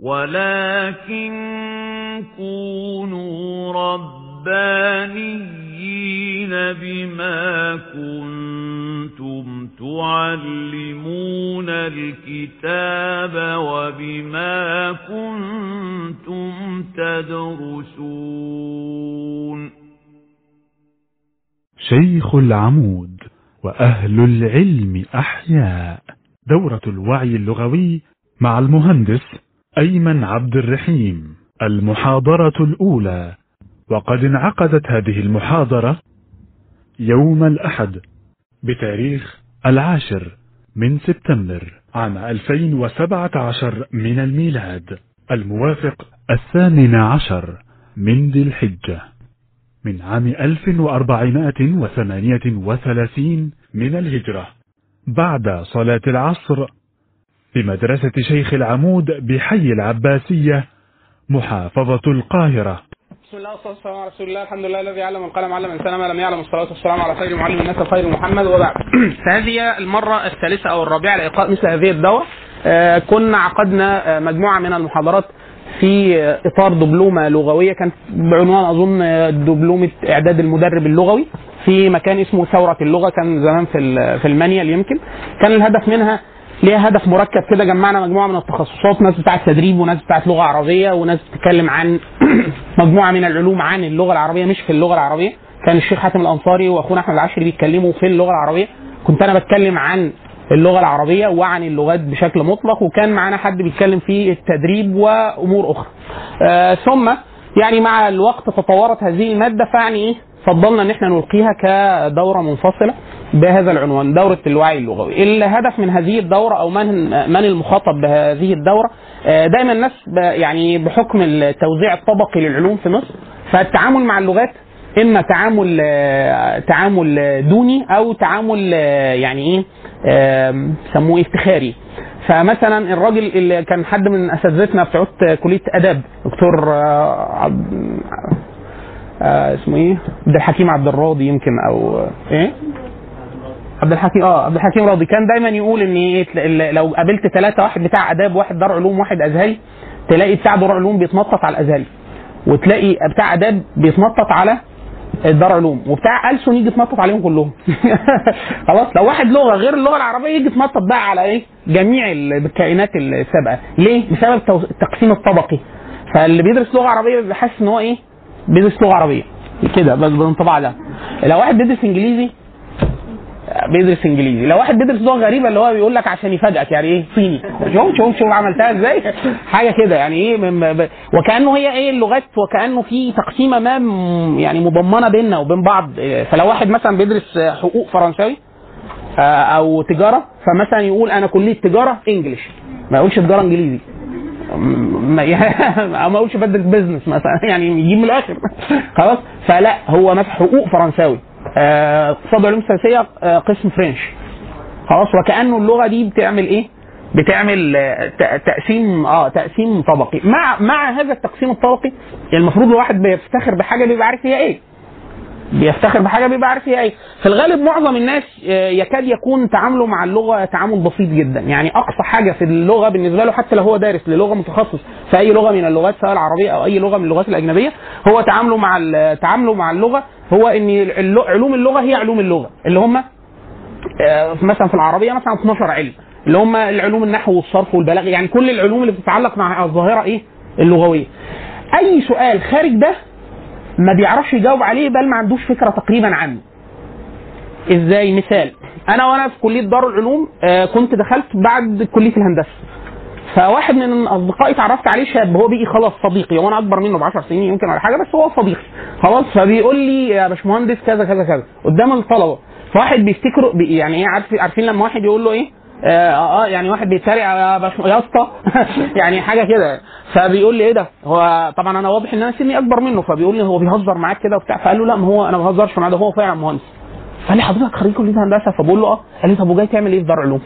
ولكن كونوا ربانيين بما كنتم تعلمون الكتاب وبما كنتم تدرسون شيخ العمود وأهل العلم أحياء. دورة الوعي اللغوي مع المهندس أيمن عبد الرحيم المحاضرة الأولى. وقد انعقدت هذه المحاضرة يوم الأحد بتاريخ العاشر من سبتمبر عام 2017 من الميلاد الموافق الثامن عشر من ذي الحجة من عام 1438 من الهجرة. بعد صلاة العصر بمدرسة شيخ العمود بحي العباسية محافظة القاهرة. بسم الله والصلاة والسلام على رسول الله. الحمد لله الذي علم القلم علم الإنسان ما لم يعلم. الصلاه والسلام على خير معلم الناس خير محمد. وبعد. فهذه المرة الثالثة أو الرابعة لإقاء مثل هذه الدورة آه، كنا عقدنا آه، مجموعة من المحاضرات في آه، إطار دبلومة لغوية. كانت بعنوان أظن دبلومة إعداد المدرب اللغوي في مكان اسمه ثورة اللغة. كان زمان في في المانيال يمكن. كان الهدف منها ليها هدف مركب كده جمعنا مجموعة من التخصصات ناس بتاعت تدريب وناس بتاعت لغة عربية وناس بتتكلم عن مجموعة من العلوم عن اللغة العربية مش في اللغة العربية. كان الشيخ حاتم الأنصاري وأخونا أحمد العشري بيتكلموا في اللغة العربية. كنت أنا بتكلم عن اللغة العربية وعن اللغات بشكل مطلق وكان معانا حد بيتكلم في التدريب وأمور أخرى. آه ثم يعني مع الوقت تطورت هذه المادة فيعني إيه فضلنا إن إحنا نلقيها كدورة منفصلة. بهذا العنوان دورة الوعي اللغوي. الهدف من هذه الدورة أو من من المخاطب بهذه الدورة آه، دايما الناس يعني بحكم التوزيع الطبقي للعلوم في مصر فالتعامل مع اللغات إما تعامل آه، تعامل دوني أو تعامل آه، يعني إيه سموه؟ افتخاري. فمثلا الراجل اللي كان حد من أساتذتنا بتوع كلية آداب دكتور اسمه إيه؟ عبد الحكيم عبد الراضي يمكن أو إيه؟ عبد الحكيم آه عبد الحكيم راضي. كان دايما يقول إن إيه لو قابلت ثلاثة واحد بتاع آداب واحد دار علوم واحد أزهري تلاقي بتاع دار علوم بيتنطط على الأزهري وتلاقي بتاع آداب بيتنطط على دار علوم وبتاع ألسن يجي يتنطط عليهم كلهم. خلاص لو واحد لغة غير اللغة العربية يجي يتنطط بقى على إيه؟ جميع الكائنات السابقة. ليه؟ بسبب التقسيم الطبقي. فاللي بيدرس لغة عربية بيبقى حاسس إن هو إيه؟ بيدرس لغة عربية. كده بس بالانطباع ده. لو واحد بيدرس إنجليزي بيدرس انجليزي. لو واحد بيدرس لغة غريبة اللي هو بيقول لك عشان يفاجئك يعني إيه؟ صيني شوف شوف شوف عملتها إزاي؟ حاجة كده يعني إيه. وكأنه هي إيه؟ اللغات وكأنه في تقسيمة ما يعني مضمنة بيننا وبين بعض. فلو واحد مثلا بيدرس حقوق فرنساوي آه، أو تجارة فمثلا يقول أنا كلية تجارة انجلش ما يقولش تجارة إنجليزي. ما ما اقولش بدرس بزنس مثلا. يعني يجيب من الآخر. خلاص؟ فلا هو مثلا حقوق فرنساوي. اقتصاد علوم سياسيه آه، قسم فرنش. خلاص وكأنه اللغة دي بتعمل إيه؟ بتعمل آه، تقسيم آه تقسيم طبقي. مع مع هذا التقسيم الطبقي المفروض الواحد بيفتخر بحاجة بيبقى عارف هي إيه. بيفتخر بحاجة بيبقى عارف هي إيه. في الغالب معظم الناس آه، يكاد يكون تعامله مع اللغة تعامل بسيط جدا. يعني أقصى حاجة في اللغة بالنسبة له حتى لو هو دارس للغة متخصص في أي لغة من اللغات سواء العربية أو أي لغة من اللغات الأجنبية هو تعامله مع تعامله مع اللغة هو إن علوم اللغة هي علوم اللغة. اللي هم آه، مثلا في العربية مثلا 12 علم. اللي هم العلوم النحو والصرف والبلاغه يعني كل العلوم اللي بتتعلق مع الظاهرة إيه؟ اللغوية. أي سؤال خارج ده ما بيعرفش يجاوب عليه بل ما عندوش فكرة تقريبا عنه. إزاي؟ مثال. أنا وأنا في كلية دار العلوم آه، كنت دخلت بعد كلية الهندسة. فواحد من أصدقائي اتعرفت عليه شاب هو بيجي خلاص صديقي وأنا أكبر منه ب 10 سنين يمكن ولا حاجة بس هو صديقي خلاص فبيقول لي يا باشمهندس كذا كذا كذا قدام الطلبة. فواحد بيفتكروا بي يعني إيه عارف عارفين لما واحد يقول له إيه؟ آه, آه يعني واحد بيتريق يا باش يا اسطى. يعني حاجة كده. فبيقول لي إيه ده؟ هو طبعا أنا واضح إن أنا سني أكبر منه فبيقول لي هو بيهزر معاك كده وبتاع. فقال له لا ما هو أنا ما بهزرش معاه ده هو فعلا مهندس. فقال لي حضرتك خريج كلية هندسة؟ فبقول له آه. قال لي طب وجاي تعمل إيه في دار علوم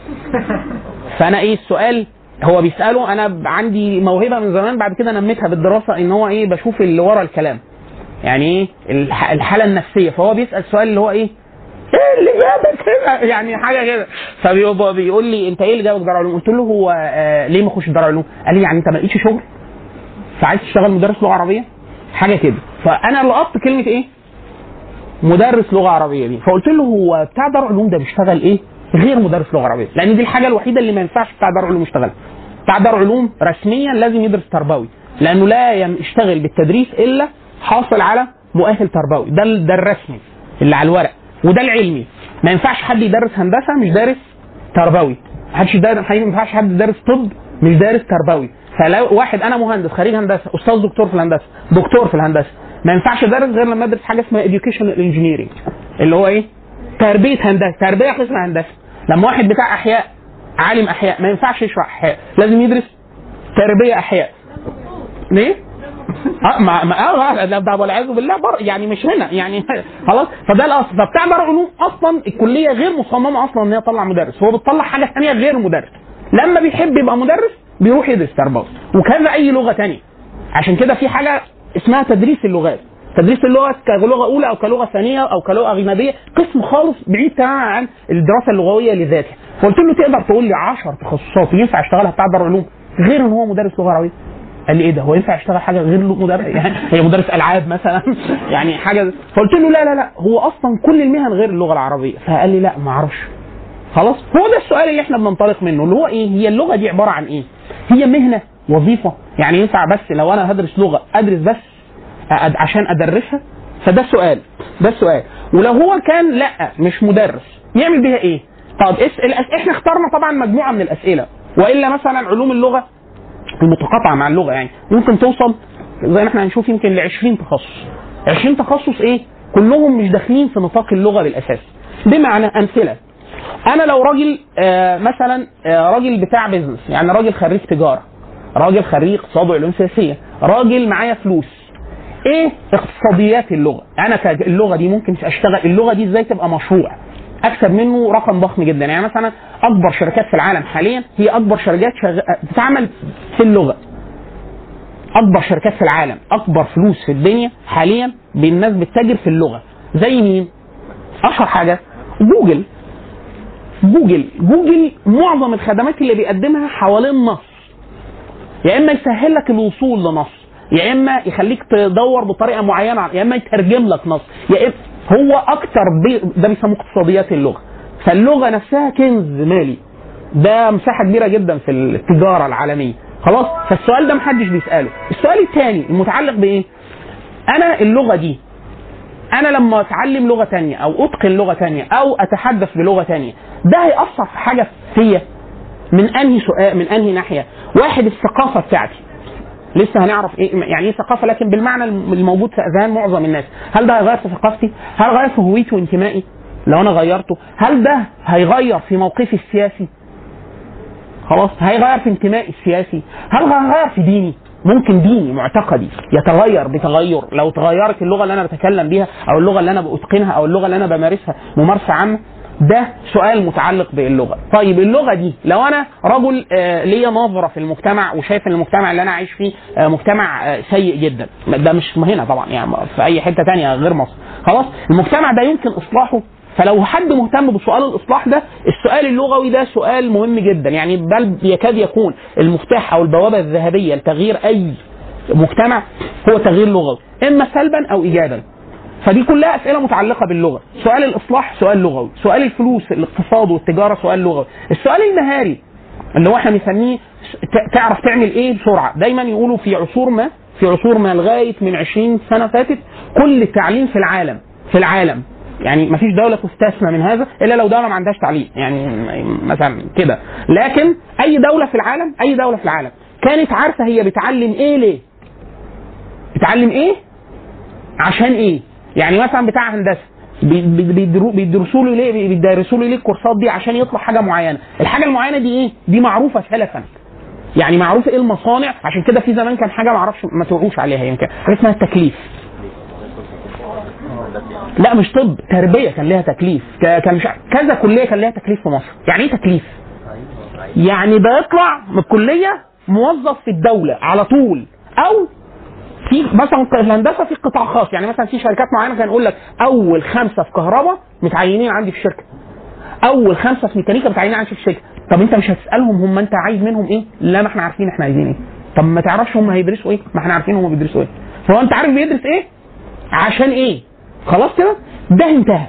فأنا إيه السؤال هو بيسأله أنا عندي موهبة من زمان بعد كده نميتها بالدراسة إن هو إيه بشوف اللي ورا الكلام. يعني إيه؟ الح- الحالة النفسية. فهو بيسأل سؤال اللي هو إيه؟ إيه اللي جابك هنا؟ يعني حاجة كده. فبيبقى بيقول لي أنت إيه اللي جابك دار علوم قلت له هو آه ليه ما اخش دار علوم قال لي يعني أنت ما لقيتش شغل؟ فعايز تشتغل مدرس لغة عربية؟ حاجة كده. فأنا لقطت كلمة إيه؟ مدرس لغة عربية دي. فقلت له هو بتاع دار علوم ده بيشتغل إيه؟ غير مدرس لغة عربية. لأن دي الحاجة الوحيدة اللي ما ينفعش بتاع دار علوم يشتغلها. بتاع دار علوم رسميا لازم يدرس تربوي. لأنه لا يشتغل بالتدريس إلا حاصل على مؤهل تربوي. ده ده الرسمي اللي على الورق. وده العلمي. ما ينفعش حد يدرس هندسة مش دارس تربوي. ما حدش يدرس ما ينفعش حد يدرس طب مش دارس تربوي. فلو واحد أنا مهندس خريج هندسة أستاذ دكتور في الهندسة دكتور في الهندسة ما ينفعش أدرس غير لما أدرس حاجة اسمها educational engineering. اللي هو إيه؟ تربية هندسة تربية قسم هندسة. لما واحد بتاع أحياء عالم أحياء ما ينفعش يشرح أحياء لازم يدرس تربية أحياء. ليه؟ آه ما ما آه ده ده والعياذ بالله بر يعني مش هنا يعني خلاص. فده الأصل. فبتاع دار علوم أصلا الكلية غير مصممة أصلا إن هي تطلع مدرس. هو بتطلع حاجة ثانية غير مدرس. لما بيحب يبقى مدرس بيروح يدرس تربوي وكذا أي لغة ثانية عشان كده في حاجة اسمها تدريس اللغات. تدريس اللغة كلغة أولى أو كلغة ثانية أو كلغة أجنبية قسم خالص بعيد تماما عن الدراسة اللغوية لذاتها فقلت له تقدر تقول لي 10 تخصصات ينفع أشتغلها بتاع دار علوم غير إن هو مدرس لغة عربيه قال لي إيه ده هو ينفع يشتغل حاجة غير مدرس؟ يعني هي مدرس ألعاب مثلا. يعني حاجة فقلت له لا لا لا هو أصلا كل المهن غير اللغة العربية. فقال لي لا ما أعرفش. خلاص؟ هو ده السؤال اللي إحنا بننطلق منه اللي هو إيه هي اللغة دي عبارة عن إيه؟ هي مهنة وظيفة يعني ينفع بس لو أنا هدرس لغة أدرس بس عشان أدرسها؟ فده السؤال ده السؤال ولو هو كان لأ مش مدرس يعمل بيها إيه؟ طب اس... الأس... إحنا اخترنا طبعا مجموعة من الأسئلة. وإلا مثلا علوم اللغة المتقاطعة مع اللغة يعني ممكن توصل زي ما إحنا هنشوف يمكن ل 20 تخصص. 20 تخصص إيه؟ كلهم مش داخلين في نطاق اللغة بالاساس بمعنى أمثلة. أنا لو راجل آه مثلا آه راجل بتاع بيزنس يعني راجل خريج تجارة راجل خريج اقتصاد وعلوم سياسية راجل معايا فلوس إيه؟ اقتصاديات اللغة. أنا ك- اللغة دي ممكن أشتغل اللغة دي إزاي تبقى مشروع؟ أكسب منه رقم ضخم جدا. يعني مثلا أكبر شركات في العالم حاليا هي أكبر شركات شغ... بتعمل في اللغة. أكبر شركات في العالم أكبر فلوس في الدنيا حاليا بالناس بتتاجر في اللغة. زي مين؟ أشهر حاجة جوجل. جوجل. جوجل معظم الخدمات اللي بيقدمها حوالين نص يا إما يسهل لك الوصول لنص يا إما يخليك تدور بطريقة معينة يا إما يترجم لك نص. يا إما هو أكتر بي ده بيسموه اقتصاديات اللغة. فاللغة نفسها كنز مالي. ده مساحة كبيرة جدا في التجارة العالمية. خلاص؟ فالسؤال ده محدش بيسأله. السؤال الثاني المتعلق بإيه؟ أنا اللغة دي أنا لما أتعلم لغة تانية أو أتقن لغة تانية أو أتحدث بلغة تانية ده هيأثر في حاجة فيا؟ من أنهي سؤال من أنهي ناحية؟ واحد الثقافة بتاعتي. لسه هنعرف إيه يعني إيه ثقافة لكن بالمعنى الموجود في أذهان معظم الناس. هل ده هيغير في ثقافتي؟ هل غير في هويتي وانتمائي؟ لو أنا غيرته هل ده هيغير في موقفي السياسي؟ خلاص هيغير في انتمائي السياسي؟ هل هيغير في ديني؟ ممكن ديني معتقدي يتغير بتغير. لو تغيرت اللغة اللي أنا بتكلم بيها أو اللغة اللي أنا بتقنها أو اللغة اللي أنا بمارسها ممارسة عامة ده سؤال متعلق باللغة. طيب اللغة دي لو أنا رجل آه ليا نظرة في المجتمع وشايف إن المجتمع اللي أنا عايش فيه آه مجتمع آه سيء جدا. ده مش هنا طبعا يعني في أي حتة تانية غير مصر. خلاص؟ المجتمع ده يمكن إصلاحه. فلو حد مهتم بسؤال الإصلاح ده السؤال اللغوي ده سؤال مهم جدا. يعني بل يكاد يكون المفتاح أو البوابة الذهبية لتغيير أي مجتمع هو تغيير لغوي. إما سلبا أو ايجابا. فدي كلها أسئلة متعلقة باللغة. سؤال الإصلاح سؤال لغوي. سؤال الفلوس الاقتصاد والتجارة سؤال لغوي. السؤال المهاري اللي هو إحنا بنسميه تعرف تعمل إيه بسرعة. دايما يقولوا في عصور ما في عصور ما لغاية من 20 سنة فاتت كل التعليم في العالم في العالم. يعني ما فيش دولة تستثنى من هذا إلا لو دولة ما عندهاش تعليم. يعني مثلا كده. لكن أي دولة في العالم أي دولة في العالم كانت عارفة هي بتعلم إيه ليه؟ بتعلم إيه؟ عشان إيه؟ يعني مثلا بتاع هندسة بيدرسوا له ليه بيدرسوا له ليه الكورسات دي عشان يطلع حاجة معينة. الحاجة المعينة دي إيه؟ دي معروفة سلفا. يعني معروف إيه المصانع؟ عشان كده في زمان كان حاجة ما أعرفش ما توعوش عليها يمكن حاجة اسمها التكليف. لا مش طب تربية كان ليها تكليف. كان مش كذا كلية كان ليها تكليف في مصر. يعني إيه تكليف؟ يعني بيطلع من الكلية موظف في الدولة على طول أو في مثلا الهندسة في قطاع خاص. يعني مثلا في شركات معينة كان يقول لك أول خمسة في كهرباء متعينين عندي في الشركة. أول خمسة في ميكانيكا متعينين عندي في الشركة. طب أنت مش هتسألهم هم أنت عايز منهم إيه؟ لا ما إحنا عارفين إحنا عايزين إيه. طب ما تعرفش هم هيدرسوا إيه؟ ما إحنا عارفين هم بيدرسوا إيه. فهو أنت عارف بيدرس إيه؟ عشان إيه؟ خلاص كده؟ ده انتهى.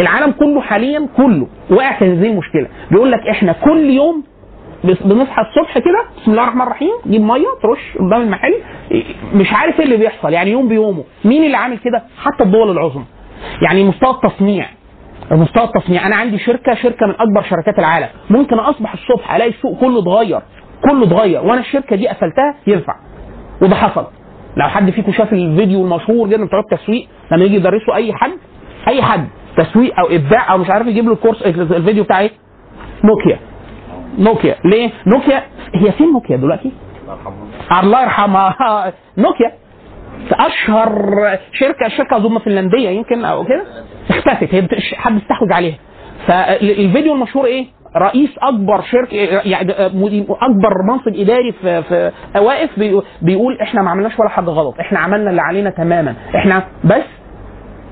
العالم كله حاليا كله واقع في هذه المشكلة. بيقول لك إحنا كل يوم بنصحى الصبح كده بسم الله الرحمن الرحيم تجيب مية ترش قدام المحل مش عارف إيه اللي بيحصل يعني يوم بيومه. مين اللي عامل كده؟ حتى الدول العظمى. يعني مستوى التصنيع مستوى التصنيع. أنا عندي شركة شركة من أكبر شركات العالم. ممكن أصبح الصبح ألاقي السوق كله اتغير كله اتغير وأنا الشركة دي قفلتها ينفع. وده حصل. لو حد فيكم شاف الفيديو المشهور جدا بتوع التسويق لما يجي يدرسوا أي حد أي حد تسويق أو إبداع أو مش عارف يجيب له الكورس الفيديو بتاع إيه؟ نوكيا. نوكيا. ليه؟ نوكيا. هي فين نوكيا دلوقتي؟ الله يرحمها. نوكيا. أشهر شركة شركة اظن فنلندية يمكن أو كده. اختفت. هي حد استحوذ عليها. فالفيديو المشهور إيه؟ رئيس أكبر شركة يعني أكبر منصب إداري في في واقف بي- بيقول إحنا ما عملناش ولا حاجة غلط. إحنا عملنا اللي علينا تماما. إحنا بس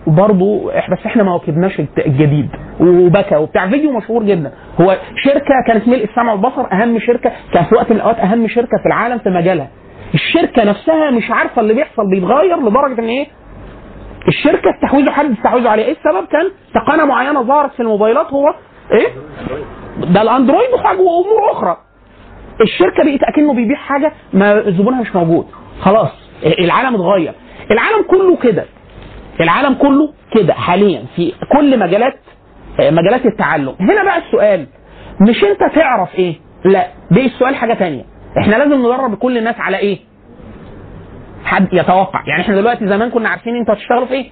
برضه بس إحنا ما واكبناش الجديد. وبكى وبتاع. فيديو مشهور جدا. هو شركة كانت ملء السمع والبصر أهم شركة كان في وقت من الأوقات أهم شركة في العالم في مجالها. الشركة نفسها مش عارفة اللي بيحصل بيتغير لدرجة إن إيه؟ الشركة استحوذوا حد استحوذوا عليه. إيه السبب؟ كان تقنية معينة ظهرت في الموبايلات. هو إيه؟ ده الأندرويد وأمور أخرى. الشركة بقت أكنه بيبيع حاجة ما زبونها مش موجود. خلاص العالم اتغير. العالم كله كده. العالم كله كده حاليا في كل مجالات آه، مجالات التعلم. هنا بقى السؤال مش انت تعرف إيه؟ لا ده السؤال حاجة تانية. إحنا لازم ندرب كل الناس على إيه؟ حد يتوقع. يعني إحنا دلوقتي زمان كنا عارفين أنتوا هتشتغلوا في إيه؟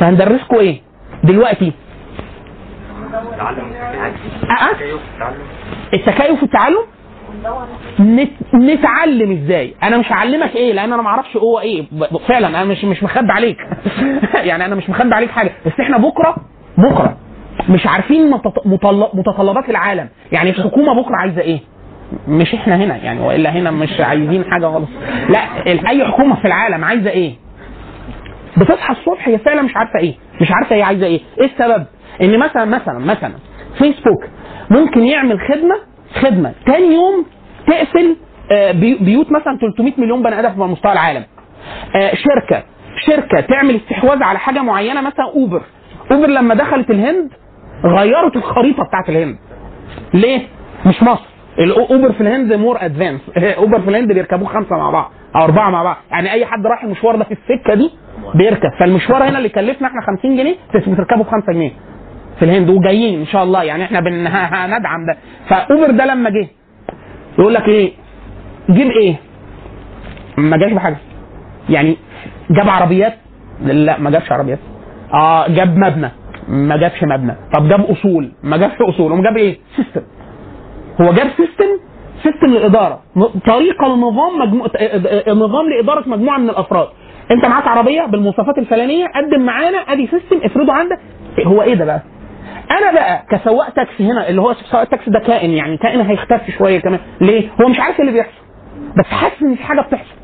فهندرسكم إيه؟ دلوقتي. أه؟ التكيف في التعلم؟ نتعلم إزاي؟ أنا مش هعلمك إيه لأن أنا ما أعرفش هو إيه. فعلا أنا مش مش مخبي عليك. يعني أنا مش مخبي عليك حاجة. بس إحنا بكره بكرة. مش عارفين متطلبات العالم. يعني الحكومة بكرة عايزة إيه؟ مش إحنا هنا يعني وإلا هنا مش عايزين حاجة خالص. لا أي حكومة في العالم عايزة إيه؟ بتصحى الصبح هي فعلا مش عارفة إيه. مش عارفة هي عايزة إيه. إيه السبب؟ إن مثلا مثلا مثلا فيسبوك ممكن يعمل خدمة خدمة. تاني يوم تقفل آه، بي- بيوت مثلا 300 مليون بني آدم على مستوى العالم. آه، شركة. شركة تعمل استحواذ على حاجة معينة مثلا أوبر. أوبر لما دخلت الهند غيرت الخريطة بتاعت الهند. ليه؟ مش مصر. الاوبر في الهند more advanced أوبر في الهند بيركبوه خمسة مع بعض أو أربعة مع بعض. يعني أي حد رايح المشوار ده في السكة دي بيركب. فالمشوار هنا اللي كلفنا إحنا 50 جنيه بتركبه ب 5 جنيه. في الهند وجايين إن شاء الله. يعني إحنا بن هندعم ده فأوبر ده لما جه. يقول لك إيه؟ جيب إيه؟ ما جاش بحاجة. يعني جاب عربيات؟ لا ما جابش عربيات. آه جاب مبنى. ما جابش مبنى. طب جاب أصول. ما جابش أصول. وجاب إيه؟ system هو جاب system system للإدارة. طريقة لنظام مجموع نظام لإدارة مجموعة من الأفراد. أنت معاك عربية بالمواصفات الفلانية قدم معانا أدي system افرضه عندك. هو إيه ده بقى؟ أنا بقى كسواق تاكسي هنا اللي هو سواق التاكسي ده كائن يعني كائن هيختفي شوية كمان. ليه؟ هو مش عارف إيه اللي بيحصل بس حاسس إن في حاجة بتحصل.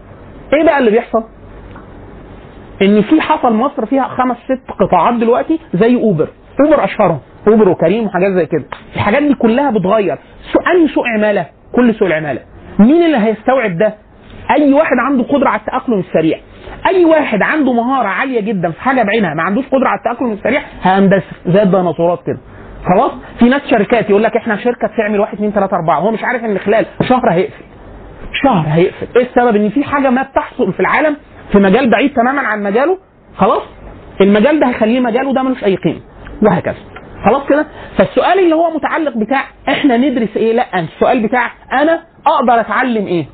إيه بقى اللي بيحصل؟ إن في حصل مصر فيها خمس ست قطاعات دلوقتي زي أوبر. أوبر أشهرهم أوبر وكريم وحاجات زي كده. الحاجات دي كلها بتغير. انهي سوق عمالة كل سوق العمالة. مين اللي هيستوعب ده؟ أي واحد عنده قدرة على التأقلم السريع. أي واحد عنده مهارة عالية جدا في حاجة بعينها ما عندوش قدرة على التاقلم السريع هيندثر زي الديناصورات كده. خلاص؟ في ناس شركات يقول لك إحنا شركة بتعمل واحد اثنين ثلاثة أربعة هو مش عارف إن خلال شهر هيقفل. شهر هيقفل. إيه السبب؟ إن في حاجة ما بتحصل في العالم في مجال بعيد تماما عن مجاله خلاص؟ المجال ده هيخليه مجاله ده ملوش أي قيمة. وهكذا. خلاص كده؟ فالسؤال اللي هو متعلق بتاع إحنا ندرس إيه؟ لأ السؤال بتاع أنا أقدر أتعلم إيه؟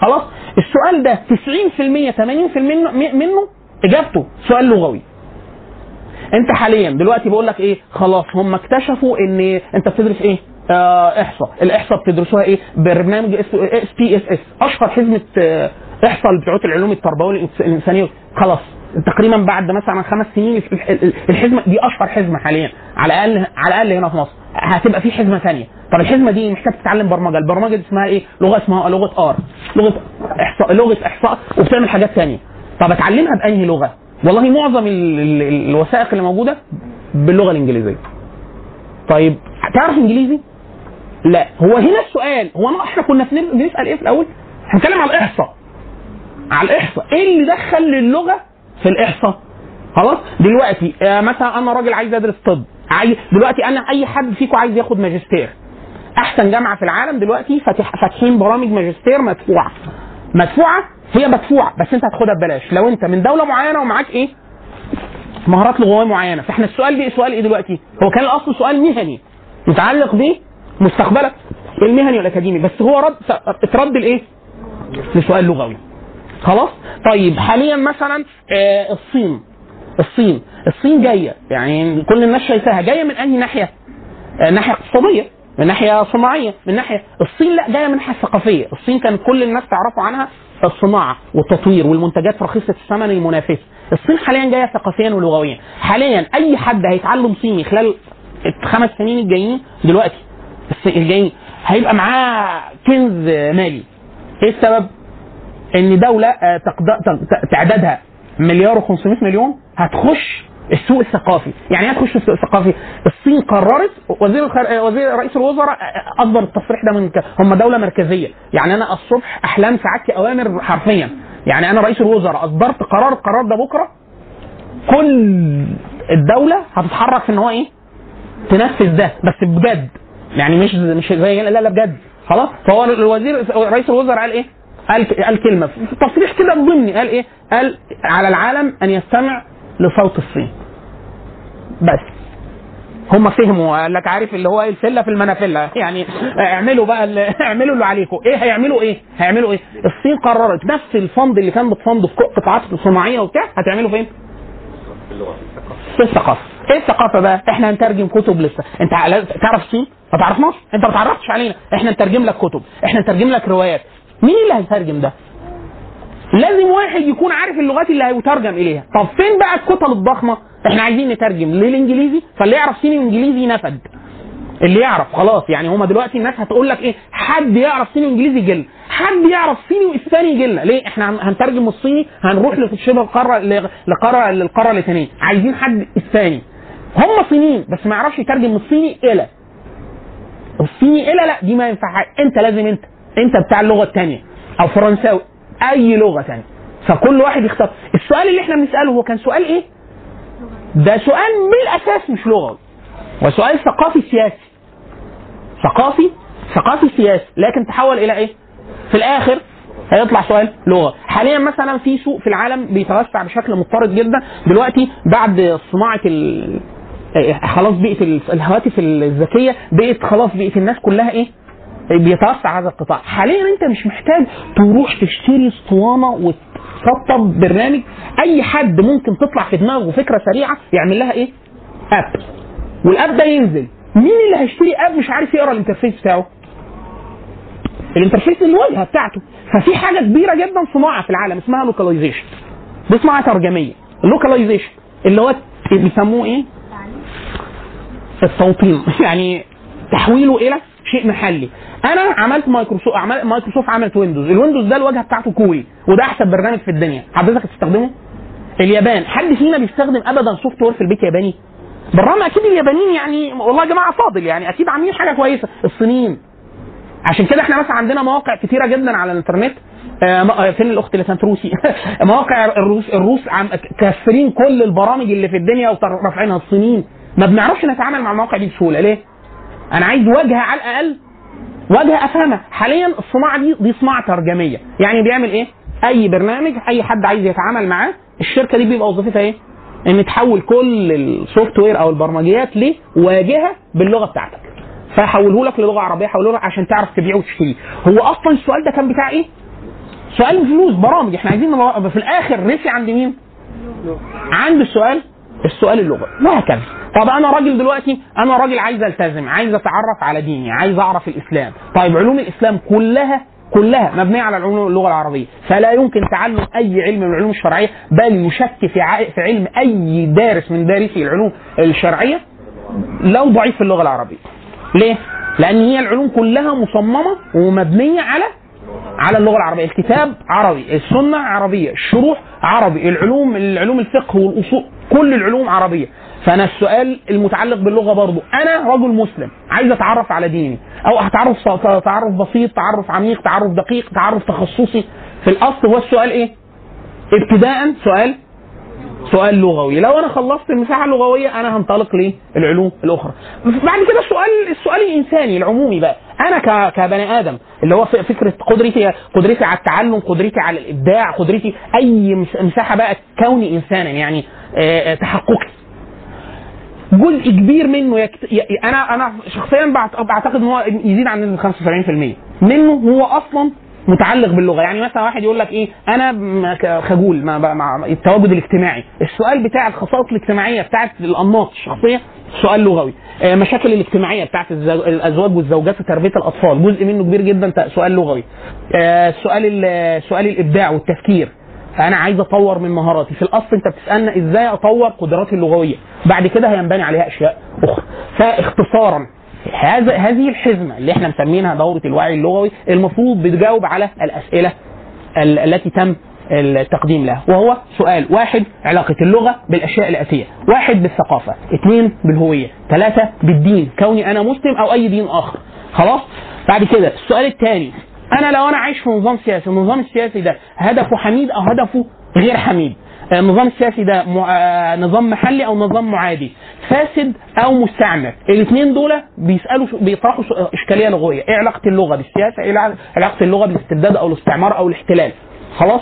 خلاص؟ السؤال ده 90% 80% منه, إجابته سؤال لغوي. أنت حاليا دلوقتي بقول لك إيه؟ خلاص هم اكتشفوا إن أنت بتدرس إيه؟ آه إحصاء. الإحصاء بتدرسوها إيه؟ برنامج SPSS أشهر حزمة آه، إحصاء بتوع العلوم التربوية الإنسانية. خلاص. تقريبا بعد مثلا خمس سنين الح- ال- الحزمة دي أشهر حزمة حاليا على الأقل على الأقل هنا في مصر. هتبقى في حزمة ثانية طب الحزمة دي محتاج تتعلم برمجة. البرمجة دي اسمها إيه؟ لغة اسمها لغة R. لغة إحصاء لغة إحصاء وبتعمل حاجات ثانية طب اتعلمها بأنهي لغة؟ والله معظم ال- ال- الوثائق اللي موجودة باللغة الإنجليزية. طيب تعرف إنجليزي؟ لا. هو هنا السؤال. هو أنا إحنا كنا بنسال إيه في الأول؟ إحنا بنتكلم على الإحصاء. على الإحصاء. إيه اللي دخل اللغة في الإحصاء. خلاص؟ دلوقتي آه مثلا أنا راجل عايز أدرس طب عايز دلوقتي أنا أي حد فيكم عايز ياخد ماجستير. أحسن جامعة في العالم دلوقتي فاتح فاتحين برامج ماجستير مدفوعة. مدفوعة؟ هي مدفوعة بس أنت هتاخدها ببلاش. لو أنت من دولة معينة ومعاك إيه؟ مهارات لغوية معينة. فإحنا السؤال دي سؤال إيه دلوقتي؟ هو كان الأصل سؤال مهني. متعلق بمستقبلك المهني والاكاديمي بس هو رد اترد لإيه؟ لسؤال لغوي. خلاص؟ طيب حاليا مثلا آه الصين. الصين. الصين جاية. يعني كل الناس شايفاها جاية من أنهي ناحية؟ آه، ناحية اقتصادية. من ناحية صناعية. من ناحية الصين لا جاية من ناحية ثقافية. الصين كان كل الناس تعرفوا عنها الصناعة والتطوير والمنتجات رخيصة الثمن المنافسه الصين حاليا جاية ثقافيا ولغويا. حاليا أي حد هيتعلم صيني خلال الخمس سنين الجايين دلوقتي الجايين هيبقى معاه كنز مالي. إيه السبب؟ إن دولة آه، تعدادها مليار و500 مليون هتخش السوق الثقافي. يعني إيه هتخش السوق الثقافي. الصين قررت وزير الخر... آه، وزير رئيس الوزراء آه، أصدر التصريح ده من ك... هم دولة مركزية. يعني أنا الصبح أحلام سعادتي أوامر حرفيا. يعني أنا رئيس الوزراء أصدرت قرار القرار ده بكرة. كل الدولة هتتحرك في إن هو إيه؟ تنفذ ده بس بجد. يعني مش مش زي لا لا بجد. خلاص؟ فهو الوزير رئيس الوزراء قال إيه؟ قال قال كلمة. تصريح كده ضمني. قال إيه؟ قال على العالم أن يستمع لصوت الصين. بس. هم فهموا. قال لك عارف اللي هو إيه؟ الفلة في المنافلة. يعني اعملوا بقى اللي اعملوا اللي عليكم إيه؟ هيعملوا إيه؟ هيعملوا إيه؟ الصين قررت. نفس الفند اللي كان بتفند في قطاعات الصناعية وبتاع هتعملوا فين؟ في الثقافة. إيه الثقافة بقى. إحنا هنترجم كتب لسه. أنت تعرف الصين؟ ما تعرفناش؟ أنت ما تعرفتش علينا. إحنا نترجم لك كتب. إحنا نترجم لك روايات. مين اللي هيترجم ده؟ لازم واحد يكون عارف اللغات اللي هيترجم إليها. طب فين بقى الكتب الضخمة؟ إحنا عايزين نترجم للإنجليزي فاللي يعرف صيني وإنجليزي نفد اللي يعرف خلاص يعني هما دلوقتي الناس هتقول لك إيه؟ حد يعرف صيني وإنجليزي جل. حد يعرف صيني وإسباني جل. ليه؟ إحنا هن- هنترجم الصيني هنروح لشبه القارة لقارة للقارة اللاتينية. عايزين حد إسباني. هم صينيين بس ما يعرفش يترجم من الصيني إلى. الصيني إلى لا دي ما ينفعش أنت لازم أنت انت بتاع اللغة الثانية أو فرنساوي اي لغة ثانية فكل واحد يختار. السؤال اللي إحنا بنسأله هو كان سؤال إيه؟ ده سؤال بالاساس مش لغوي وسؤال ثقافي سياسي. ثقافي ثقافي سياسي. لكن تحول إلى إيه؟ في الآخر هيطلع سؤال لغة. حاليا مثلا في سوق في العالم بيتوسع بشكل مضطرد جدا. دلوقتي بعد صناعة ال... خلاص بقت ال- الهواتف الذكية بقت خلاص بقت الناس كلها إيه؟ بيتوسع هذا القطاع. حاليا أنت مش محتاج تروح تشتري اسطوانة وتسطب برنامج. أي حد ممكن تطلع في دماغه فكرة سريعة يعمل لها إيه؟ app. وال app ده ينزل. مين اللي هيشتري app مش عارف يقرأ ال interface بتاعه؟ ال interface الواجهة بتاعته. ففي حاجة كبيرة جدا صناعة في العالم اسمها localization دي صناعة ترجمية. ال localization اللي هو بيسموه إيه؟ التوطين. يعني تحويله إلى شيء محلي. أنا عملت مايكروسوفت عمل مايكروسوفت عملت ويندوز. الويندوز ده الواجهة بتاعته كوري وده أحسن برنامج في الدنيا. حضرتك هتستخدمه؟ اليابان. حد فينا بيستخدم ابدا software في البيت ياباني بالرغم أكيد اليابانيين يعني والله يا جماعة فاضل يعني. أكيد عاملين حاجة كويسة. الصينيين. عشان كده إحنا مثلا عندنا مواقع كتيرة جدا على الإنترنت. آه، آه، فين الأخت اللي كانت روسي؟ مواقع الروس الروس عم كاسرين كل البرامج اللي في الدنيا ورافعينها الصينيين. ما بنعرفش نتعامل مع المواقع دي بسهولة. ليه؟ أنا عايز واجهه على الأقل واجهه افهمها حاليا الصناعة دي دي صناعة ترجمية يعني بيعمل إيه؟ أي برنامج أي حد عايز يتعامل معاه الشركة دي بيبقى وظيفتها إيه؟ إن تحول كل ال software أو البرمجيات لواجهة باللغة بتاعتك فحوله لك للغة عربية حوله لك عشان تعرف تبيعه وتشتريه هو أصلا السؤال ده كان بتاع إيه؟ سؤال فلوس برامج إحنا عايزين في الآخر رسي عند مين؟ عند السؤال السؤال اللغوي وهكذا طب أنا راجل دلوقتي أنا راجل عايز ألتزم عايز أتعرف على ديني عايز أعرف الإسلام. طيب علوم الإسلام كلها كلها مبنية على العلوم اللغة العربية. فلا يمكن تعلم أي علم من العلوم الشرعية بل يشك في في علم أي دارس من دارسي العلوم الشرعية لو ضعيف في اللغة العربية. ليه؟ لأن هي العلوم كلها مصممة ومبنية على على اللغة العربية. الكتاب عربي السنة عربية الشروح عربي العلوم العلوم الفقه والأصول كل العلوم عربية. فأنا السؤال المتعلق باللغة برضو أنا رجل مسلم عايز أتعرف على ديني أو هتعرف تعرف بسيط تعرف عميق تعرف دقيق تعرف تخصصي. في الأصل هو السؤال إيه؟ ابتداء سؤال سؤال لغوي. لو أنا خلصت المساحه اللغويه أنا هنطلق للعلوم الأخرى. بعد كده السؤال السؤال الإنساني العمومي بقى. أنا كبني آدم اللي هو فكرة قدرتي قدرتي على التعلم قدرتي على الإبداع قدرتي أي مس- مساحة بقى كوني إنسانا يعني آه، آه، تحققي. جزء كبير منه يكت... ي... أنا أنا شخصيا بعت- بعتقد إن هو يزيد عن ال 75% منه هو أصلا متعلق باللغة. يعني مثلا واحد يقول لك إيه أنا خجول مع, مع التواجد الاجتماعي. السؤال بتاع الخصائص الاجتماعية بتاعت الأنماط الشخصية سؤال لغوي. آه، مشاكل الاجتماعية بتاعت الأزواج والزوجات وتربيه الأطفال جزء منه كبير جدا سؤال لغوي. آه، سؤال ال- سؤال الإبداع والتفكير. أنا عايز أطور من مهاراتي. في الأصل أنت بتسألنا إزاي أطور قدراتي اللغوية. بعد كده هينبني عليها أشياء أخرى. فاختصارا هذا هذه الحزمة اللي إحنا مسمينها دورة الوعي اللغوي المفروض بتجاوب على الأسئلة ال- التي تم التقديم لها. وهو سؤال واحد علاقة اللغة بالأشياء الآتية. واحد بالثقافة. اثنين بالهوية. ثلاثة بالدين. كوني أنا مسلم أو أي دين آخر. خلاص؟ بعد كده السؤال الثاني. أنا لو أنا عايش في نظام سياسي النظام السياسي ده هدفه حميد أو هدفه غير حميد؟ النظام السياسي ده. آه، نظام محلي أو نظام معادي فاسد أو مستعمر الاثنين دول بيسألوا بيطرحوا سؤ- إشكالية لغوية. إيه علاقة اللغة بالسياسة؟ إيه علاقة اللغة بالاستبداد أو الاستعمار أو الاحتلال؟ خلاص؟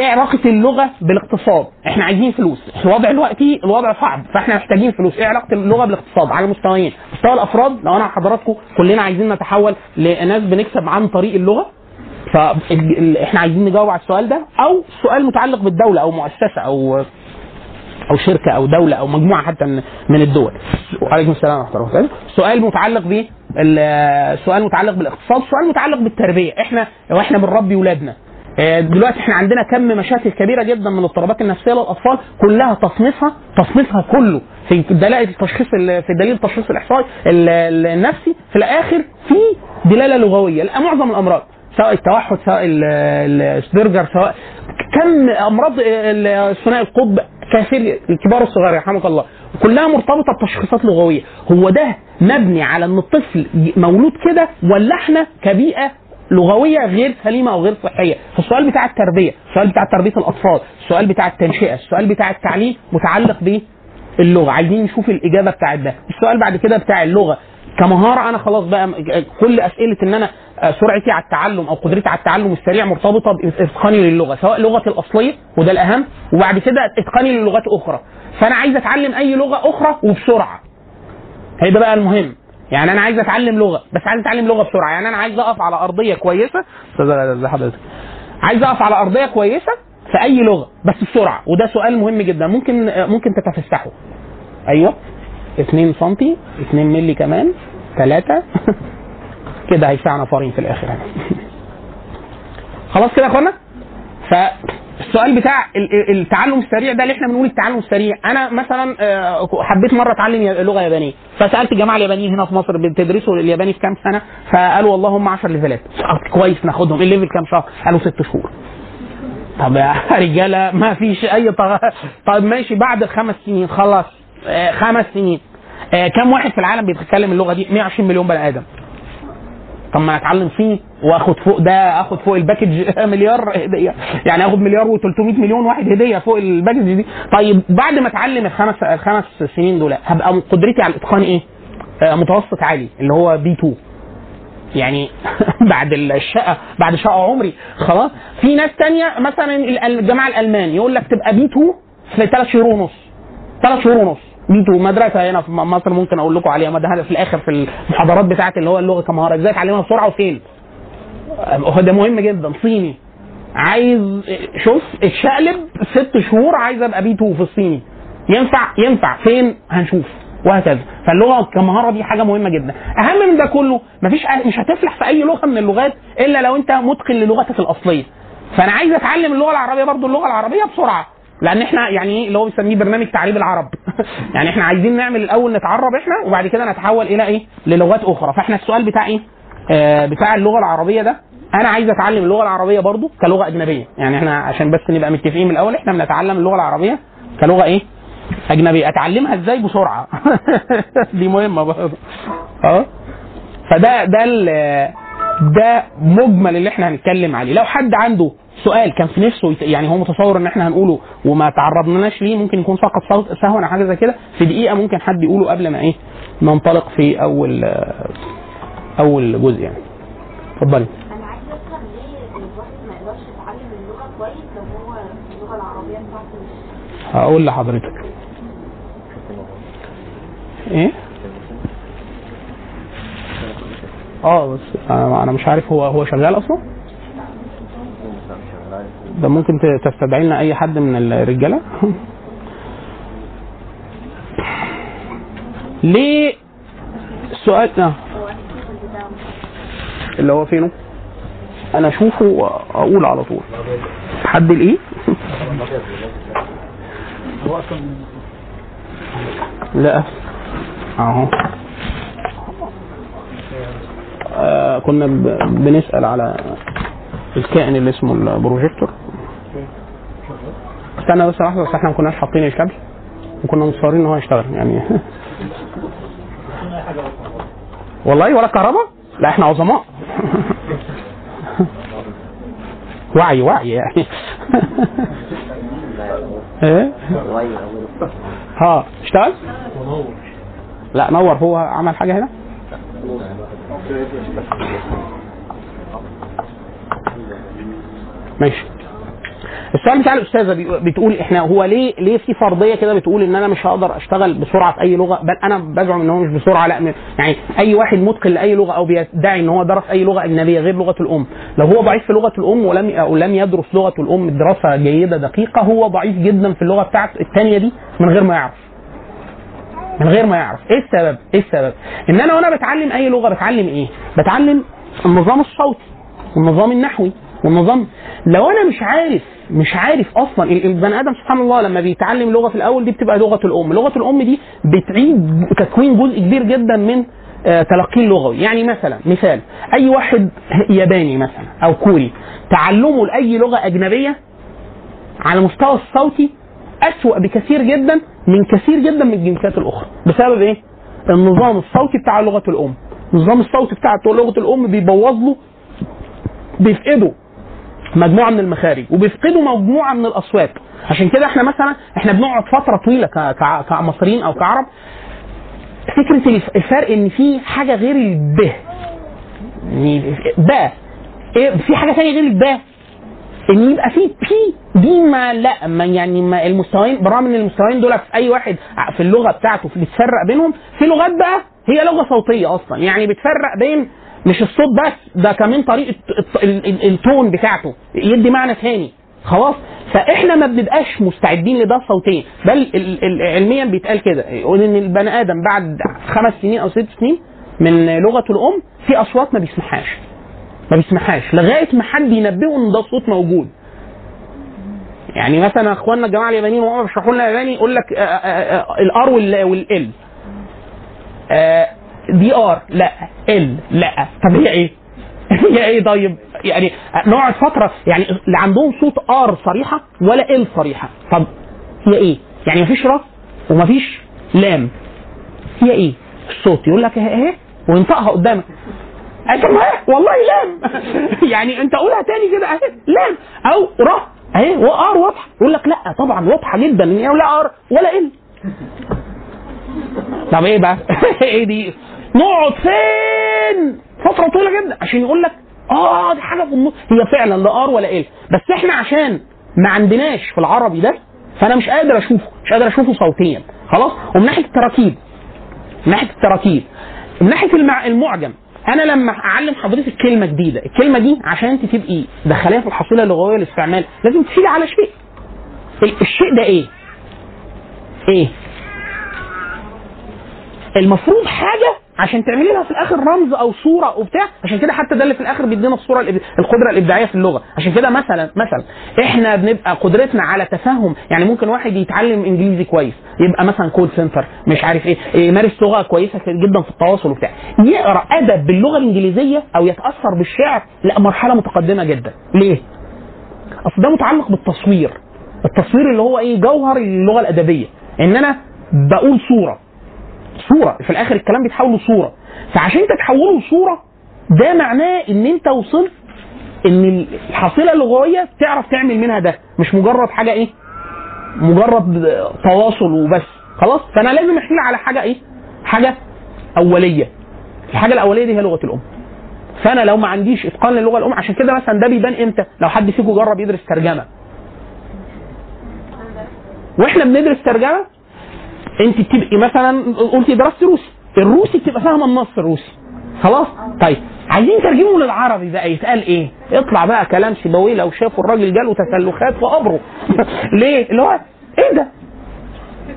إيه علاقة اللغة بالاقتصاد؟ إحنا عايزين فلوس. الوضع دلوقتي الوضع صعب فإحنا محتاجين فلوس. إيه علاقة اللغة بالاقتصاد؟ على مستويين. مستوى الأفراد لو أنا حضراتكم كلنا عايزين نتحول لناس بنكسب عن طريق اللغة فاحنا عايزين نجاوب على السؤال ده أو سؤال متعلق بالدولة أو مؤسسة أو أو شركة أو دولة أو مجموعة حتى من الدول. وعليكم السلام ورحمة الله وبركاته. سؤال متعلق ب سؤال متعلق بالاقتصاد، سؤال متعلق بالتربية، إحنا وإحنا بنربي ولادنا. آه، دلوقتي إحنا عندنا كم مشاكل كبيرة جدا من الاضطرابات النفسية للأطفال كلها تصنيفها تصنيفها كله في دلائل التشخيص ال- في دليل التشخيص الإحصائي ال- ال- النفسي. في الآخر في دلالة لغوية. معظم الأمراض. سواء التوحد سواء ال- ال- السبرجر سواء كم أمراض ثنائي القطب كثير الكبار والصغار يرحمك الله كلها مرتبطة بتشخيصات لغوية. هو ده مبني على إن الطفل مولود كده ولا إحنا كبيئة لغوية غير سليمة أو غير صحية؟ فالسؤال بتاع التربية السؤال بتاع تربية الأطفال السؤال بتاع التنشئة السؤال بتاع التعليم متعلق باللغة. عايزين نشوف الإجابة بتاعت ده. السؤال بعد كده بتاع اللغة. كمهارة أنا خلاص بقى كل أسئلة إن أنا سرعتي على التعلم أو قدرتي على التعلم السريع مرتبطة باتقاني للغة سواء لغتي الأصلية وده الأهم وبعد كده إتقاني للغات أخرى. فأنا عايز أتعلم أي لغة أخرى وبسرعة. هيبقى بقى المهم. يعني أنا عايز أتعلم لغة بس عايز أتعلم لغة بسرعة. يعني أنا عايز أقف على أرضية كويسة. حضرتك عايز أقف على أرضية كويسة في أي لغة بس بسرعة. وده سؤال مهم جدا. ممكن ممكن تتفسحه. أيوه؟ 2 سم 2 مللي كمان 3 كده هيسعنا فارين في الآخر يعني. خلاص كده يا أخوانا؟ فالسؤال بتاع ال- ال- التعلم السريع ده اللي إحنا بنقول التعلم السريع أنا مثلا آه، حبيت مرة أتعلم لغة يابانية فسألت الجماعة اليابانيين هنا في مصر بتدرسوا الياباني في كام سنة؟ فقالوا والله هم 10 levelات كويس ناخدهم. ال level كام شهر؟ قالوا ست شهور. طب يا رجالة ما فيش أي طغ... طب ماشي بعد الخمس سنين خلاص آه، خمس سنين. آه، كم واحد في العالم بيتكلم اللغة دي؟ 120 مليون بني آدم. طب ما أتعلم فيه وأخد فوق ده أخد فوق ال package مليار هدية. يعني أخد مليار و300 مليون واحد هدية فوق ال package دي. طيب بعد ما أتعلم الخمس الخمس سنين دول هبقى قدرتي على الإتقان إيه؟ آه، متوسط عالي اللي هو B2 يعني بعد الشقة بعد شقة عمري. خلاص. في ناس تانية مثلا ال- الجماعة الالمان يقول لك تبقى بي 2 في ثلاث شهور ونص. ثلاث شهور ونص. 2 مدرسة هنا في مصر ممكن أقول لكم عليها. مدى في الآخر في المحاضرات بتاعت اللي هو اللغة كمهاره إزاي اتعلمها بسرعة وفين؟ ده مهم جدا. صيني. عايز شوف اتشقلب ست شهور عايز أبقى بي 2 في الصيني. ينفع؟ ينفع. فين؟ هنشوف. وهكذا. فاللغة كمهارة دي حاجة مهمة جدا. أهم من ده كله مفيش مش هتفلح في أي لغة من اللغات إلا لو أنت متقن للغتك الأصلية. فأنا عايز أتعلم اللغة العربية برضو. اللغة العربية بسرعة. لأن إحنا يعني إيه اللي هو بيسميه برنامج تعريب العرب. يعني إحنا عايزين نعمل الأول نتعرب إحنا وبعد كده نتحول إلى إيه؟ للغات أخرى. فاحنا السؤال بتاع إيه؟ آه بتاع اللغة العربية ده. أنا عايز أتعلم اللغة العربية برضو كلغة أجنبية. يعني إحنا عشان بس نبقى متفقين من الأول إحنا بنتعلم اللغة العربية كلغة إيه؟ أجنبية. أتعلمها إزاي؟ بسرعة. دي مهمة برضه أه؟ فده ده ده مجمل اللي إحنا هنتكلم عليه. لو حد عنده سؤال كان في نفسه يعني هو متصور ان إحنا هنقوله وما تعرضناش ليه ممكن يكون سقط صوت سهوا أو حاجة زي كده. في دقيقة ممكن حد يقوله قبل ما إيه ننطلق في أول أول جزء يعني. اتفضلي. أنا عايزة أفهم ليه الواحد ما يقدرش يتعلم اللغة كويس لو هو اللغة العربيه بتاعته مش هقول لحضرتك إيه آه بس أنا مش عارف هو هو شغال أصلا؟ ده ممكن تستدعي لنا اي حد من الرجالة؟ ليه؟ السؤال آه. اللي هو فينه؟ أنا اشوفه واقول على طول. حد الايه لا. اهو. كنا ب- بنسأل على الكائن اللي اسمه البروجيكتور استنى بس لحظة بس إحنا ما كناش حاطين الكابل وكنا مصرين إن هو يشتغل يعني والله ولا كهرباء؟ لا إحنا عظماء وعي وعي يعني إيه؟ ها اشتغل؟ لا نور هو عمل حاجة هنا؟ ماشي. السؤال بتاع الأستاذة بتقول إحنا هو ليه ليه في فرضية كده بتقول إن أنا مش هقدر أشتغل بسرعة في أي لغة؟ بل أنا بزعم إن هو مش بسرعة لأ يعني أي واحد متقن لأي لغة أو بيدعي إن هو درس أي لغة أجنبية غير لغة الأم. لو هو ضعيف في لغة الأم ولم أو لم يدرس لغة الأم دراسة جيدة دقيقة هو ضعيف جدا في اللغة بتاعت الثانية دي من غير ما يعرف. من غير ما يعرف. إيه السبب؟ إيه السبب؟ إن أنا وأنا بتعلم أي لغة بتعلم إيه؟ بتعلم النظام الصوتي والنظام النحوي والنظام لو أنا مش عارف مش عارف أصلا ال- البني آدم سبحان الله لما بيتعلم لغة في الأول دي بتبقى لغة الأم. لغة الأم دي بتعيد تكوين جزء كبير جدا من آه، تلقيه اللغوي. يعني مثلا مثال أي واحد ياباني مثلا أو كوري تعلمه لأي لغة أجنبية على المستوى الصوتي أسوأ بكثير جدا من كثير جدا من الجنسيات الأخرى. بسبب إيه؟ النظام الصوتي بتاع لغة الأم. النظام الصوتي بتاع لغة الأم بيبوظ له بيفقده مجموعة من المخارج وبيفقدوا مجموعة من الأصوات. عشان كده إحنا مثلا إحنا بنقعد فترة طويلة كمصريين أو كعرب. فكرة الف- الفرق إن في حاجة غير الب. يعني باء إيه في حاجة ثانية غير الباء إن يبقى في بي دي ما لا ما يعني ما المستويين برغم إن المستويين دول في أي واحد في اللغة بتاعته بتفرق بينهم في لغات بقى هي لغة صوتية أصلا يعني بتفرق بين مش الصوت بس ده كمان طريقة الت- ال- ال- التون بتاعته يدي معنى ثاني خلاص؟ فإحنا ما بنبقاش مستعدين لده صوتيا بل علميا بيتقال كده يقول إن البني آدم بعد خمس سنين أو ست سنين من لغة الأم في أصوات ما بيسمعهاش ما بيسمعهاش لغاية ما حد ينبهه إن ده صوت موجود يعني مثلا أخواننا الجماعة اليابانيين وهم بيشرحوا لنا ياباني يقول لك ال R وال L دي R لا L لا طب هي إيه؟ هي إيه طيب؟ يعني نقعد فترة يعني اللي عندهم صوت R صريحة ولا L صريحة طب هي إيه؟ يعني مفيش راس ومفيش لام هي إيه؟ الصوت يقول لك اهي وينطقها قدامك هي والله لام يعني أنت قولها تاني كده. اهي لام أو R أهي و R واضحة. يقول لك لا طبعا واضحة جدا. ان هي لا R ولا L. طب إيه بقى؟ إيه دي؟ نقعد فين؟ فترة طويلة جدا. عشان يقول لك آه دي حاجة في النص. هي فعلا لا R ولا L. بس إحنا عشان ما عندناش في العربي ده فأنا مش قادر أشوفه. مش قادر أشوفه صوتيا. خلاص؟ ومن ناحية التراكيب. من ناحية التراكيب. من ناحية المع... المعجم. أنا لما أعلم حضرتك كلمة جديدة الكلمة دي عشان أنت تبقي دخليها في الحصيله اللغويه للاستعمال لازم تشيلي على شيء. ال- الشيء ده إيه؟ إيه؟ المفروض حاجة عشان تعملي لها في الآخر رمز أو صورة أو بتاع. عشان كده حتى ده اللي في الآخر بيدينا الصورة القدرة الإبداعية في اللغة. عشان كده مثلا مثلا إحنا بنبقى قدرتنا على تفهم يعني ممكن واحد يتعلم إنجليزي كويس يبقى مثلا كول سنتر مش عارف إيه يمارس لغة كويسة جدا في التواصل وبتاع. يقرأ أدب باللغة الإنجليزية أو يتأثر بالشعر لا مرحلة متقدمة جدا. ليه؟ أصل ده متعلق بالتصوير. التصوير اللي هو إيه جوهر اللغة الأدبية. إن أنا بقول صورة. صورة في الآخر الكلام بيتحول لصوره فعشان انت تحوله لصوره ده معناه ان انت وصلت ان الحصيلة اللغوية تعرف تعمل منها ده. مش مجرد حاجة إيه؟ مجرد تواصل وبس. خلاص؟ فانا لازم احيل على حاجة إيه؟ حاجة أولية. الحاجة الأولية دي هي لغة الأم. فأنا لو ما عنديش إتقان للغة الأم عشان كده مثلا ده بيبان إمتى؟ لو حد فيكم جرب يدرس ترجمة. وإحنا بندرس ترجمة؟ انت بتبقي مثلا قلتي درست روسي. الروسي بتبقى فاهمة النص الروسي. خلاص؟ طيب عايزين ترجمه للعربي بقى يتقال إيه؟ يطلع بقى كلام سيبويه لو شافوا الراجل جاله تسلخات في قبره. ليه؟ اللي هو إيه ده؟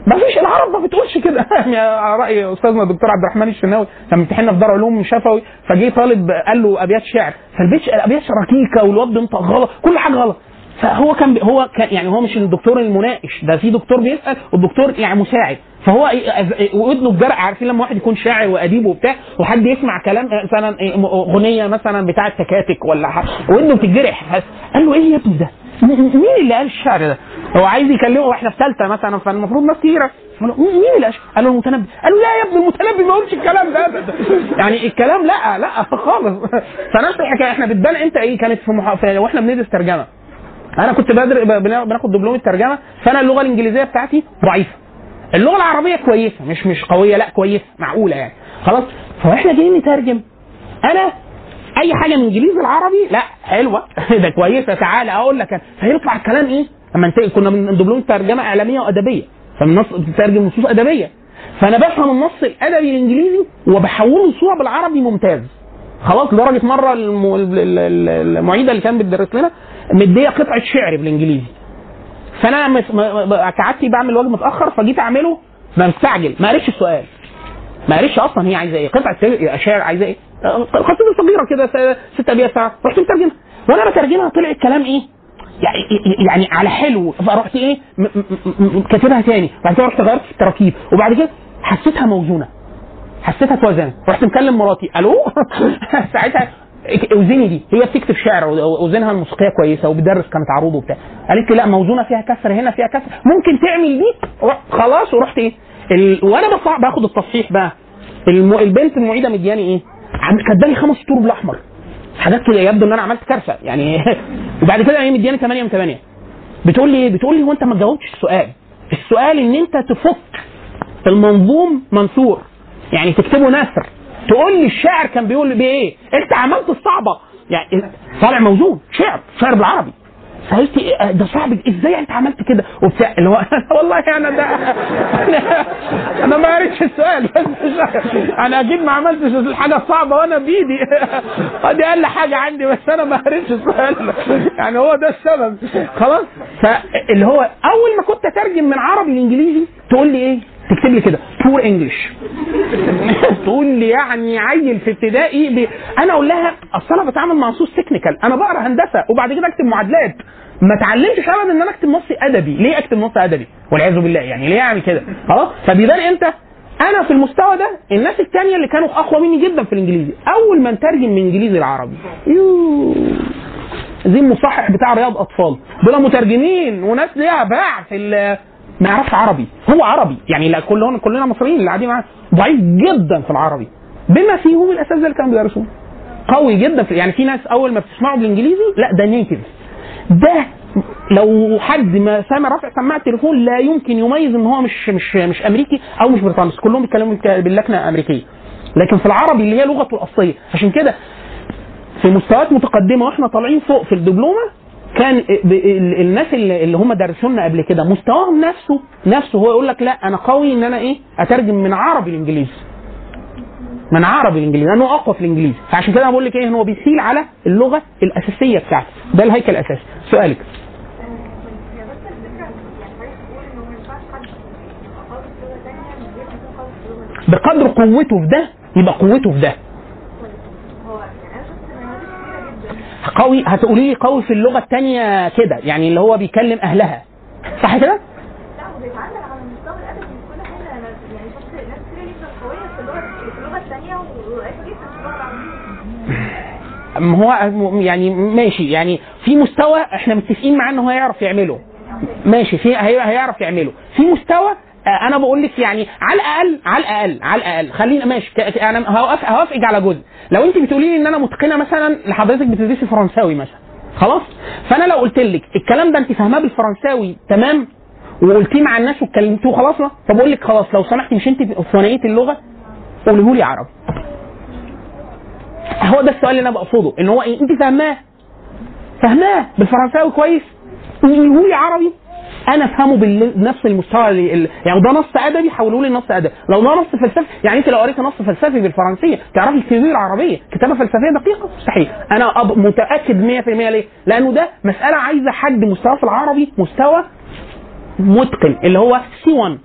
ما فيش العرب ما بتقولش كده. يا رأي أستاذنا الدكتور عبد الرحمن الشناوي كان امتحنا في دار علوم شفوي فجه طالب قال له أبيات شعر. فالبيت الابيات ركيكة والواد بينطق غلط كل حاجة غلط. فهو كان هو كان يعني هو مش الدكتور المناقش ده في دكتور بيسأل والدكتور يعني مساعد. فهو إيه- إيه- ودنه بجرح عارفين لما واحد يكون شاعر وأديب وبتاع وحد يسمع كلام مثلا إيه م- أغنية مثلا بتاعه تكاتك ولا حاجة ودنه بتتجرح قال له إيه يا ابني ده؟ مين اللي قال الشعر ده؟ هو عايز يكلمه وإحنا في ثالثه مثلا فالمفروض ناس كتيرة مين اللي قال قال له المتنبي قال له لا يا ابني المتنبي ما قالش الكلام ده ابدا يعني الكلام لا لا خالص فنفس الحكاية إحنا بتبان انت إيه كانت في. في وإحنا بندرس ترجمة أنا كنت بدر... بناخد دبلوم الترجمة فأنا اللغة الإنجليزية بتاعتي ضعيفة اللغة العربية كويسة مش مش قوية لا كويسة معقولة يعني. خلاص؟ فاحنا جايين نترجم. أنا أي حاجة من إنجليزي العربي لا حلوة. ده كويسة تعالى أقول لك. فيطلع الكلام إيه؟ اما كنا من دبلوم ترجمة إعلامية وأدبية. فالنص بتترجم نصوص أدبية. فأنا بفهم النص الأدبي الإنجليزي وبحوله لصوره بالعربي ممتاز. خلاص لدرجة مرة الم- ال- ال- ال- المعيدة اللي كانت بتدرس لنا مدية قطعة شعر بالإنجليزي. فانا م- كعادتي بعمل واجب متأخر فجيت اعمله مستعجل ما قريتش السؤال. ما قريتش أصلا هي عايزة إيه. قطعه شعر عايزة إيه. قصيده صغيرة كده ست ابيات ساعة. رحت مترجمها. وأنا بترجمها طلع الكلام إيه؟ يعني يعني على حلو. فرحت إيه؟ كاتبها تاني. بعد كده رحت غيرت في التراكيب. وبعد كده حسيتها موزونة. حسيتها توازنت. رحت مكلم مراتي. ألو؟ ساعتها أوزني دي هي بتكتب شعر اوزنها الموسيقية كويسة وبتدرس كانت عروض وبتاع. قالت لي لا موزونة فيها كسر هنا فيها كسر. ممكن تعمل دي؟ خلاص ورحت إيه؟ ال... وأنا باخد التصحيح بقى. الم... البنت المعيدة مدياني إيه؟ كاتبالي خمس سطور بالاحمر حاجات يبدو إن أنا عملت كارثة. يعني وبعد كده هي مدياني 8 من 8 بتقول لي إيه؟ بتقول لي هو أنت ما جاوبتش السؤال. السؤال إن أنت تفك المنظوم منثور. يعني تكتبه نثر تقول لي الشاعر كان بيقول بيه إيه؟ انت عملت الصعبة. يعني طالع موزون شعر شعر بالعربي. فقلت إيه؟ ده صعب إزاي أنت عملت كده؟ وبتاع اللي هو والله أنا ده أنا, ما قريتش السؤال. أنا أكيد ما عملتش الحاجة الصعبه وأنا بايدي دي أقل حاجة عندي بس أنا ما قريتش السؤال. يعني هو ده السبب. خلاص؟ فاللي هو أول ما كنت أترجم من عربي لإنجليزي تقول لي إيه؟ تكتب لي كده poor English تقول لي يعني عيل في ابتدائي ب... أنا أقول لها أصل أنا بتعامل مع نصوص technical أنا بقرأ هندسة وبعد كده أكتب معادلات. ما اتعلمتش ابدا إن أنا أكتب نص أدبي. ليه أكتب نص أدبي؟ والعياذ بالله. يعني ليه أعمل كده؟ خلاص؟ فبيبان إمتى؟ أنا في المستوى ده الناس التانية اللي كانوا أقوى مني جدا في الإنجليزي. أول ما نترجم من إنجليزي لعربي. يوه. زي المصحح بتاع رياض أطفال. دول مترجمين وناس ليها باع في ما يعرفش عربي. هو عربي. يعني لا كلنا كلنا مصريين اللي قاعدين معاه. ضعيف جدا في العربي. بما فيهم الأساتذة اللي كانوا بيدرسوه. قوي جدا في يعني في ناس أول ما بتسمعوا بالإنجليزي لا ده نيتيف ده لو حد ما سامع رافع سماعه التليفون لا يمكن يميز إن هو مش مش مش أمريكي أو مش بريطاني. كلهم بيتكلموا باللكنة الامريكيه لكن في العربي اللي هي لغته الأصلية. عشان كده في مستويات متقدمة وإحنا طالعين فوق في الدبلومة كان الناس اللي هم دارسوا لنا قبل كده مستواهم نفسه نفسه هو يقول لك لا أنا قوي إن أنا إيه؟ أترجم من عربي لإنجليزي. من عربي لإنجليزي لأنه أقوى في الإنجليزي. فعشان كده أنا بقول لك إيه هو بيسيل على اللغة الأساسية بتاعته. ده الهيكل الأساسي. سؤالك. بقدر قوته في ده يبقى قوته في ده هو يعني أنا شفت نماذج كتيره جدا قوي هتقولي لي قوي في اللغة الثانية كده يعني اللي هو بيكلم أهلها. صح كده؟ يعني هو يعني ماشي يعني في مستوى إحنا متفقين معاه إن هو هيعرف يعمله. ماشي في هي- هيعرف يعمله. في مستوى أنا بقول لك يعني على الأقل على الأقل على الأقل. خلينا ماشي. أنا هوافق هوافقك على جزء. لو أنت بتقولي لي إن أنا متقنة مثلا لحضرتك بتدرسي فرنساوي مثلا خلاص؟ فأنا لو قلت لك الكلام ده أنت فاهماه بالفرنساوي تمام؟ وقلتيه مع الناس واتكلمتوه خلاص؟ طب أقول لك خلاص لو سمحتي مش أنت ثنائية اللغة قوليه لي عربي. هو ده السؤال اللي أنا بقصده إن هو إيه؟ أنت فاهماه. فاهماه بالفرنساوي كويس؟ قولوا لي عربي. أنا افهمه بنفس المستوى اللي يعني ده نص ادبي حولوا لي نص ادبي. لو ده نص فلسفي يعني انت لو قريت نص فلسفي بالفرنسية تعرفي تكتبيه العربية. كتابة فلسفية دقيقة؟ مستحيل. أنا أب متأكد 100% ليه؟ لأنه ده مسألة عايزة حد مستوى في العربي مستوى متقن اللي هو سي 1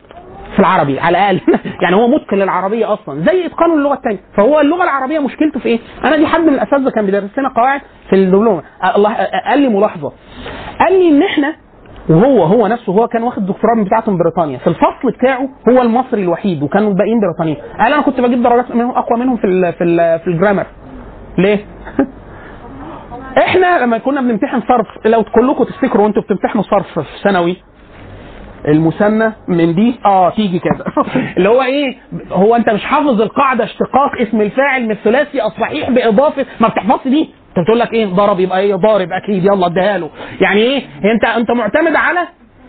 في العربي على الأقل. يعني هو متقن للعربية أصلا زي اتقانه للغه الثانية فهو اللغة العربية مشكلته في إيه؟ أنا دي حد من الأساتذة كان بيدرس لنا قواعد في الدبلومة. الله قال لي ملاحظة. قال لي إن إحنا وهو هو نفسه هو كان واخد دكتوراه من بتاعته من بريطانيا. في الفصل بتاعه هو المصري الوحيد وكانوا الباقيين بريطانيين. قال أنا كنت بجيب درجات منهم أقوى منهم في ال في ال في الجرامر. ليه؟ إحنا لما كنا بنمتحن صرف لو كلكم تفتكروا وأنتوا بتمتحنوا صرف في ثانوي المثنى من دي؟ آه تيجي كده. اللي هو إيه؟ هو أنت مش حافظ القاعدة اشتقاق اسم الفاعل من الثلاثي الصحيح بإضافة. ما بتحفظش دي؟ أنت بتقول لك إيه؟ ضرب يبقى إيه؟ ضارب أكيد. يلا اديها له. يعني إيه؟ أنت أنت معتمد على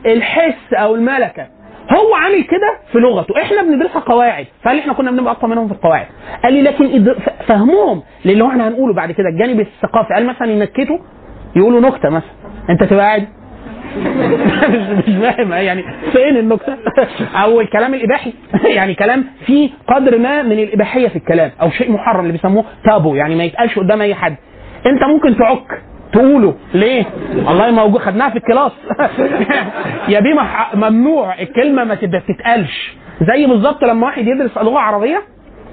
الحس أو الملكة. هو عامل كده في لغته. إحنا بندرسها قواعد. لي إحنا كنا بنبقى أقوى منهم في القواعد؟ قال لي لكن فهمهم للي هو إحنا هنقوله بعد كده. الجانب الثقافي. قال مثلا ينكتوا يقولوا نكتة مثلا. أنت تبقى قاعد مش فاهم. يعني؟ فين النكته أو الكلام الإباحي. يعني كلام فيه قدر ما من الإباحية في الكلام أو شيء محرم اللي بيسموه تابو. يعني ما يتقالش قدام أي حد. أنت ممكن تعك تقوله. ليه؟ والله موجود خدناها في ال class. يا بيه ممنوع. الكلمة ما تت- تتقالش. زي بالظبط لما واحد يدرس لغه عربيه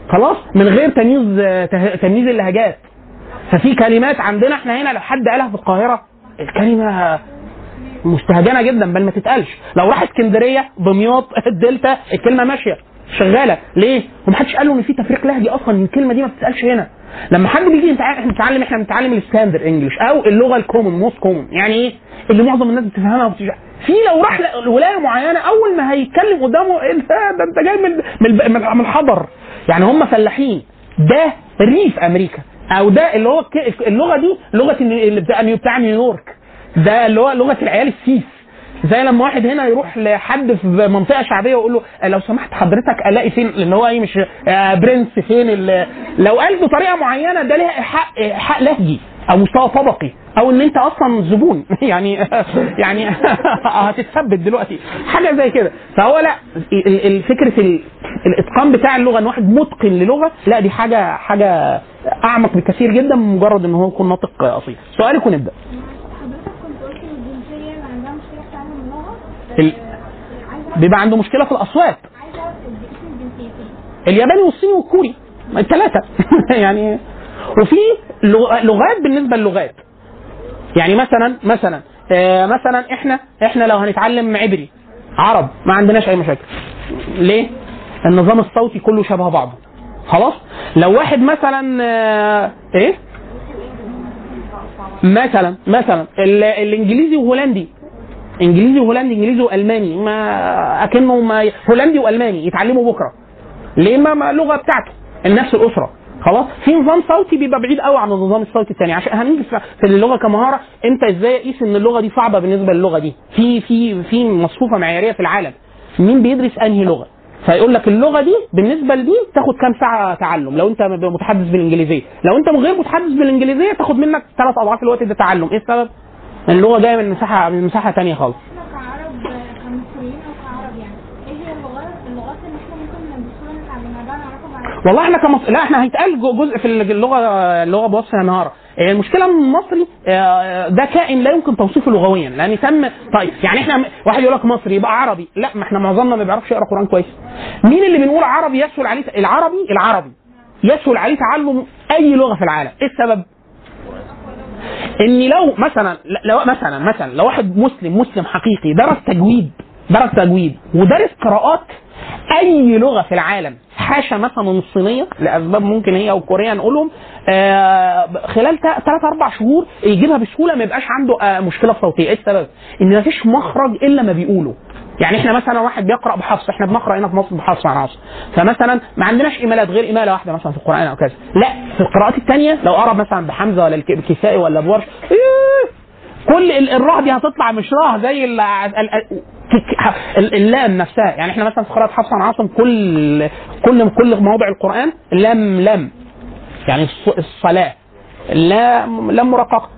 خلاص من غير تمييز تمييز اللهجات. ففي كلمات عندنا إحنا هنا لو حد قالها في القاهرة الكلمة مستهجنه جدا بل ما تتقالش. لو راح اسكندرية دمياط الدلتا الكلمة ماشية شغالة. ليه؟ ومحدش قال له إن في تفريق لهجي أصلا الكلمة دي ما بتتقالش هنا. لما حد بيجي يتع- إحنا بنتعلم ال standard English أو اللغة ال common most common يعني إيه؟ اللي معظم الناس بتفهمها وبتج... في لو راح لولاية معينة أول ما هيتكلم قدامه إيه ده؟ ده أنت جاي من من الحضر. يعني هم فلاحين. ده ريف أمريكا أو ده اللي هو اللغة دي لغة اللي بتاع نيويورك. ده اللي هو لغة العيال السيس. زي لما واحد هنا يروح لحد في منطقة شعبية ويقول له آه، لو سمحت حضرتك ألاقي فين؟ لأن هو إيه مش آه، برنس فين لو قال بطريقة معينة ده ليها حق حق لهجي أو مستوى طبقي أو إن أنت أصلا زبون. يعني يعني هتتثبت دلوقتي. حاجة زي كده. فهو لا فكرة ال- الإتقان بتاع اللغة إن واحد متقن للغة لا دي حاجة حاجة أعمق بكثير جدا من مجرد إن هو يكون ناطق أصيل. سؤالك ونبدا حضرتك كنت قلت ان الجنسية اللي عندها مشكلة في تعلم اللغة ال- بيبقى عنده مشكلة في الأصوات. الياباني والصيني والكوري. الثلاثه يعني وفي لغ- لغات بالنسبة للغات يعني مثلا مثلا آه مثلا إحنا إحنا لو هنتعلم عبري عرب ما عندناش أي مشاكل. ليه؟ النظام الصوتي كله شبه بعضه. خلاص؟ لو واحد مثلا آه إيه؟ مثلا مثلا ال- الإنجليزي وهولندي انجليزي وهولندي انجليزي والماني. ما أكنه ما هولندي والماني يتعلموا بكرة. ليه؟ ما ما لغة بتاعته. نفس الأسرة. خلاص؟ في نظام صوتي بيبقى بعيد قوي عن النظام الصوتي الثاني عشان هنيجي في اللغة كمهارة أنت إزاي قيس إن اللغة دي صعبة بالنسبة للغة دي؟ في في في مصفوفة معيارية في العالم. مين بيدرس أنهي لغة؟ فيقول لك اللغة دي بالنسبة لدي تاخد كام ساعة تعلم. لو أنت متحدث بالإنجليزية. لو أنت غير متحدث بالإنجليزية تاخد منك ثلاث أضعاف الوقت ده تعلم. إيه السبب؟ اللغة جاية من مساحه من مساحة ثانية خالص. إحنا كعرب كمصريين أو كعرب يعني. إيه هي اللغات اللغات اللي إحنا ممكن بسهولة نتعلمها ده نعرفها بعد والله إحنا كمص... لا إحنا هيتقال جزء في اللغة اللغة بوصف النهار هي المشكلة إن المصري آه، ده كائن لا يمكن توصيفه لغويا لأن تم طيب يعني إحنا واحد يقول لك مصري يبقى عربي. لا ما إحنا معظمنا ما بيعرفش يقرأ قرآن كويس. مين اللي بنقول عربي يسهل عليه؟ العربي العربي. يسهل عليه تعلم أي لغة في العالم. إيه السبب؟ ان لو مثلا لو مثلا مثلا لو واحد مسلم مسلم حقيقي درس تجويد درس تجويد ودرس قراءات أي لغة في العالم حاشا مثلا الصينية لأسباب ممكن هي أو كوريا نقولهم آه خلال ثلاث أربع شهور يجيبها بسهولة ما يبقاش عنده آه مشكلة صوتية إيه السبب؟ إن ما فيش مخرج إلا ما بيقوله يعني إحنا مثلا واحد بيقرأ بحفص إحنا بنقرأ هنا في مصر بحفص مع عاصم فمثلا ما عندناش إيميلات غير إيميلة واحدة مثلا في القرآن أو كذا. لا في القراءات الثانية لو قرأ مثلا بحمزة ولا الك- الكسائي ولا بورش إيه! كل ال- الراء دي هتطلع مش راء زي ال- ال- ال- ال- اللام نفسها. يعني إحنا مثلا في قراءة حفص عن عاصم كل كل كل مواضع القرآن لام لام. يعني الص- الصلاة. لام لام مرققه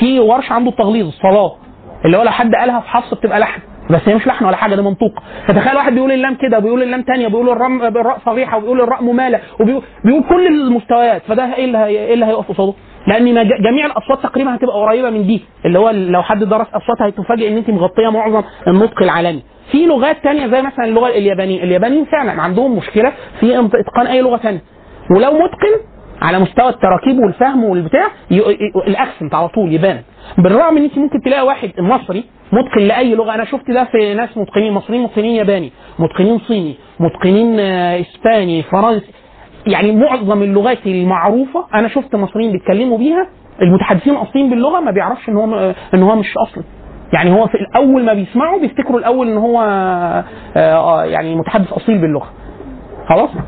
في ورش عنده التغليظ الصلاة. اللي هو لو حد قالها في حفص بتبقى لحن. بس هي مش لحن ولا حاجة ده منطوق. فتخيل واحد بيقول اللام كده وبيقول اللام تانية وبيقول الرم الراء صريحة وبيقول الراء ممالة وبيقول بيقول كل المستويات. فده إيه اللي إيه اللي هيقف قصاده؟ لأن جميع الأصوات تقريبا هتبقى قريبة من دي اللي هو لو حد درس اصوات هتفاجئ إن أنت مغطية معظم النطق العالمي. في لغات تانية زي مثلا اللغة اليابانية. اليابانيين فعلا عندهم مشكلة في إتقان أي لغة تانية. ولو متقن على مستوى التراكيب والفهم والبتاع ال accent على طول يبان. بالرغم إن أنت ممكن تلاقي واحد مصري متقن لأي لغة أنا شفت ده في ناس متقنين مصريين متقنين ياباني متقنين صيني متقنين آه، إسباني فرنسي يعني معظم اللغات المعروفة أنا شفت مصريين بيتكلموا بيها المتحدثين الاصليين باللغة ما بيعرفش إن هو إن هو مش اصلي يعني هو في الأول ما بيسمعوا بيفتكروا الأول إن هو آه، آه، يعني متحدث اصيل باللغة. خلاص كنت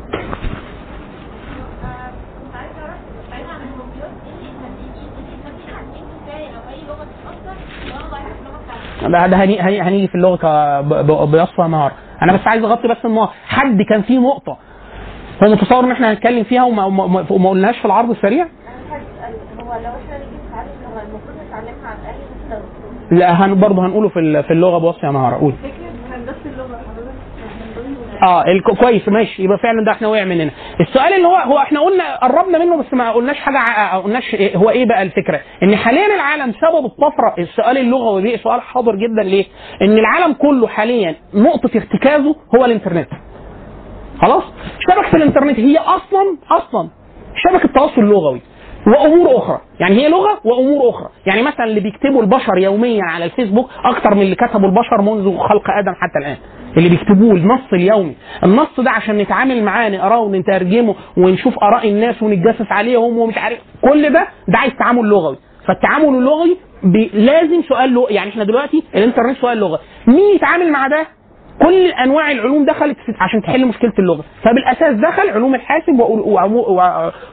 عايزه اعرف بعيد عن الكمبيوتر إيه اللي يخليني إيه اللي يخليني اتعلم إزاي أو اي لغه تتاثر وأنا ضايعه في اللغة بتاعتي ده ده هني- هني- هنيجي في اللغة بيصفى نهار أنا بس عايز أغطي بس النهار حد كان فيه نقطة هو متصور إن إحنا هنتكلم فيها وما, وما, قلناش في العرض السريع. هو لو إحنا نيجي نتعلم المفروض نتعلمها على الاقل لا هن برضه هنقوله في ال- في اللغة بوصي يا نهار قول. فكرة هندسه اللغة حضرتك من ضمن آه كويس ماشي. يبقى فعلا ده إحنا وقع مننا. السؤال اللي هو هو إحنا قلنا قربنا منه بس ما قلناش حاجة ما قلناش إيه هو إيه بقى الفكرة؟ إن حاليا العالم سبب الطفرة. السؤال اللغوي ده سؤال حاضر جدا. ليه؟ إن العالم كله حاليا نقطة ارتكازه هو الإنترنت. خلاص؟ شبكة الإنترنت هي أصلا أصلا شبكة تواصل لغوي. وأمور أخرى. يعني هي لغة وأمور أخرى. يعني مثلا اللي بيكتبوا البشر يوميا على الفيسبوك أكتر من اللي كتبوا البشر منذ خلق آدم حتى الآن. اللي بيكتبوه النص اليومي. النص ده عشان نتعامل معاه نقراه ونترجمه ونشوف آراء الناس ونتجسس عليهم ومش عارف. كل ده ده عايز تعامل لغوي. فالتعامل اللغوي لازم سؤال لغوي. يعني إحنا دلوقتي الإنترنت سؤال لغه مين يتعامل مع ده؟ كل أنواع العلوم دخلت عشان تحل مشكلة اللغة. فبالأساس دخل علوم الحاسب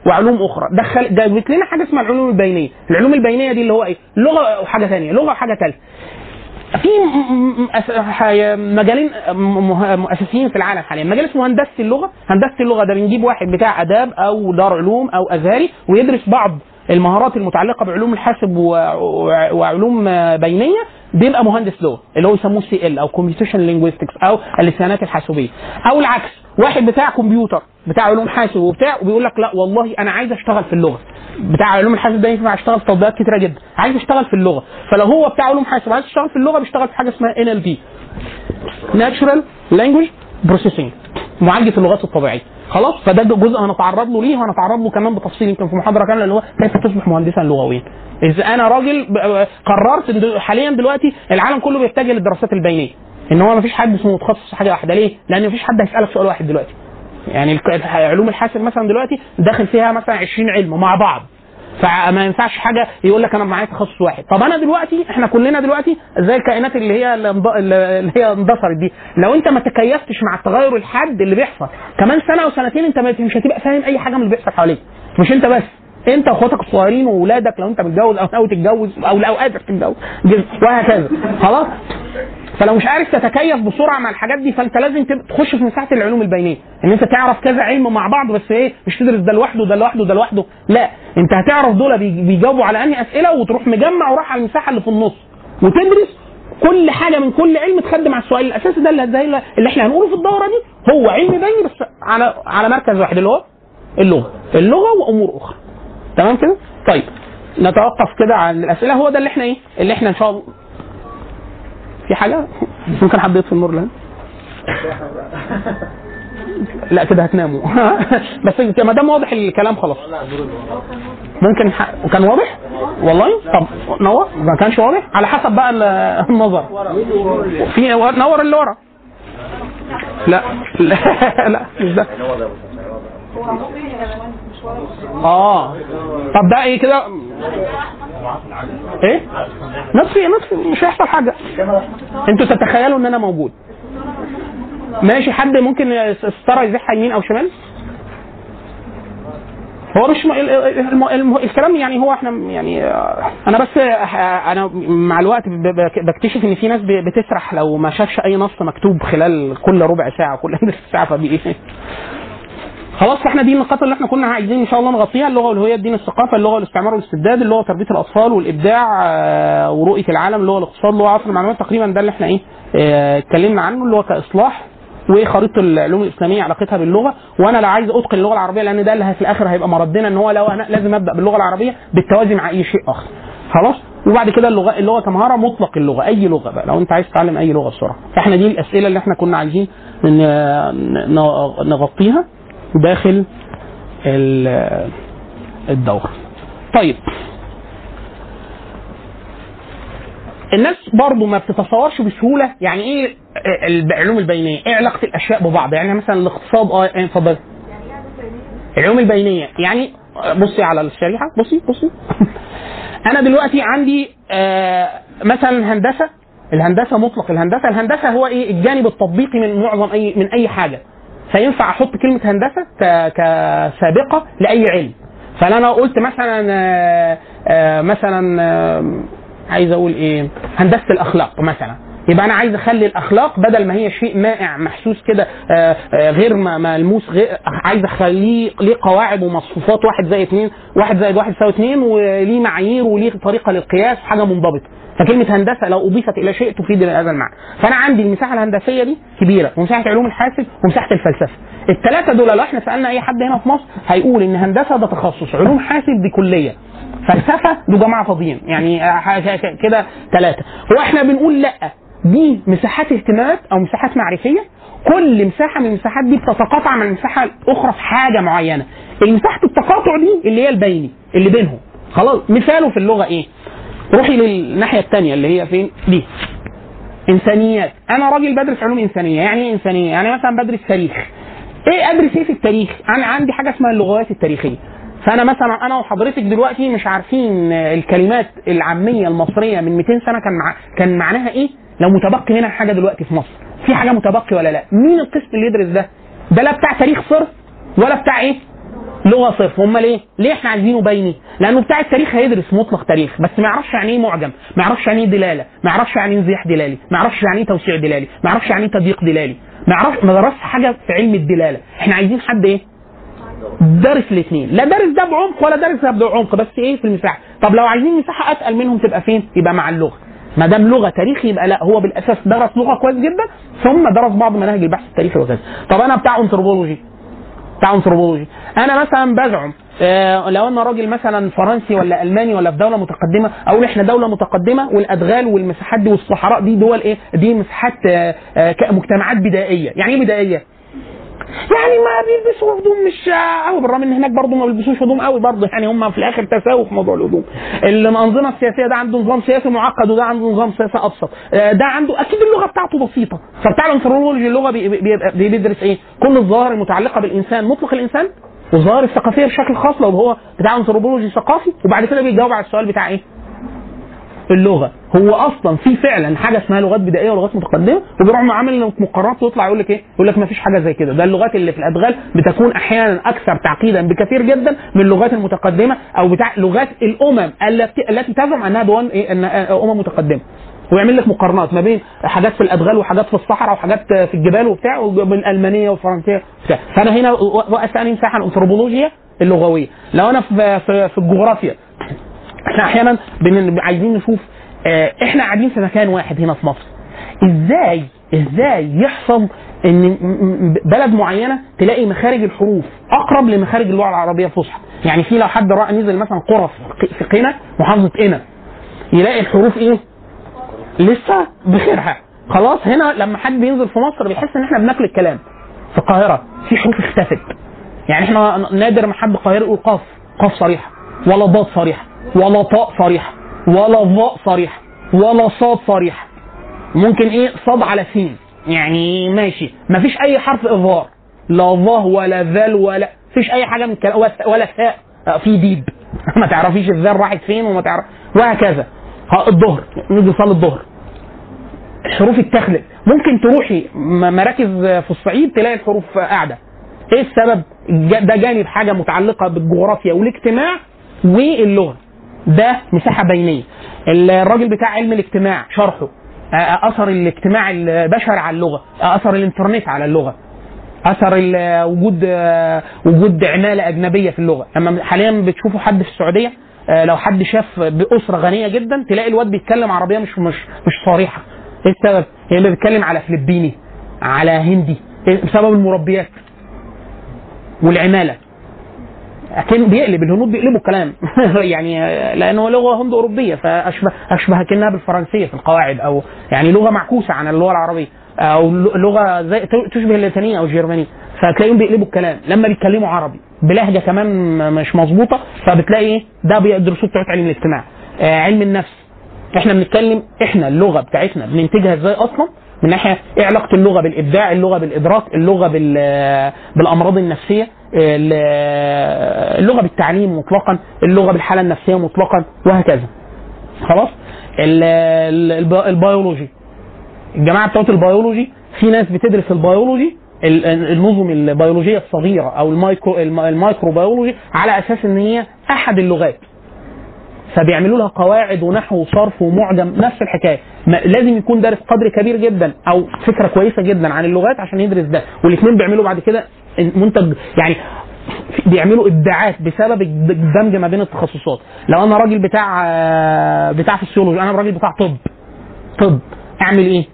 وعلوم أخرى. دخل جابت لنا حاجة اسمها العلوم البينية. العلوم البينية دي اللي هو إيه؟ لغة وحاجه ثانية لغة وحاجه ثالثه في مجالين م- م- اساسيين في العالم حاليا. مجال اسمه هندسة اللغة. هندسة اللغة ده بنجيب واحد بتاع آداب أو دار علوم أو أزهري ويدرس بعض المهارات المتعلقة بعلوم الحاسب وعلوم آه، بينية بيبقى مهندس لغه اللي هو يسموه CL أو computation linguistics أو اللسانيات الحاسوبية. أو العكس واحد بتاع كمبيوتر بتاع علوم حاسب وبتاع وبيقول لك لا والله أنا عايز أشتغل في اللغة. بتاع علوم الحاسب ده ينفع أشتغل في تطبيقات كتيرة جدا. عايز أشتغل في اللغة. فلو هو بتاع علوم حاسب عايز يشتغل في اللغة بيشتغل في حاجة اسمها NLP natural language processing معالجة اللغات الطبيعية. خلاص؟ فده جزء هنتعرض له ليه؟ وهنتعرض له كمان بتفصيل يمكن في محاضرة كاملة اللي هو كيف تصبح مهندسا لغويا؟ إذا أنا راجل ب- قررت حاليا دلوقتي العالم كله بيتجه للدراسات البينيه إن هو ما فيش حد اسمه متخصص في حاجة واحدة. ليه؟ لأن ما فيش حد هيسألك سؤال واحد دلوقتي. يعني علوم الحاسب مثلا دلوقتي داخل فيها مثلا 20 علم مع بعض. فما ينفعش حاجة يقول لك أنا معايا تخصص واحد. طب أنا دلوقتي إحنا كلنا دلوقتي زي الكائنات اللي هي اللي هي اندثرت دي. لو أنت ما تكيفتش مع التغير الحاد اللي بيحصل كمان سنة أو سنتين أنت مش هتبقى فاهم أي حاجة من اللي بيحصل حواليك. مش أنت بس. أنت وأخواتك الصغيرين وأولادك لو أنت متجوز أو ناوي تتجوز أو لو قادر تتجوز وهكذا. خلاص؟ فلو مش عارف تتكيف بسرعة مع الحاجات دي فأنت لازم تخش في مساحة العلوم البينية. إن أنت تعرف كذا علم مع بعض بس إيه؟ مش تدرس ده لوحده ده لوحده ده لوحده. لا أنت هتعرف دول بي- بيجاوبوا على أنهي أسئلة وتروح مجمع وراح على المساحة اللي في النص. وتدرس كل حاجة من كل علم تخدم على السؤال الأساسي ده اللي, زي اللي إحنا هنقوله في الدورة دي. هو علم بيني بس على على مركز واحد اللي هو اللغة. اللغة وأمور أخرى. تمام كده؟ طيب نتوقف كده عن الأسئلة. هو ده اللي إحنا إيه؟ اللي إحنا إن شاء الله في حاجة؟ ممكن حد يطفي النور لها لا كده هتناموا. بس ما دام واضح الكلام خلاص. ممكن ح... كان واضح؟ والله؟ طب نور؟ ما كانش واضح؟ على حسب بقى ال- النظر. في نور اللي ورا. لا لا مش ده. آه. طب ده إيه كده؟ إيه؟ نطفي نطفي مش هيحصل حاجة. أنتوا تتخيلوا إن أنا موجود. ماشي حد ممكن الستاره يزحها يمين أو شمال؟ هو مش م... ال- الم... الم... الكلام يعني هو إحنا يعني آه، أنا بس آه، أنا مع الوقت بكتشف إن في ناس بتسرح لو ما شافش أي نص مكتوب خلال كل ربع ساعة كل ساعة فدي إيه خلاص فاحنا دي النقاط اللي إحنا كنا عايزين إن شاء الله نغطيها اللغة والهويه الدين الثقافة اللغة والاستعمار والاستبداد اللغة وتربيه الأطفال والإبداع آه، ورؤية العالم اللغة الاقتصاد اللغة عصر المعلومات تقريبا ده اللي إحنا إيه آه، اتكلمنا عنه اللي هو كإصلاح وخريطة العلوم الإسلامية علاقتها باللغة. وأنا لا عايز أتقن اللغة العربية لأن ده اللي في الآخر هيبقى مردنا إن هو لو أنا لازم أبدأ باللغة العربية بالتوازي مع أي شيء آخر. خلاص؟ وبعد كده اللغة اللغة كمهارة مطلق اللغة أي لغة بقى لو أنت عايز تتعلم أي لغة بسرعة. فاحنا دي الأسئلة اللي إحنا كنا عايزين ن- نغطيها. داخل ال- الدورة. طيب. الناس برضو ما بتتصورش بسهولة. يعني إيه العلوم البينية؟ إيه علاقة الأشياء ببعض؟ يعني مثلا الاقتصاد آه آه، اتفضل. العلوم البينية. يعني بصي على الشريحة. بصي بصي. أنا دلوقتي عندي آه مثلا هندسة. الهندسة مطلق. الهندسة الهندسة هو إيه؟ الجانب التطبيقي من معظم أي من أي حاجة. فينفع أحط كلمة هندسة ك- كسابقة لأي علم. فأنا قلت مثلا آه، آه، مثلا آه، عايز أقول إيه هندسة الأخلاق مثلا. يبقى أنا عايز أخلي الأخلاق بدل ما هي شيء مائع محسوس كده غير ملموس غير عايز أخليه ليه قواعد ومصفوفات واحد زائد اثنين واحد زائد واحد يساوي اثنين وليه معايير وليه طريقة للقياس حاجة منضبطة. فكلمة هندسة لو أضيفت إلى شيء تفيد هذا المعنى. فأنا عندي المساحة الهندسية دي كبيرة ومساحة علوم الحاسب ومساحة الفلسفة. الثلاثه دول لو إحنا سألنا أي حد هنا في مصر هيقول إن هندسة ده تخصص علوم حاسب دي كلية. فلسفة دول جماعة فاضيين يعني كده ثلاثة هو إحنا بنقول لأ دي مساحات اهتمامات أو مساحات معرفية. كل مساحة من المساحات دي بتتقاطع مع المساحة الأخرى في حاجة معينة. مساحه التقاطع دي اللي هي البيني اللي بينهم. خلاص مثاله في اللغة إيه؟ روحي للناحية الثانية اللي هي فين؟ دي. إنسانيات. أنا راجل بدرس علوم إنسانية. يعني إيه إنسانية؟ يعني مثلا بدرس تاريخ. إيه أدرس إيه في التاريخ؟ أنا عندي حاجة اسمها اللغات التاريخية. فأنا مثلا أنا وحضرتك دلوقتي مش عارفين الكلمات العامية المصرية من 200 سنة كان مع... كان معناها إيه؟ لو متبقي منها حاجة دلوقتي في مصر. في حاجة متبقي ولا لأ؟ مين القسم اللي يدرس ده؟ ده لا بتاع تاريخ صرف ولا بتاع إيه؟ لغة صرف هم ليه؟ ليه إحنا عايزينه بيني؟ لأنه بتاع التاريخ هيدرس مطلق تاريخ بس ما يعرفش يعني إيه معجم، ما يعرفش يعني إيه دلالة، ما يعرفش يعني إيه انزياح دلالي، ما يعرفش يعني إيه توسيع دلالي، ما يعرفش يعني إيه تضييق دلالي، ما يعرفش ما درسش حاجة في علم الدلالة، إحنا عايزين حد إيه؟ دارس الاثنين، لا دارس ده بعمق ولا دارس ده بعمق بس إيه في المساحة، طب لو عايزين مساحة اتقل منهم تبقى فين؟ يبقى مع اللغة. ما دام لغة تاريخ يبقى لا هو بالأساس درس لغة كويس جدا ثم درس بعض مناهج البحث التاريخي وكذا. طب أنا بتاع انثروبولوجي بتاع انثروبولوجي أنا مثلا بزعم آه، لو أنا راجل مثلا فرنسي ولا ألماني ولا في دولة متقدمة أقول إحنا دولة متقدمة والأدغال والمساحات دي والصحراء دي دول إيه؟ دي مساحات آه، آه، مجتمعات بدائية. يعني إيه بدائية؟ يعني ما بيلبسوا هدوم مش قوي. بالرغم إن هناك برضه ما بيلبسوش هدوم قوي برضه. يعني هم في الآخر تساوي في موضوع الهدوم. الأنظمة السياسية ده عنده نظام سياسي معقد وده عنده نظام سياسي أبسط. آه، ده عنده أكيد اللغة بتاعته بسيطة. فبتاع الانثروبولوجي اللغة بي- بي- بي- بيدرس إيه؟ كل الظواهر المتعلقة بالإنسان مطلق الإنسان والظواهر الثقافية بشكل خاص لو هو بتاع انثروبولوجي ثقافي وبعد كده بيجاوب على السؤال بتاع إيه؟ اللغة. هو أصلا في فعلا حاجة اسمها لغات بدائية ولغات متقدمة وبيروح عامل مقارنات ويطلع يقول لك إيه؟ يقول لك ما فيش حاجة زي كده. ده اللغات اللي في الأدغال بتكون أحيانا أكثر تعقيدا بكثير جدا من اللغات المتقدمة أو بتاع لغات الأمم التي تزعم أنها دول إيه؟ ان أمم متقدمة. ويعمل لك مقارنات ما بين حاجات في الأدغال وحاجات في الصحراء وحاجات في الجبال وبتاع والألمانية والفرنسية وبتاع. فأنا هنا وأسألني مساحه الانثروبولوجيا اللغوية. لو أنا في, في الجغرافيا إحنا أحيانا عايزين نشوف آه، إحنا قاعدين في مكان واحد هنا في مصر. إزاي إزاي يحصل ان بلد معينة تلاقي مخارج الحروف اقرب لمخارج اللغة العربية الفصحى يعني في لو حد رأى نزل مثلا قرى في- في قنا محافظة قنا يلاقي الحروف إيه؟ لسه بخيرها. خلاص هنا لما حد بينزل في مصر بيحس ان إحنا بناكل الكلام. في القاهرة في حروف اختفت. يعني إحنا نادر ما حد قاهري يقول قاف قاف صريحة ولا ضاد صريحة. ولا طاء صريحة ولا ظاء صريحة ولا صاد صريحة. ممكن إيه؟ صاد على سين. يعني ماشي. مفيش أي حرف إظهار. لا ظه ولا ذال ولا مفيش أي حاجة من الكلام. ولا- ثاء آه، في ديب. ما تعرفيش الذال راحت فين وما تعرف. وهكذا. الظهر. نيجي نصلي الظهر. الحروف اتخذت ممكن تروحي مراكز في الصعيد تلاقي الحروف قاعدة. إيه السبب؟ ده جانب حاجة متعلقة بالجغرافيا والاجتماع واللغة. ده مساحة بينية. الراجل بتاع علم الاجتماع شرحه. أثر الاجتماع البشري على اللغة. أثر الإنترنت على اللغة. أثر وجود وجود عمالة أجنبية في اللغة. أما حاليا بتشوفوا حد في السعودية لو حد شاف بأسرة غنية جدا تلاقي الواد بيتكلم عربية مش مش مش صريحة. إيه السبب؟ يعني بيتكلم على فلبيني على هندي. إيه بسبب المربيات والعمالة. اكن بيقلب الهنود بيقلبوا الكلام. يعني لأنه لغة هند أوروبية فأشبه أشبه كأنها بالفرنسية في القواعد أو يعني لغة معكوسة عن اللغة العربية أو لغة زي تشبه اللاتينية أو الجرمانية. فتلاقيهم بيقلبوا الكلام. لما بيتكلموا عربي بلهجة كمان مش مظبوطة فبتلاقي إيه؟ ده بيدرسوه بتوع علم الاجتماع. آه علم النفس. إحنا بنتكلم إحنا اللغة بتاعتنا بننتجها إزاي أصلا؟ من ناحية إيه علاقة اللغة بالإبداع اللغة بالإدراك اللغة بال بالأمراض النفسية ال- اللغة بالتعليم مطلقا اللغة بالحالة النفسية مطلقا وهكذا. خلاص؟ ال- ال- الب- البيولوجي. الجماعه بتوع البيولوجي في ناس بتدرس البيولوجي ال- النظم البيولوجية الصغيرة أو المايكرو الم- ال microbiology على أساس إن هي أحد اللغات. فبيعملوا لها قواعد ونحو وصرف ومعجم نفس الحكاية. لازم يكون دارس قدر كبير جدا أو فكرة كويسة جدا عن اللغات عشان يدرس ده. والاثنين بيعملوا بعد كده منتج يعني بيعملوا ابداعات بسبب الدمج ما بين التخصصات. لو أنا راجل بتاع بتاع فسيولوجي أنا راجل بتاع طب. طب أعمل إيه؟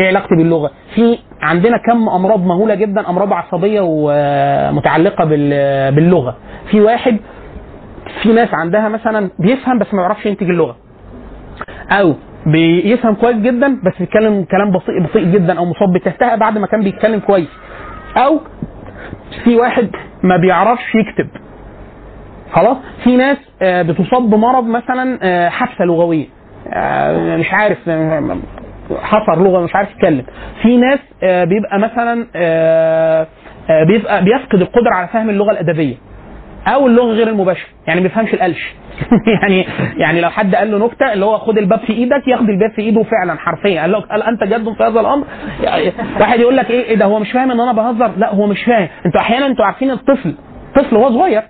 إيه علاقتي باللغة؟ في عندنا كم أمراض مهولة جدا أمراض عصبية ومتعلقه بال- باللغة. في واحد في ناس عندها مثلا بيفهم بس ما بيعرفش ينتج اللغة. أو بيفهم كويس جدا بس بيتكلم كلام بطيء بطيء جدا أو مصاب بتهتها بعد ما كان بيتكلم كويس. أو في واحد ما بيعرفش يكتب. خلاص؟ في ناس آه، بتصاب بمرض مثلا آه، حبسه لغوية. آه، مش عارف آه، حصر لغة مش عارف يتكلم. في ناس آه، بيبقى مثلا آه، آه، بيبقى بيفقد القدرة على فهم اللغة الأدبية. أو اللغة غير المباشرة. يعني ما بيفهمش القلش. يعني يعني لو حد قال له نكتة اللي هو خد الباب في إيدك ياخد الباب في إيده فعلا حرفيا. قال له قال أنت جد في هذا الأمر؟ يعني واحد يقول لك إيه إيه ده هو مش فاهم إن أنا بهزر؟ لا هو مش فاهم. أنتوا أحيانا أنتوا عارفين الطفل طفل وهو صغير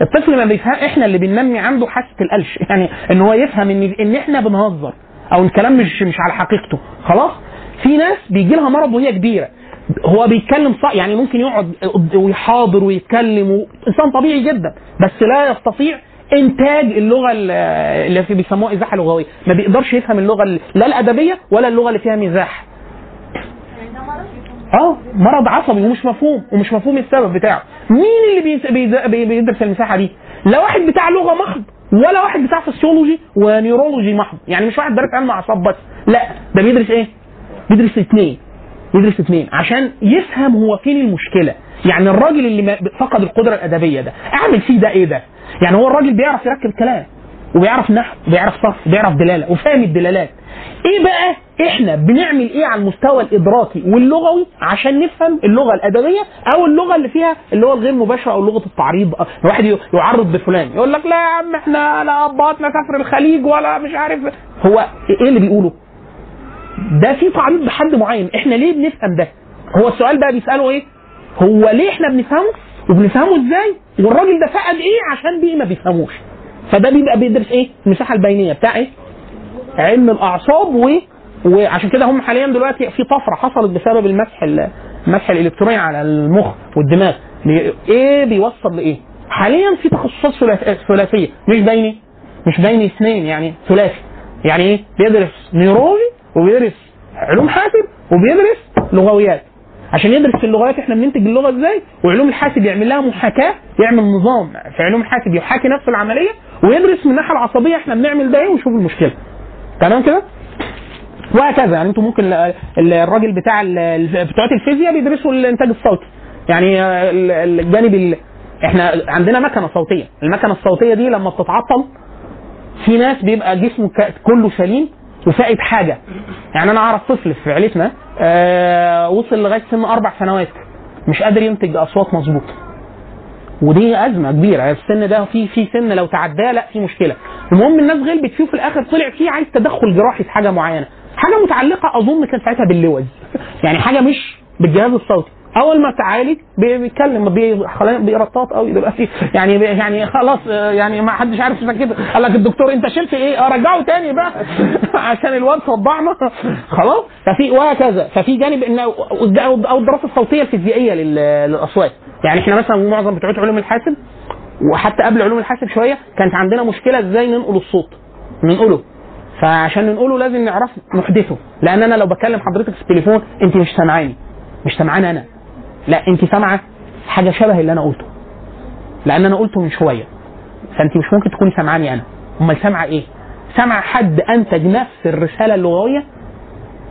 الطفل ما بيفهم إحنا اللي بننمي عنده حاسة القلش. يعني إن هو يفهم إن إن إحنا بنهزر أو الكلام مش مش على حقيقته. خلاص؟ في ناس بيجي لها مرض وهي كبيرة. هو بيتكلم صح يعني ممكن يقعد ويحاضر ويتكلم و... إنسان طبيعي جدا بس لا يستطيع إنتاج اللغة ال- اللي بيسموها إزاحة لغوية. ما بيقدرش يفهم اللغة ال- لا الأدبية ولا اللغة اللي فيها مزاح. آه مرض عصبي ومش مفهوم ومش مفهوم السبب بتاعه. مين اللي بيدرس المساحة دي؟ لا واحد بتاع لغة محض ولا واحد بتاع فسيولوجي و neurology محض. يعني مش واحد دارس علم أعصاب بس لا ده بيدرس إيه؟ بيدرس اثنين يدرس اثنين عشان يفهم هو فين المشكلة. يعني الراجل اللي فقد القدرة الأدبية ده أعمل فيه ده إيه ده؟ يعني هو الراجل بيعرف يركب كلام وبيعرف نحو وبيعرف صرف وبيعرف دلالة وفاهم الدلالات. إيه بقى؟ إحنا بنعمل إيه على المستوى الإدراكي واللغوي عشان نفهم اللغة الأدبية أو اللغة اللي فيها اللي هو الغير مباشرة أو لغة التعريض؟ الواحد يعرض بفلان يقول لك لا يا عم إحنا لا أباطنا سافر الخليج ولا مش عارف. هو إيه اللي بيقوله؟ ده في تعريض بحد معين. إحنا ليه بنفهم ده؟ هو السؤال بقى بيسأله إيه؟ هو ليه إحنا بنفهمه؟ وبنفهمه إزاي؟ والراجل ده فقد إيه؟ عشان بيه ما بيفهموش. فده بيبقى بيدرس إيه؟ المساحة البينية بتاع إيه؟ علم الأعصاب و وعشان كده هم حاليا دلوقتي في طفرة حصلت بسبب المسح ال- المسح الإلكتروني على المخ والدماغ. إيه بيوصل لإيه؟ حاليا في تخصصات ثلاث- ثلاثية. مش بيني. مش بيني اثنين يعني ثلاثي. يعني إيه؟ بيدرس نيورولوجي وبيدرس علوم حاسب وبيدرس لغويات. عشان يدرس في اللغويات إحنا بننتج اللغة إزاي؟ وعلوم الحاسب يعمل لها محاكاة يعمل نظام في علوم الحاسب يحاكي نفس العملية ويدرس من الناحية العصبية إحنا بنعمل ده إيه ويشوف المشكلة. تمام كده؟ وهكذا. يعني أنتوا ممكن ال- ال- الراجل بتاع ال- ال- بتوع الفيزياء بيدرسوا الانتاج الصوتي. يعني ال- ال- الجانب ال... إحنا عندنا مكنة صوتية. المكنة الصوتية دي لما بتتعطل في ناس بيبقى جسمه كله سليم وفائد حاجة. يعني أنا أعرف طفل في عيلتنا آه وصل لغاية سن أربع سنوات مش قادر ينتج أصوات مظبوطة. ودي أزمة كبيرة. السن ده في في سن لو تعداه لا في مشكلة. المهم الناس غلبت فيه وفي الآخر طلع فيه عايز تدخل جراحي في حاجة معينة. حاجة متعلقة أظن كان ساعتها باللوز. يعني حاجة مش بالجهاز الصوتي. أول ما تعالج بي- بيتكلم بي- خلاص بيرطط قوي دلوقتي يعني يعني خلاص يعني ما حدش عارف كده. قال لك الدكتور أنت شلت إيه؟ آه رجعه تاني بقى. عشان الواد صدعنا. خلاص؟ ففي وهكذا. ففي جانب إن أو الدراسة الصوتية الفيزيائية لل- للأصوات. يعني إحنا مثلا معظم بتوع علوم الحاسب وحتى قبل علوم الحاسب شوية كانت عندنا مشكلة إزاي ننقل الصوت. ننقله. فعشان ننقله لازم نعرف نحدثه لأن أنا لو بكلم حضرتك في التليفون أنت مش سامعاني. مش سامعاني أنا. لا انت سامعة حاجة شبه اللي أنا قلته. لأن أنا قلته من شوية. فأنت مش ممكن تكوني سامعاني أنا. أمال سامعة إيه؟ سامعة حد أنتج نفس الرسالة اللغويه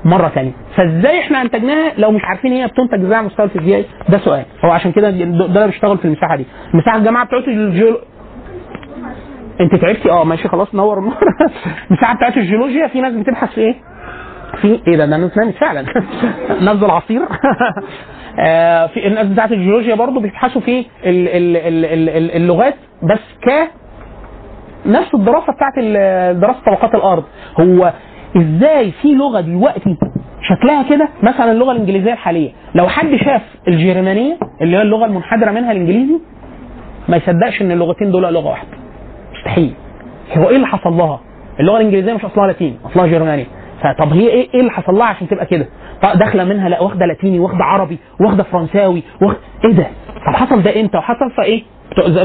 مرة ثانية فإزاي إحنا أنتجناها لو مش عارفين هي بتنتج إزاي على المستوى الفيزيائي ده سؤال. هو عشان كده ده بيشتغل في المساحة دي. المساحه الجماعه بتوع الجيولو... أنت تعبتي؟ آه ماشي خلاص نور. النور المساحه بتاعت الجيولوجيا في ناس بتبحث في إيه؟ في إيه ده؟ ده نامت فعلا. نزل عصير آه، في الناس بتاعت الجيولوجيا برضو بيبحثوا في ال- ال- ال- ال- ال- اللغات بس ك نفس الدراسة بتاعت دراسة طبقات الأرض. هو إزاي في لغة دلوقتي شكلها كده؟ مثلا اللغة الإنجليزية الحالية. لو حد شاف الجرمانيه اللي هي اللغة المنحدرة منها الإنجليزي ما يصدقش إن اللغتين دول لغة واحدة. مستحيل. هو إيه اللي حصل لها؟ اللغة الإنجليزية مش أصلها لاتيني أصلها جرماني فطب هي إيه إيه اللي حصل لها عشان تبقى كده؟ داخلة منها لا واخدة لاتيني واخدة عربي واخدة فرنساوي واخد إيه ده؟ طب حصل ده إمتى؟ وحصل في إيه؟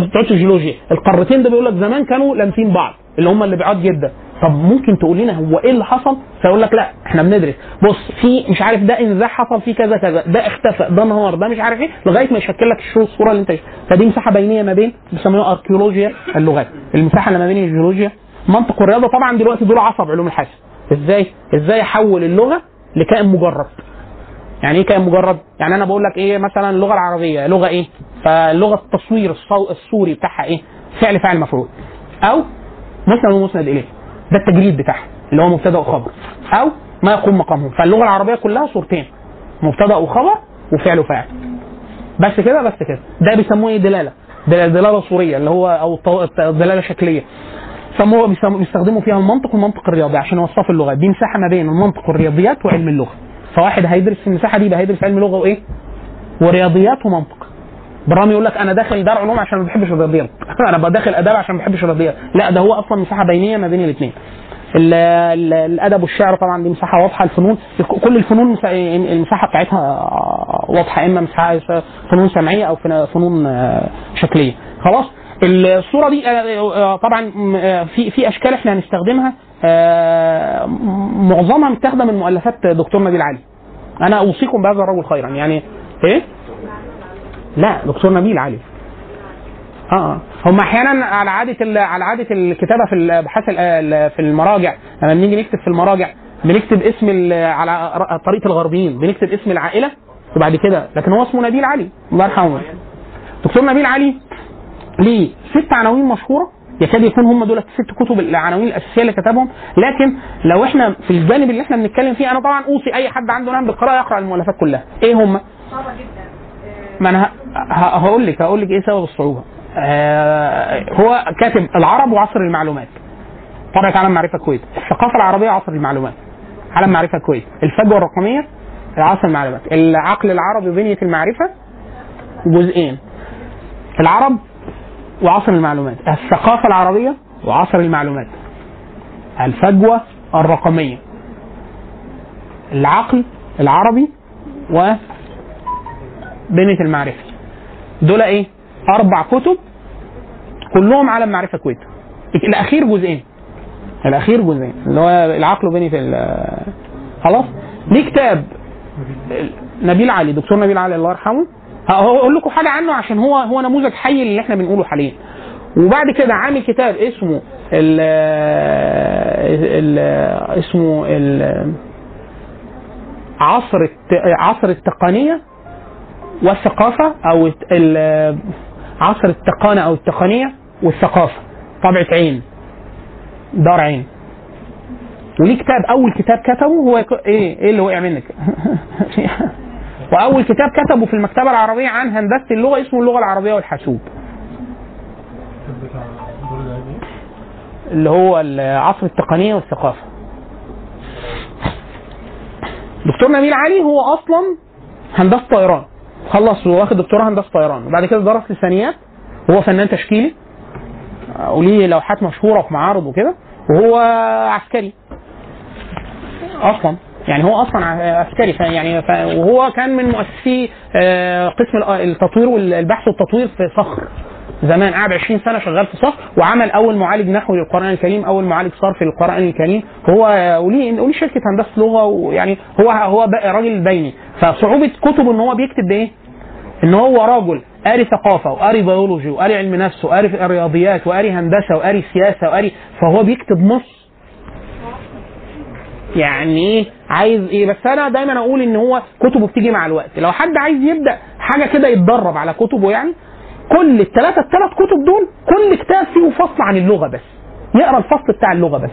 بتوع الجيولوجيا القارتين ده بيقول لك زمان كانوا لامسين بعض اللي هم اللي بعاد جدا. طب ممكن تقول لنا هو إيه اللي حصل؟ فيقول لك لا إحنا بندرس. بص في مش عارف ده انزاح حصل فيه كذا كذا. ده اختفى ده انهار ده مش عارف إيه لغاية ما يشكل لك الصورة اللي أنت فدي مساحة بينية ما بين بيسموها اركيولوجيا اللغات. المساحة اللي ما بين الجيولوجيا منطق والرياضه طبعا دلوقتي دول عصب علوم الحاسب. إزاي؟ إزاي احول اللغة لكائن مجرد يعني إيه كائن مجرد يعني أنا بقول لك إيه مثلا اللغة العربية لغة إيه؟ فلغة التصوير الصو- الصوري بتاعها إيه؟ فعل فاعل مفعول. أو مسند إليه. ده التجريد بتاعها اللي هو مبتدأ وخبر. أو ما يقوم مقامه. فاللغة العربية كلها صورتين مبتدأ وخبر وفعل وفاعل بس كده بس كده. ده بيسموه إيه؟ دلالة. دل- دلالة صوريه اللي هو أو دلاله شكلية. بيستخدموا فيها المنطق والمنطق الرياضي عشان يوصفوا اللغات دي مساحة ما بين المنطق والرياضيات وعلم اللغة. فواحد هيدرس المساحة دي يبقى هيدرس علم لغة وإيه؟ ورياضيات ومنطق. برامي يقول لك أنا داخل دار علوم عشان ما بحبش الرياضيات. أنا بداخل أداب عشان ما بحبش الرياضيات. لا ده هو أصلا مساحة بينية ما بين الاثنين ال- ال- الأدب والشعر طبعا دي مساحة واضحة الفنون كل الفنون مسا- المساحة بتاعتها واضحة إما مساحة فنون سمعية أو فن- فنون آه، شكلية. خلاص؟ الصورة دي آه، آه، طبعا آه، في في أشكال إحنا هنستخدمها معظمها متاخده من مؤلفات دكتور نبيل علي. أنا أوصيكم بهذا الرجل خيرا يعني إيه؟ لا دكتور نبيل علي. آه. هم أحيانا على عادة على عادة الكتابة في الأبحاث ال- ال- في المراجع لما بنيجي نكتب في المراجع بنكتب اسم على طريقة الغربيين بنكتب اسم العائلة وبعد كده لكن هو اسمه نبيل علي الله يرحمه. دكتور نبيل علي ليه؟ ست عناوين مشهورة. يكاد يكون هم دول ست كتب العناوين الأساسية اللي كتبهم. لكن لو إحنا في الجانب اللي إحنا بنتكلم فيه أنا طبعا أوصي أي حد عنده نهم بالقراءة يقرأ المؤلفات كلها. إيه هم؟ جدا. ما أنا هقول لك هقول لك إيه سبب الصعوبة. آه هو كاتب العرب وعصر المعلومات. طبعة عالم معرفة الكويت الثقافة العربية عصر المعلومات. عالم معرفة الكويت الفجوة الرقمية عصر المعلومات. العقل العربي بنيه المعرفة جزئين. العرب وعصر المعلومات. الثقافة العربية وعصر المعلومات. الفجوة الرقمية. العقل العربي و بنية المعرفة. دول إيه؟ أربع كتب كلهم عالم معرفة كويت. الأخير جزئين. الأخير جزئين. اللي هو العقل وبنية خلاص؟ ليه كتاب؟ نبيل علي دكتور نبيل علي الله يرحمه هقول لكم حاجة عنه عشان هو هو نموذج حي اللي إحنا بنقوله حاليا. وبعد كده عامل كتاب اسمه ال ال اسمه ال عصر عصر التقنية والثقافة أو عصر التقانة أو التقنية والثقافة. طبعه عين. دار عين. وليه كتاب أول كتاب كتبه هو إيه إيه اللي وقع منك؟ وأول كتاب كتبه في المكتبة العربية عن هندسة اللغة اسمه اللغة العربية والحاسوب. اللي هو عصر التقنية والثقافة. دكتور نبيل علي هو أصلا هندسة طيران. خلص واخد دكتوراه هندسة طيران. وبعد كده درس لسانيات وهو فنان تشكيلي. وليه لوحات مشهورة في معارض وكده. وهو عسكري. أصلا. يعني هو أصلا عسكري يعني وهو كان من مؤسسي آه، قسم ال- التطوير والبحث والتطوير في صخر. زمان قعد 20 سنة شغال في صخر وعمل أول معالج نحوي للقرآن الكريم أول معالج صرفي للقرآن الكريم. هو وليه وليه شركة هندسة لغة ويعني هو هو راجل بيني. فصعوبة كتبه إن هو بيكتب بإيه؟ إن هو راجل قاري ثقافة وقاري بيولوجي وقاري علم نفس وقاري رياضيات وقاري هندسة وقاري سياسة وقاري فهو بيكتب نص يعني إيه عايز إيه بس أنا دايما أقول إن هو كتبه بتيجي مع الوقت. لو حد عايز يبدأ حاجة كده يتدرب على كتبه يعني كل الثلاثه الثلاث كتب دول كل كتاب فيه فصل عن اللغة بس. يقرأ الفصل بتاع اللغة بس.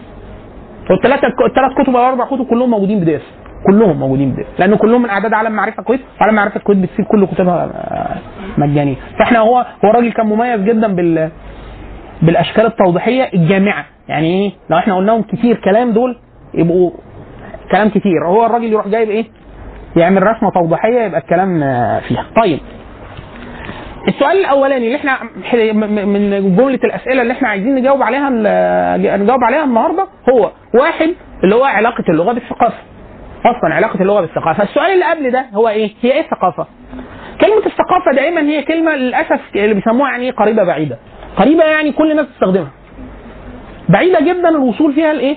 والثلاثه الثلاث كتب أو أربع كتب كلهم موجودين بدرس كلهم موجودين بدرس لأن كلهم من أعداد عالم معرفة كويس وعالم معرفة كويس بتصير كل كتبها آه، مجانية. فإحنا هو هو راجل كان مميز جدا بال بالأشكال التوضيحية الجامعة. يعني إيه؟ لو إحنا قلناهم كتير كلام دول يبقوا كلام كتير. هو الراجل يروح جايب إيه؟ يعمل رسمة توضيحية يبقى الكلام فيها. طيب. السؤال الأولاني اللي إحنا من جملة الأسئلة اللي إحنا عايزين نجاوب عليها نجاوب عليها النهارده هو واحد اللي هو علاقة اللغة بالثقافة. أصلا علاقة اللغة بالثقافة. السؤال اللي قبل ده هو إيه؟ هي إيه الثقافة؟ كلمة الثقافة دائما هي كلمة للأسف اللي بيسموها يعني إيه؟ قريبة بعيدة. قريبة يعني كل الناس تستخدمها بعيدة جدا الوصول فيها لإيه؟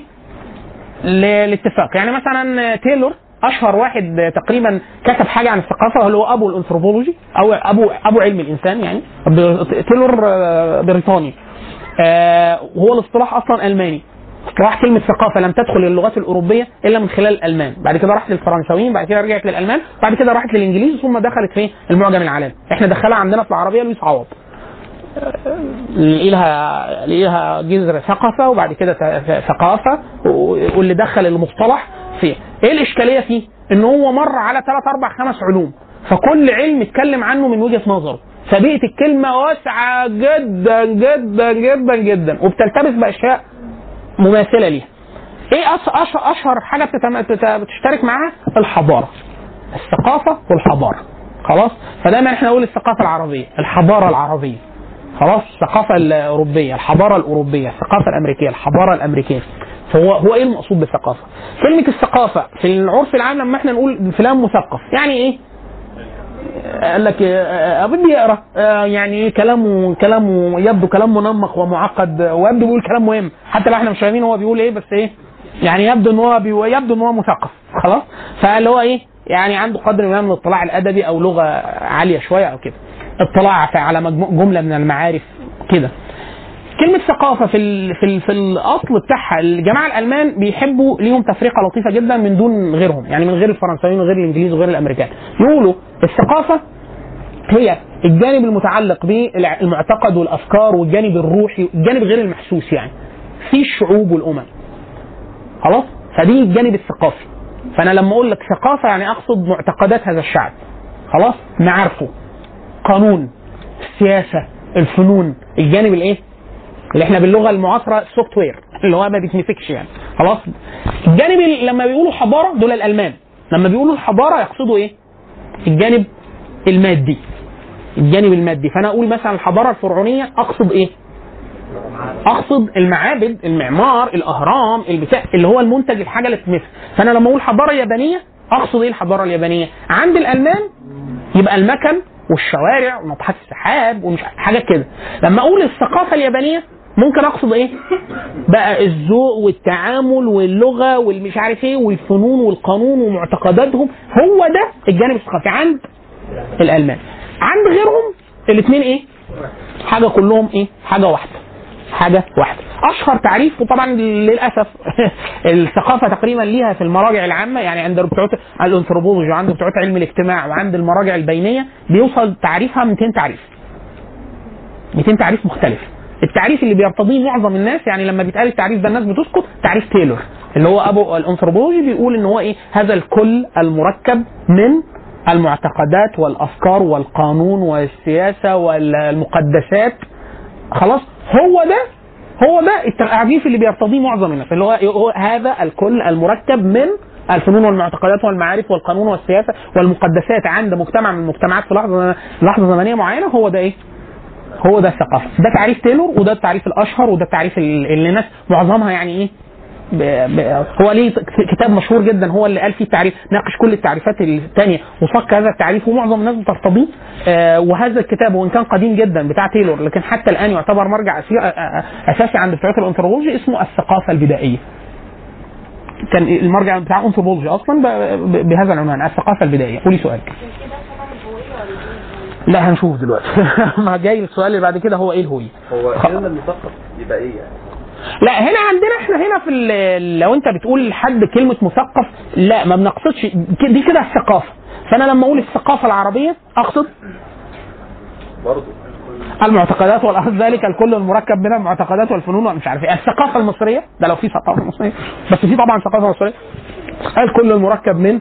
للاتفاق. يعني مثلا تايلور أشهر واحد تقريبا كتب حاجة عن الثقافة اللي هو أبو الأنثروبولوجي أو أبو أبو علم الإنسان يعني تايلور آه، بريطاني. آه، وهو الاصطلاح أصلا ألماني. اصطلاح كلمة ثقافة لم تدخل اللغات الأوروبية إلا من خلال الألمان. بعد كده راحت للفرنساويين بعد كده رجعت للألمان بعد كده راحت للإنجليز ثم دخلت في المعجم العالمي. إحنا دخلها عندنا في العربية لويس عوض. لها لها جذر ثقافه وبعد كده ثقافة واللي دخل المصطلح فيه. إيه الإشكالية فيه؟ إن هو مر على ثلاث أربع خمس علوم فكل علم اتكلم عنه من وجهة نظره. فبيئه الكلمة واسعة جدا جدا جدا جدا وبتلتبس بأشياء مماثلة ليها. إيه أشهر حاجة بتشترك معاها؟ الحضارة. الثقافة والحضارة. خلاص؟ فدايما إحنا نقول الثقافة العربية الحضارة العربية. خلاص الثقافة الأوروبية الحضارة الأوروبية الثقافة الأمريكية الحضارة الأمريكية. فهو هو إيه المقصود بالثقافة؟ كلمة الثقافة في العرف العام لما إحنا نقول فلان مثقف. يعني إيه؟ قال لك آه، بدي يقرأ. آه، يعني إيه؟ كلامه كلامه يبدو كلام منمق ومعقد ويبدو بيقول كلام مهم. حتى لو إحنا مش فاهمين هو بيقول إيه بس إيه؟ يعني يبدو إن هو يبدو إن هو مثقف. خلاص؟ فاللي هو إيه؟ يعني عنده قدر من الاطلاع الأدبي أو لغة عالية شوية أو كده. اطلاع على جملة من المعارف كده. كلمة ثقافة في ال في ال في الأصل بتاعها الجماعة الألمان بيحبوا ليهم تفرقة لطيفة جدا من دون غيرهم يعني من غير الفرنساويين وغير الإنجليز وغير الأمريكان. يقولوا الثقافة هي الجانب المتعلق بالمعتقد والأفكار والجانب الروحي الجانب غير المحسوس يعني. في الشعوب والأمم. خلاص؟ فدي الجانب الثقافي. فأنا لما أقول لك ثقافة يعني أقصد معتقدات هذا الشعب. خلاص؟ معارفه. قانون السياسة الفنون الجانب الايه؟ اللي إحنا باللغة المعاصرة السوفت وير اللي هو ما بيتنفكش يعني. خلاص؟ الجانب ال- لما بيقولوا حضارة دول الألمان. لما بيقولوا الحضارة يقصدوا إيه؟ الجانب المادي. الجانب المادي. فأنا أقول مثلا الحضارة الفرعونية أقصد إيه؟ أقصد المعابد المعمار الأهرام البتاع اللي هو المنتج الحاجة اللي تتمثل فأنا لما أقول حضارة يابانية أقصد إيه الحضارة اليابانية؟ عند الألمان يبقى المكن والشوارع وناطحات السحاب ومش حاجات كده. لما أقول الثقافة اليابانية ممكن أقصد إيه؟ بقى الذوق والتعامل واللغة والمش عارف إيه والفنون والقانون ومعتقداتهم. هو ده الجانب الثقافي. عند الألمان. عند غيرهم الاثنين إيه؟ حاجة كلهم إيه؟ حاجة واحدة. حاجة واحدة. أشهر تعريف وطبعا للأسف الثقافة تقريبا ليها في المراجع العامة يعني عند بتوع الأنثروبولوجي وعند بتوع علم الاجتماع وعند المراجع البينية بيوصل تعريفها 200 تعريف. 200 تعريف مختلف. التعريف اللي بيرتضيه معظم الناس يعني لما بيتقال التعريف ده الناس بتسكت تعريف تايلور اللي هو أبو الأنثروبولوجي بيقول إن هو إيه؟ هذا الكل المركب من المعتقدات والأفكار والقانون والسياسة والمقدسات. خلاص هو ده هو ده التعريف اللي بيرتضيه معظم الناس اللي هو هذا الكل المركب من الفنون والمعتقدات والمعارف والقانون والسياسة والمقدسات عند مجتمع من المجتمعات في لحظة لحظة زمنية معينة هو ده إيه؟ هو ده الثقافة ده تعريف تايلور وده التعريف الأشهر وده التعريف اللي الناس معظمها يعني إيه. هو ليه كتاب مشهور جدا هو اللي قال فيه التعريف ناقش كل التعريفات الثانية وصك هذا التعريف ومعظم الناس بترتضيه آه وهذا الكتاب وان كان قديم جدا بتاع تايلور لكن حتى الآن يعتبر مرجع آه، آه، أساسي عند بتوع الانثروبولوجي اسمه الثقافة البدائية كان المرجع بتاع الانثروبولوجي أصلا. بهذا العنوان الثقافة البدائية قولي سؤالك إيه؟ لا هنشوف دلوقتي ما جاي السؤال اللي بعد كده هو إيه الهوية هو كلمة المثقف يبقى إيه يعني؟ لا هنا عندنا إحنا هنا في لو انت بتقول لحد كلمة مثقف لا ما بنقصدش دي كده الثقافة. فأنا لما أقول الثقافة العربية أقصد برضه المعتقدات والأخذ ذلك الكل المركب من المعتقدات والفنون ومش عارف إيه. الثقافة المصرية ده لو في ثقافة مصرية بس في طبعا ثقافة مصرية الكل المركب من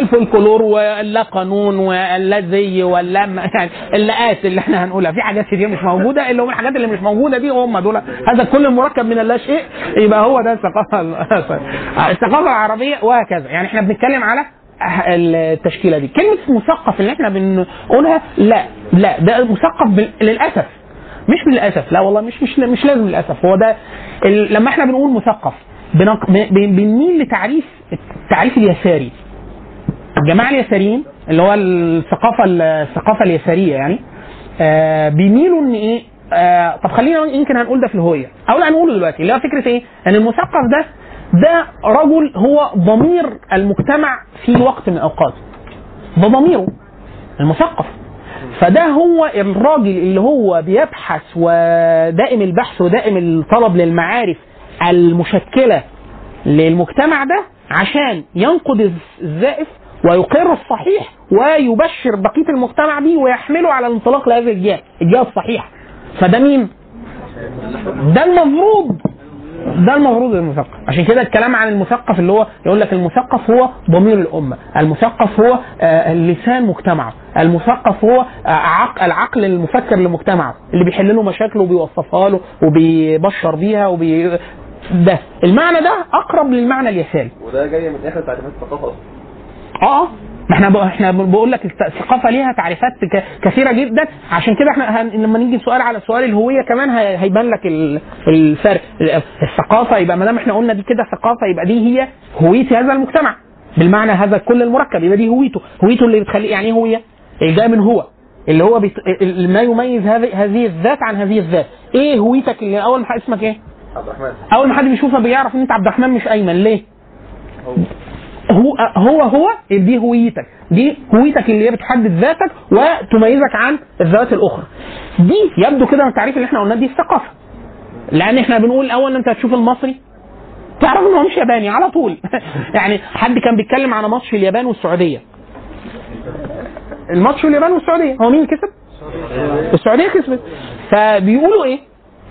الفولكلور واللا قانون واللا زي واللا م- يعني اللقات اللي إحنا هنقولها. في حاجات كتير مش موجودة اللي هم الحاجات اللي مش موجودة دي هم دول. هذا كل مركب من اللا شيء يبقى هو ده الثقافة الثقافة العربية وهكذا. يعني إحنا بنتكلم على التشكيلة دي. كلمة مثقف اللي إحنا بنقولها لا لا ده مثقف للأسف. مش للاسف لا والله مش مش مش لازم للأسف. هو ده لما إحنا بنقول مثقف بنميل لتعريف التعريف اليساري. الجماعة اليساريين اللي هو الثقافة الثقافة اليسارية يعني آه بيميلوا إن إيه آه طب خلينا يمكن هنقول ده في الهوية. أو لا هنقوله دلوقتي. اللي هو فكرة إيه؟ إن المثقف ده ده رجل هو ضمير المجتمع في وقت من الأوقات. ده ضميره المثقف. فده هو الراجل اللي هو بيبحث ودائم البحث ودائم الطلب للمعارف المشكلة للمجتمع ده عشان ينقد الزائف ويقر الصحيح ويبشر بقية المجتمع بيه ويحمله على الانطلاق لهذه الجهة، الجهة الصحيحة. فده مين؟ ده المفروض ده المفروض المثقف عشان كده الكلام عن المثقف اللي هو يقول لك المثقف هو ضمير الأمة المثقف هو آه، لسان مجتمعه المثقف هو آه، عق- العقل المفكر لمجتمعه اللي بيحل له مشاكله وبيوصفها له وبيبشر بيها وبي ده المعنى ده أقرب للمعنى اليساري وده جاي من اخر تعريفات الثقافة أصلا آه. ما إحنا بقى إحنا بقول لك الثقافة ليها تعريفات كثيرة جدا. عشان كده إحنا هن... لما نيجي سؤال على سؤال الهوية كمان هي- هيبان لك ال- الفرق. الثقافة يبقى ما دام إحنا قلنا دي كده ثقافة يبقى دي هي هوية هذا المجتمع. بالمعنى هذا كل المركب يبقى دي هويته. هويته اللي بتخليه يعني إيه هوية؟ اللي جاي من هو. اللي هو بيت... ما يميز هذه هذه الذات عن هذه الذات. إيه هويتك اللي أول ما اسمك إيه؟ عبد الرحمن. أول ما حد بيشوفك بيعرف إن أنت عبد الرحمن مش أيمن. ليه؟ هو هو هو دي هويتك. دي هويتك اللي هي بتحدد ذاتك وتميزك عن الذوات الأخرى. دي يبدو كده من التعريف اللي إحنا قلناه دي الثقافة. لأن إحنا بنقول أول انت هتشوف المصري تعرف إن هو مش ياباني على طول. يعني حد كان بيتكلم على ماتش اليابان والسعودية. الماتش اليابان والسعودية. هو مين كسب؟ السعودية كسبت. فبيقولوا إيه؟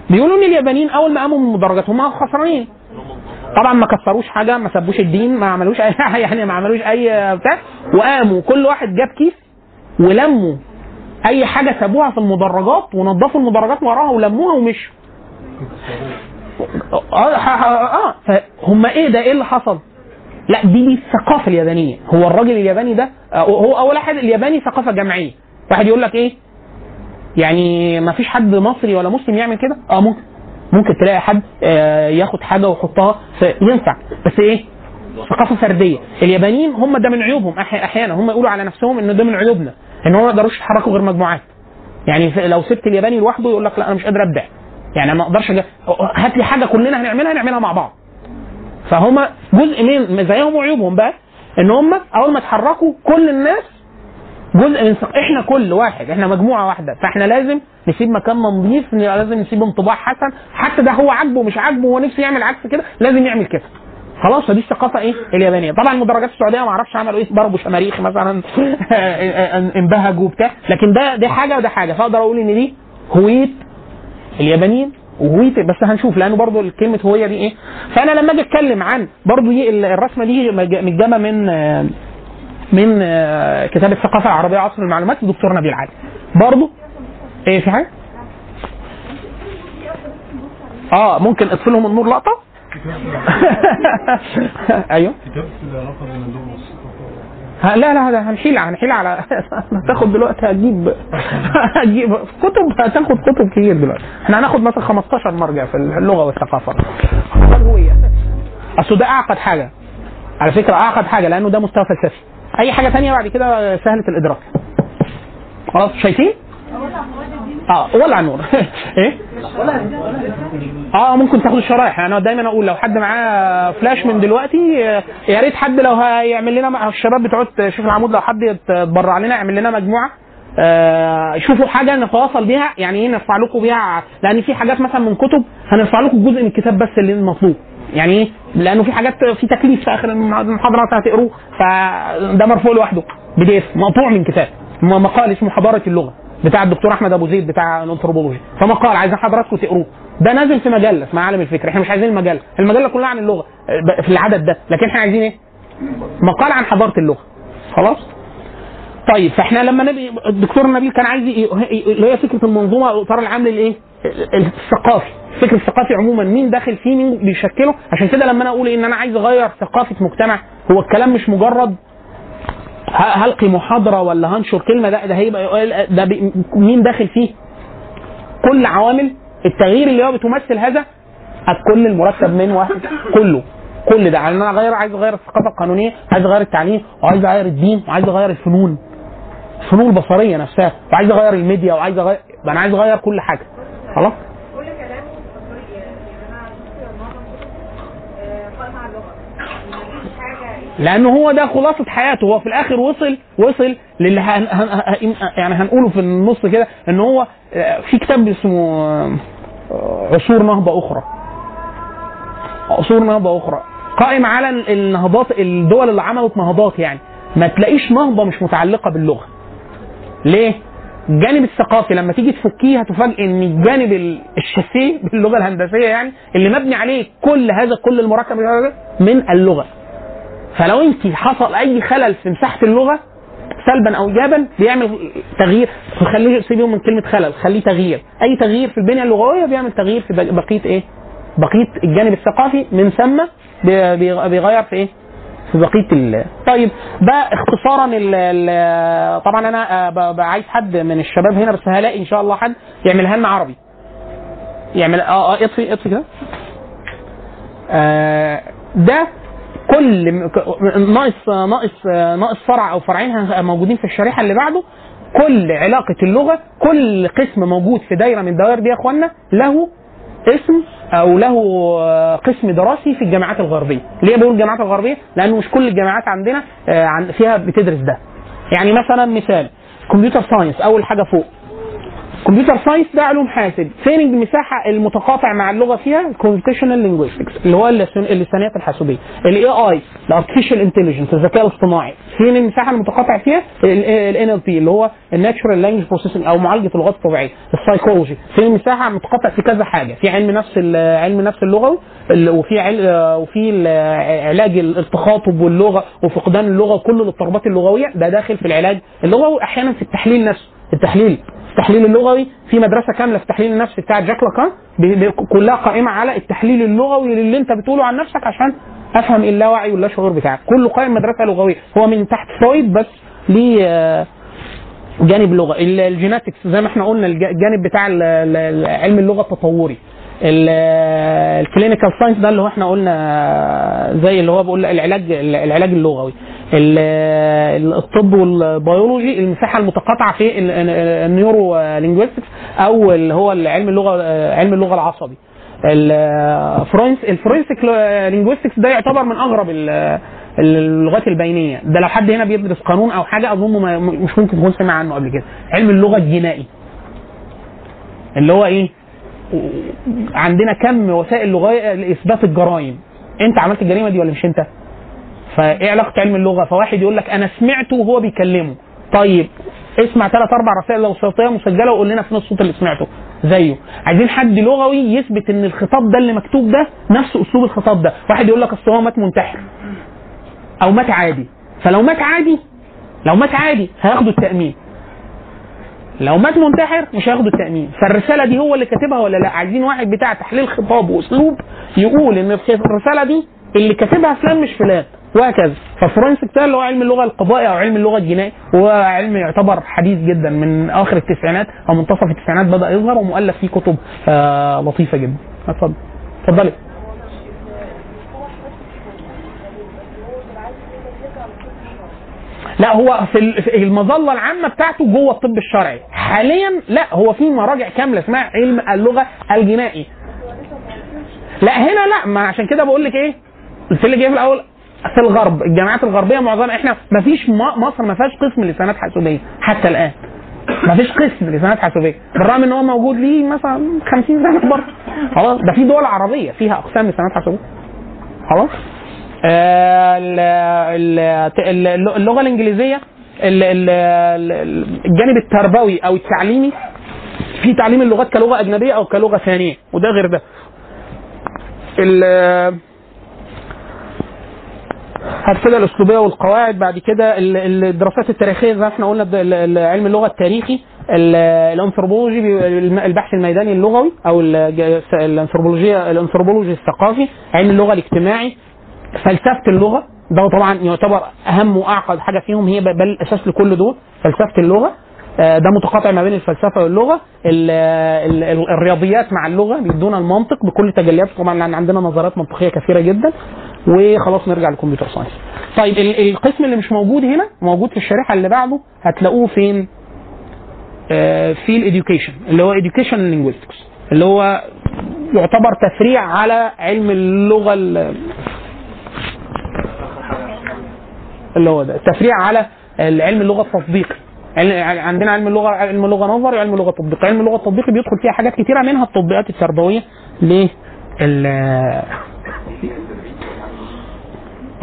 بيقولوا إن اليابانيين أول ما قاموا من المدرجات هم خسرانين. طبعا ما كسروش حاجة ما سبوش الدين ما عملوش أي يعني ما عملوش أي بتاع. وقاموا كل واحد جاب كيس ولموا أي حاجة سابوها في المدرجات ونظفوا المدرجات وراها ولموها ومشوا. آه آه آه فهم إيه ده؟ إيه اللي حصل؟ لا دي دي الثقافه اليابانية. هو الراجل الياباني ده آه، هو أول واحد الياباني ثقافة جماعية. واحد يقول لك إيه؟ يعني ما فيش حد مصري ولا مسلم يعمل كده؟ آه ممكن. ممكن تلاقي حد آه، ياخد حاجة ويحطها ينفع. بس إيه؟ ثقافه فردية. اليابانيين هم ده من عيوبهم. أحيانا هم يقولوا على نفسهم ان ده من عيوبنا إن هم ما يقدروش يتحركوا غير مجموعات. يعني لو سبت الياباني لوحده يقول لك لا أنا مش قادر ابدع يعني أنا ما أقدرش هات لي حاجة كلنا هنعملها نعملها مع بعض. فهم جزء من مزاياهم وعيوبهم بقى إن هم أول ما اتحركوا كل الناس جزء من ثق- إحنا كل واحد إحنا مجموعة واحدة فإحنا لازم نسيب مكان نظيف لازم نسيب انطباع حسن حتى ده هو عاجبه مش عاجبه هو نفسه يعمل عكس كده لازم يعمل كده. خلاص فدي الثقافة إيه؟ اليابانية. طبعا المدرجات السعودية ما أعرفش عملوا إيه ضربوا شماريخ مثلا انبهجوا وبتاع لكن ده دي حاجة وده حاجة. فأقدر أقول إن دي هويه اليابانيين وهويه بس هنشوف لأنه برضو كلمة هوية دي إيه؟ فأنا لما أجي أتكلم عن برضو الرسمة دي متجمة من من آه، كتاب الثقافة العربية عصر المعلومات الدكتور نبيل علي. برضو؟ إيه في حاجة؟ آه ممكن اطفلهم النور لقطة؟ أيوه. لا لا ده هنحيل هنحيل على هتاخد دلوقتي هتجيب هتجيب كتب هتاخد كتب كتير دلوقتي. إحنا هناخد مثلا 15 مرجع في اللغة والثقافة. الهويه أصل ده أعقد حاجة. على فكرة أعقد حاجة لأنه ده مستوى فلسفي. أي حاجة تانية بعد كده سهلة الإدراك. خلاص شايفين؟ آه ولع النور. إيه؟ آه ممكن تاخد الشرايح. أنا دايما أقول لو حد معاه فلاش من دلوقتي يا ريت حد لو هيعمل لنا الشباب بتوع شوف العمود لو حد يتبرع لنا يعمل لنا مجموعة. آه، شوفوا حاجة نتواصل بيها يعني إيه نرفع لكم بيها لأن في حاجات مثلا من كتب هنرفع لكم جزء من الكتاب بس اللي المطلوب يعني إيه لأنه في حاجات في تكليف في اخر المحاضره هتقروه فده مرفوع لوحده PDF مقطوع من كتاب مقال اسمه حضارة اللغة بتاع الدكتور أحمد أبو زيد بتاع الانثروبولوجي فمقال عايزين حضراتكم تقروه. ده نازل في مجلة اسمها عالم الفكر إحنا مش عايزين المجلة المجلة كلها عن اللغة آه، في العدد ده لكن إحنا عايزين إيه؟ مقال عن حضارة اللغة. خلاص؟ طيب فاحنا لما نبي الدكتور نبيل كان عايز اللي هي فكرة المنظومة الاطار العام للايه؟ الثقافي الفكر الثقافي عموما مين داخل فيه مين بيشكله؟ عشان كده لما أنا أقول إن أنا عايز أغير ثقافة مجتمع هو الكلام مش مجرد هلقي محاضرة ولا هنشر كلمة لا ده هيبقى ده مين داخل فيه؟ كل عوامل التغيير اللي هو بتمثل هذا الكل المركب من واحد كله كل ده. يعني أنا اغير عايز أغير الثقافة القانونية عايز أغير التعليم وعايز أغير الدين وعايز أغير الفنون الفنون البصريه نفسها وعايز أغير الميديا وعايز أغير أنا عايز أغير كل حاجة. خلاص؟ كل كلامه يعني آه، حاجة لأنه هو ده خلاصة حياته. هو في الآخر وصل وصل للي هن هن هن يعني هنقوله في النص كده إن هو آه، في كتاب اسمه آه، عصور نهضة أخرى. عصور نهضة أخرى. قائم على النهضات الدول اللي عملت نهضات يعني. ما تلاقيش نهضة مش متعلقة باللغة. ليه؟ الجانب الثقافي لما تيجي تفكيه هتفاجئ إن الجانب ال- الشاسيه باللغة الهندسية يعني اللي مبني عليه كل هذا كل المركب من اللغة. فلو انت حصل أي خلل في مساحة اللغة سلبا أو ايجابا بيعمل تغيير. خليه سيبه من كلمة خلل خليه تغيير. أي تغيير في البنية اللغوية بيعمل تغيير في بق- بقية إيه؟ بقية الجانب الثقافي من ثم بي- بي- بيغير في إيه؟ في بقية ال طيب ده اختصارا ال ال طبعا أنا آه، عايز حد من الشباب هنا بس هلاقي إن شاء الله حد يعملها لنا عربي. يعمل آه آه اطفي اطفي كده. آه، ده كل ناقص ناقص ناقص فرع أو فرعين موجودين في الشريحة اللي بعده. كل علاقة اللغة كل قسم موجود في دايرة من الدوائر دي يا اخوانا له اسم أو له قسم دراسي في الجامعات الغربية. ليه بقول الجامعات الغربية؟ لأنه مش كل الجامعات عندنا آه، فيها بتدرس ده. يعني مثلا مثال computer science أول حاجة فوق. computer science ده علوم حاسب. فين المساحة المتقاطع مع اللغة فيها؟ ال computational linguistics اللي هو اللسان- اللسانيات الحاسوبية. ال AI ال artificial intelligence الذكاء الاصطناعي. فين المساحة المتقاطع فيها؟ ال NLP اللي هو ال natural language processing أو معالجة اللغات الطبيعية. السايكولوجي فين المساحة المتقاطع في كذا حاجة؟ في علم نفس علم نفس اللغوي ال- وفي عل- آه، وفي علاج التخاطب واللغة وفقدان اللغة وكل الاضطرابات اللغوية. ده داخل في العلاج اللغوي أحيانا في التحليل نفسه. التحليل. التحليل اللغوي في مدرسة كاملة في التحليل النفسي بتاع جاك لاكان كلها قائمة على التحليل اللغوي اللي انت بتقوله عن نفسك عشان افهم اللاوعي واللاشعور بتاعك. كله قائم مدرسة لغوية. هو من تحت فرويد بس ليه آه، جانب ال- ال genetics زي ما إحنا قلنا الج- الجانب بتاع علم اللغة التطوري. ال clinical science ده اللي هو إحنا قلنا زي اللي هو بقول العلاج العلاج اللغوي. ال- الطب والبيولوجي المساحة المتقاطعة في ال- ال- ال neurolinguistics أو اللي هو علم اللغة علم اللغة العصبي. ال forens- ال forensic linguistics ده يعتبر من أغرب ال- اللغات البينية. ده لو حد هنا بيدرس قانون أو حاجة أظن مش ممكن يكون سمع عنه قبل كده. علم اللغة الجنائي. اللي هو إيه؟ عندنا كم وسائل لغويه لاثبات الجرائم. أنت عملت الجريمة دي ولا مش أنت؟ فايه علاقة علم اللغة؟ فواحد يقول لك أنا سمعته وهو بيكلمه. طيب اسمع ثلاث أربع رسائل لو صوتية مسجلة وقول لنا فين الصوت اللي سمعته. زيه. عايزين حد لغوي يثبت إن الخطاب ده اللي مكتوب ده نفس أسلوب الخطاب ده. واحد يقول لك أصل هو مات منتحر. أو مات عادي. فلو مات عادي لو مات عادي هياخدوا التأمين. لو مات منتحر مش هياخدوا التأمين. فالرسالة دي هو اللي كاتبها ولا لا؟ عايزين واحد بتاع تحليل خطاب وأسلوب يقول إن الرسالة دي اللي كاتبها فلان مش فلان. وهكذا. فالفورنسيك ده اللي هو علم اللغة القضائي أو علم اللغة الجنائي هو علم يعتبر حديث جدا من آخر التسعينات أو منتصف التسعينات بدأ يظهر ومؤلف فيه كتب آه لطيفة جدا. اتفضل. اتفضلي. لا هو في ال- في المظلة العامة بتاعته جوه الطب الشرعي. حاليا لا هو في مراجع كاملة اسمها علم اللغة الجنائي. لا هنا لا ما عشان كده بقول لك إيه؟ قلت لك إيه في الأول. في الغرب الجامعات الغربية معظمها إحنا ما فيش مصر ما فيهاش قسم لسانات حاسوبية حتى الآن. ما فيش قسم لسانات حاسوبية بالرغم ان هو موجود ليه مثلا 50 سنة بره خلاص ده في دول عربية فيها أقسام لسانات حاسوبية. خلاص؟ آه، ال- ال- ال- اللغة الإنجليزية ال- ال- ال- الجانب التربوي أو التعليمي في تعليم اللغات كلغة أجنبية أو كلغة ثانية وده غير ده. كده الأسلوبية والقواعد بعد كده ال- ال- الدراسات التاريخية زي ما إحنا قلنا علم اللغة التاريخي ال- الأنثروبولوجي البحث الميداني اللغوي أو الانثروبولوجيا الأنثروبولوجي الثقافي علم اللغة الاجتماعي فلسفة اللغة ده طبعا يعتبر أهم وأعقد حاجة فيهم هي بل الاساس لكل دول فلسفة اللغة. آه، ده متقاطع ما بين الفلسفة واللغة. ال- ال- ال- الرياضيات مع اللغة بيدونا المنطق بكل تجلياته. طبعا عندنا نظريات منطقية كثيرة جدا. وخلاص نرجع لل computer science. طيب ال- القسم اللي مش موجود هنا موجود في الشريحة اللي بعده هتلاقوه فين؟ آه، في ال education اللي هو education linguistics اللي هو يعتبر تفريع على علم اللغة ال- اللي هو ده تفريع على علم اللغة التطبيقي. عندنا علم اللغة علم اللغة نظري وعلم اللغة التطبيقي. علم اللغة التطبيقي بيدخل فيها حاجات كتيرة منها التطبيقات التربوية ل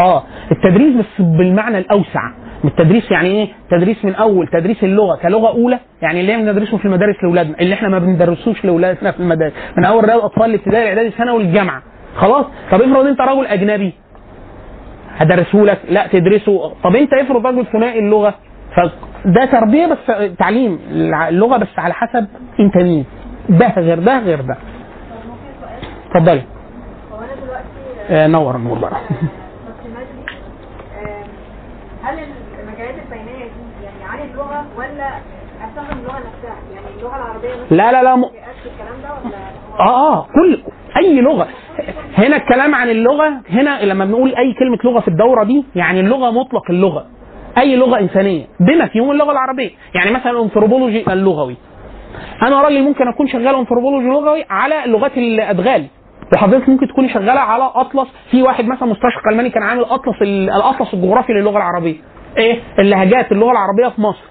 آه. التدريس بس بالمعنى الأوسع. التدريس يعني إيه؟ تدريس من أول تدريس اللغة. كلغة أولى يعني اللي إحنا بندرسه في المدارس لأولادنا. اللي إحنا ما بندرسوش لأولادنا في المدارس. من أول رياض أطفال الابتدائي الاعدادي الثانوي والجامعة خلاص؟ طب افرض أنت رجل أجنبي. هدرسه لك؟ لا تدرسه. طب أنت افرض رجل ثنائي اللغة. فده تربية بس تعليم. اللغة بس على حسب أنت مين. ده غير ده غير ده. اتفضلي. هو أنا دلوقتي آه نور النور بقى تقييمات دي آه، هل المجالات البيانيه دي يعني عن اللغة ولا اللغة نفسها؟ يعني اللغة العربية لا لا لا م... آه آه كل أي لغة. هنا الكلام عن اللغة هنا لما بنقول أي كلمة لغة في الدورة دي يعني اللغة مطلق اللغة. أي لغة إنسانية. بما فيهم اللغة العربية. يعني مثلا الانثروبولوجي اللغوي. أنا راجل ممكن أكون شغال انثروبولوجي لغوي على لغات الأدغال. وحضرتك ممكن تكوني شغالة على أطلس. في واحد مثلا مستشرق ألماني كان عامل أطلس ال- الأطلس الجغرافي للغة العربية. إيه؟ اللهجات اللغة العربية في مصر.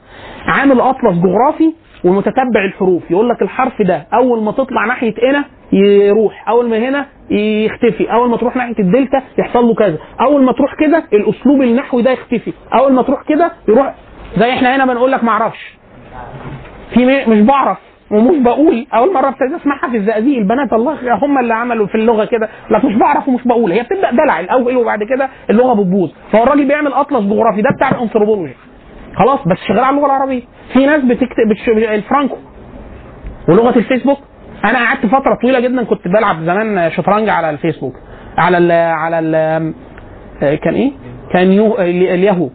عامل أطلس جغرافي ومتتبع الحروف. يقول لك الحرف ده أول ما تطلع ناحية هنا يروح أول ما هنا يختفي أول ما تروح ناحية الدلتا يحصل له كذا. أول ما تروح كده الأسلوب النحوي ده يختفي. أول ما تروح كده يروح زي إحنا هنا بنقول لك معرفش في مش بعرف. ومش بقول. أول مرة ابتديت اسمعها في الزقازيق البنات الله هم اللي عملوا في اللغة كده. لا مش بعرف ومش بقول. هي بتبدأ دلع الأول وبعد كده اللغة بتبوظ. فهو الراجل بيعمل أطلس جغرافي ده بتاع الأنثروبولوجي. خلاص بس شغال على اللغة العربية. في ناس بتكتب. الفرانكو. ولغة الفيسبوك. أنا قعدت فترة طويلة جدا كنت بلعب زمان شطرنج على الفيسبوك. على ال على ال كان إيه؟ كان الياهو.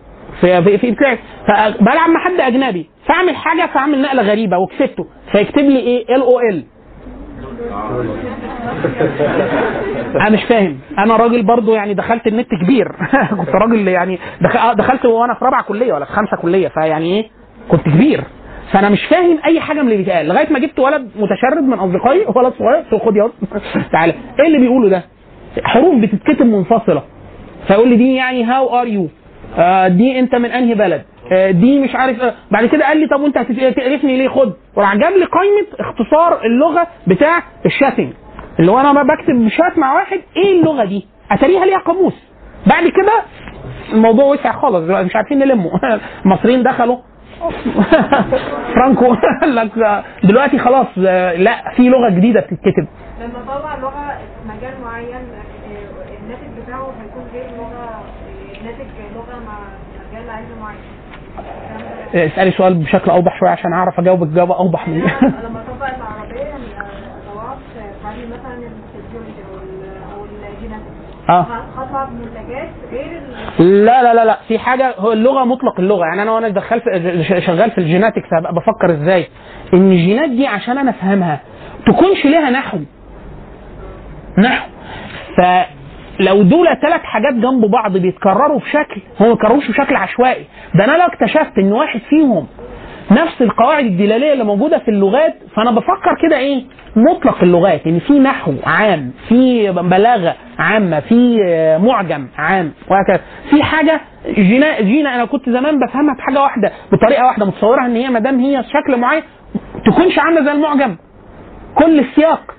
في في, في بتاع فبلعب مع حد أجنبي. فاعمل حاجة فاعمل نقلة غريبة وكسبته. فيكتب لي إيه؟ ال أو ال أنا مش فاهم. أنا راجل برضو يعني دخلت النت كبير. كنت راجل يعني آه، دخلت وأنا في رابعة كلية ولا في خمسه كلية. فيعني إيه؟ كنت كبير. فأنا مش فاهم أي حاجة من اللي بيتقال. لغاية ما جبت ولد متشرد من أصدقائي. ولد صغير. خد يا تعالى. إيه اللي بيقوله ده؟ حروف بتتكتب منفصلة. فيقول لي دي يعني how are you دي انت من انهي بلد؟ آه، دي مش عارف آه. بعد كده قال لي طب وانت هتقرفني ليه؟ خد. وراح جاب لي قائمة اختصار اللغة بتاع ال chatting. اللي هو أنا ما بكتب شات مع واحد إيه اللغة دي؟ أتاريها ليها قاموس. بعد كده الموضوع وسع خالص دلوقتي مش عارفين نلمه. المصريين دخلوا. فرانكو قال لك دلوقتي خلاص آه، لا في لغة جديدة بتتكتب. لما طلع لغة مجال معين آه، الناتج بتاعه هيكون غير لغه آه، ناتج لغه مع مجال علم معين الكلام ده- اسألي سؤال بشكل أوضح شوية عشان أعرف أجاوبك إجابة أوضح من لما العربية مثلا آه. لا لا لا لا. في حاجة هو اللغة مطلق اللغة. يعني أنا وأنا دخلت شغال في الجيناتكس هبقى بفكر إزاي. إن الجينات دي عشان أنا أفهمها تكونش ليها نحو. نحو. فلو دول ثلاث حاجات جنب بعض بيتكرروا بشكل هم ما بشكل عشوائي. ده أنا لو اكتشفت إن واحد فيهم نفس القواعد الدلالية اللي موجودة في اللغات فأنا بفكر كده إيه؟ مطلق اللغات ان في نحو عام في بلاغة عامة في معجم عام وهكذا. في حاجة جينا جينا أنا كنت زمان بفهمها بحاجة واحدة بطريقة واحدة متصورها إن هي ما دام هي شكل معين تكونش عاملة زي المعجم. كل السياق.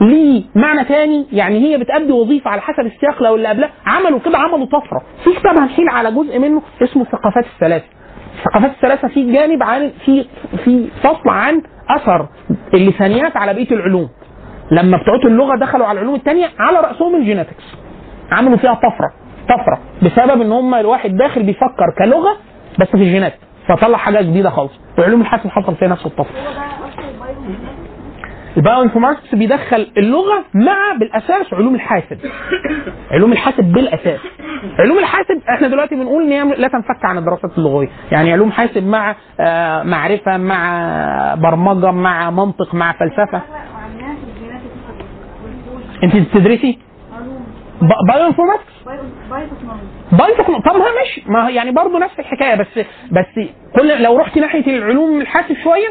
ليه؟ معنى تاني يعني هي بتأدي وظيفة على حسب السياق لو اللي قبلها عملوا كده عملوا طفرة. في كتاب هنحيل على جزء منه اسمه الثقافات الثلاثة. الثقافات الثلاثة في جانب عن في في فصل عن أثر اللسانيات على بقية العلوم. لما بتوع اللغة دخلوا على العلوم التانية على رأسهم ال genetics. عملوا فيها طفرة طفرة بسبب إن هم الواحد داخل بيفكر كلغة بس في الجينات فطلع حاجة جديدة خالص. وعلوم الحاسب حصل فيها نفس الطفرة هو ده اصل ال bio ال bioinformatics بيدخل اللغة مع بالأساس علوم الحاسب. علوم الحاسب بالأساس. علوم الحاسب إحنا دلوقتي بنقول إن هي لا تنفك عن الدراسات اللغوية. يعني علوم حاسب مع آه، معرفة مع برمجة مع منطق مع فلسفة. انت بتدرسي bioinformatics techno- طب ما ماشي. ما يعني برضه نفس الحكاية بس بس كل لو رحت ناحية العلوم الحاسب شوية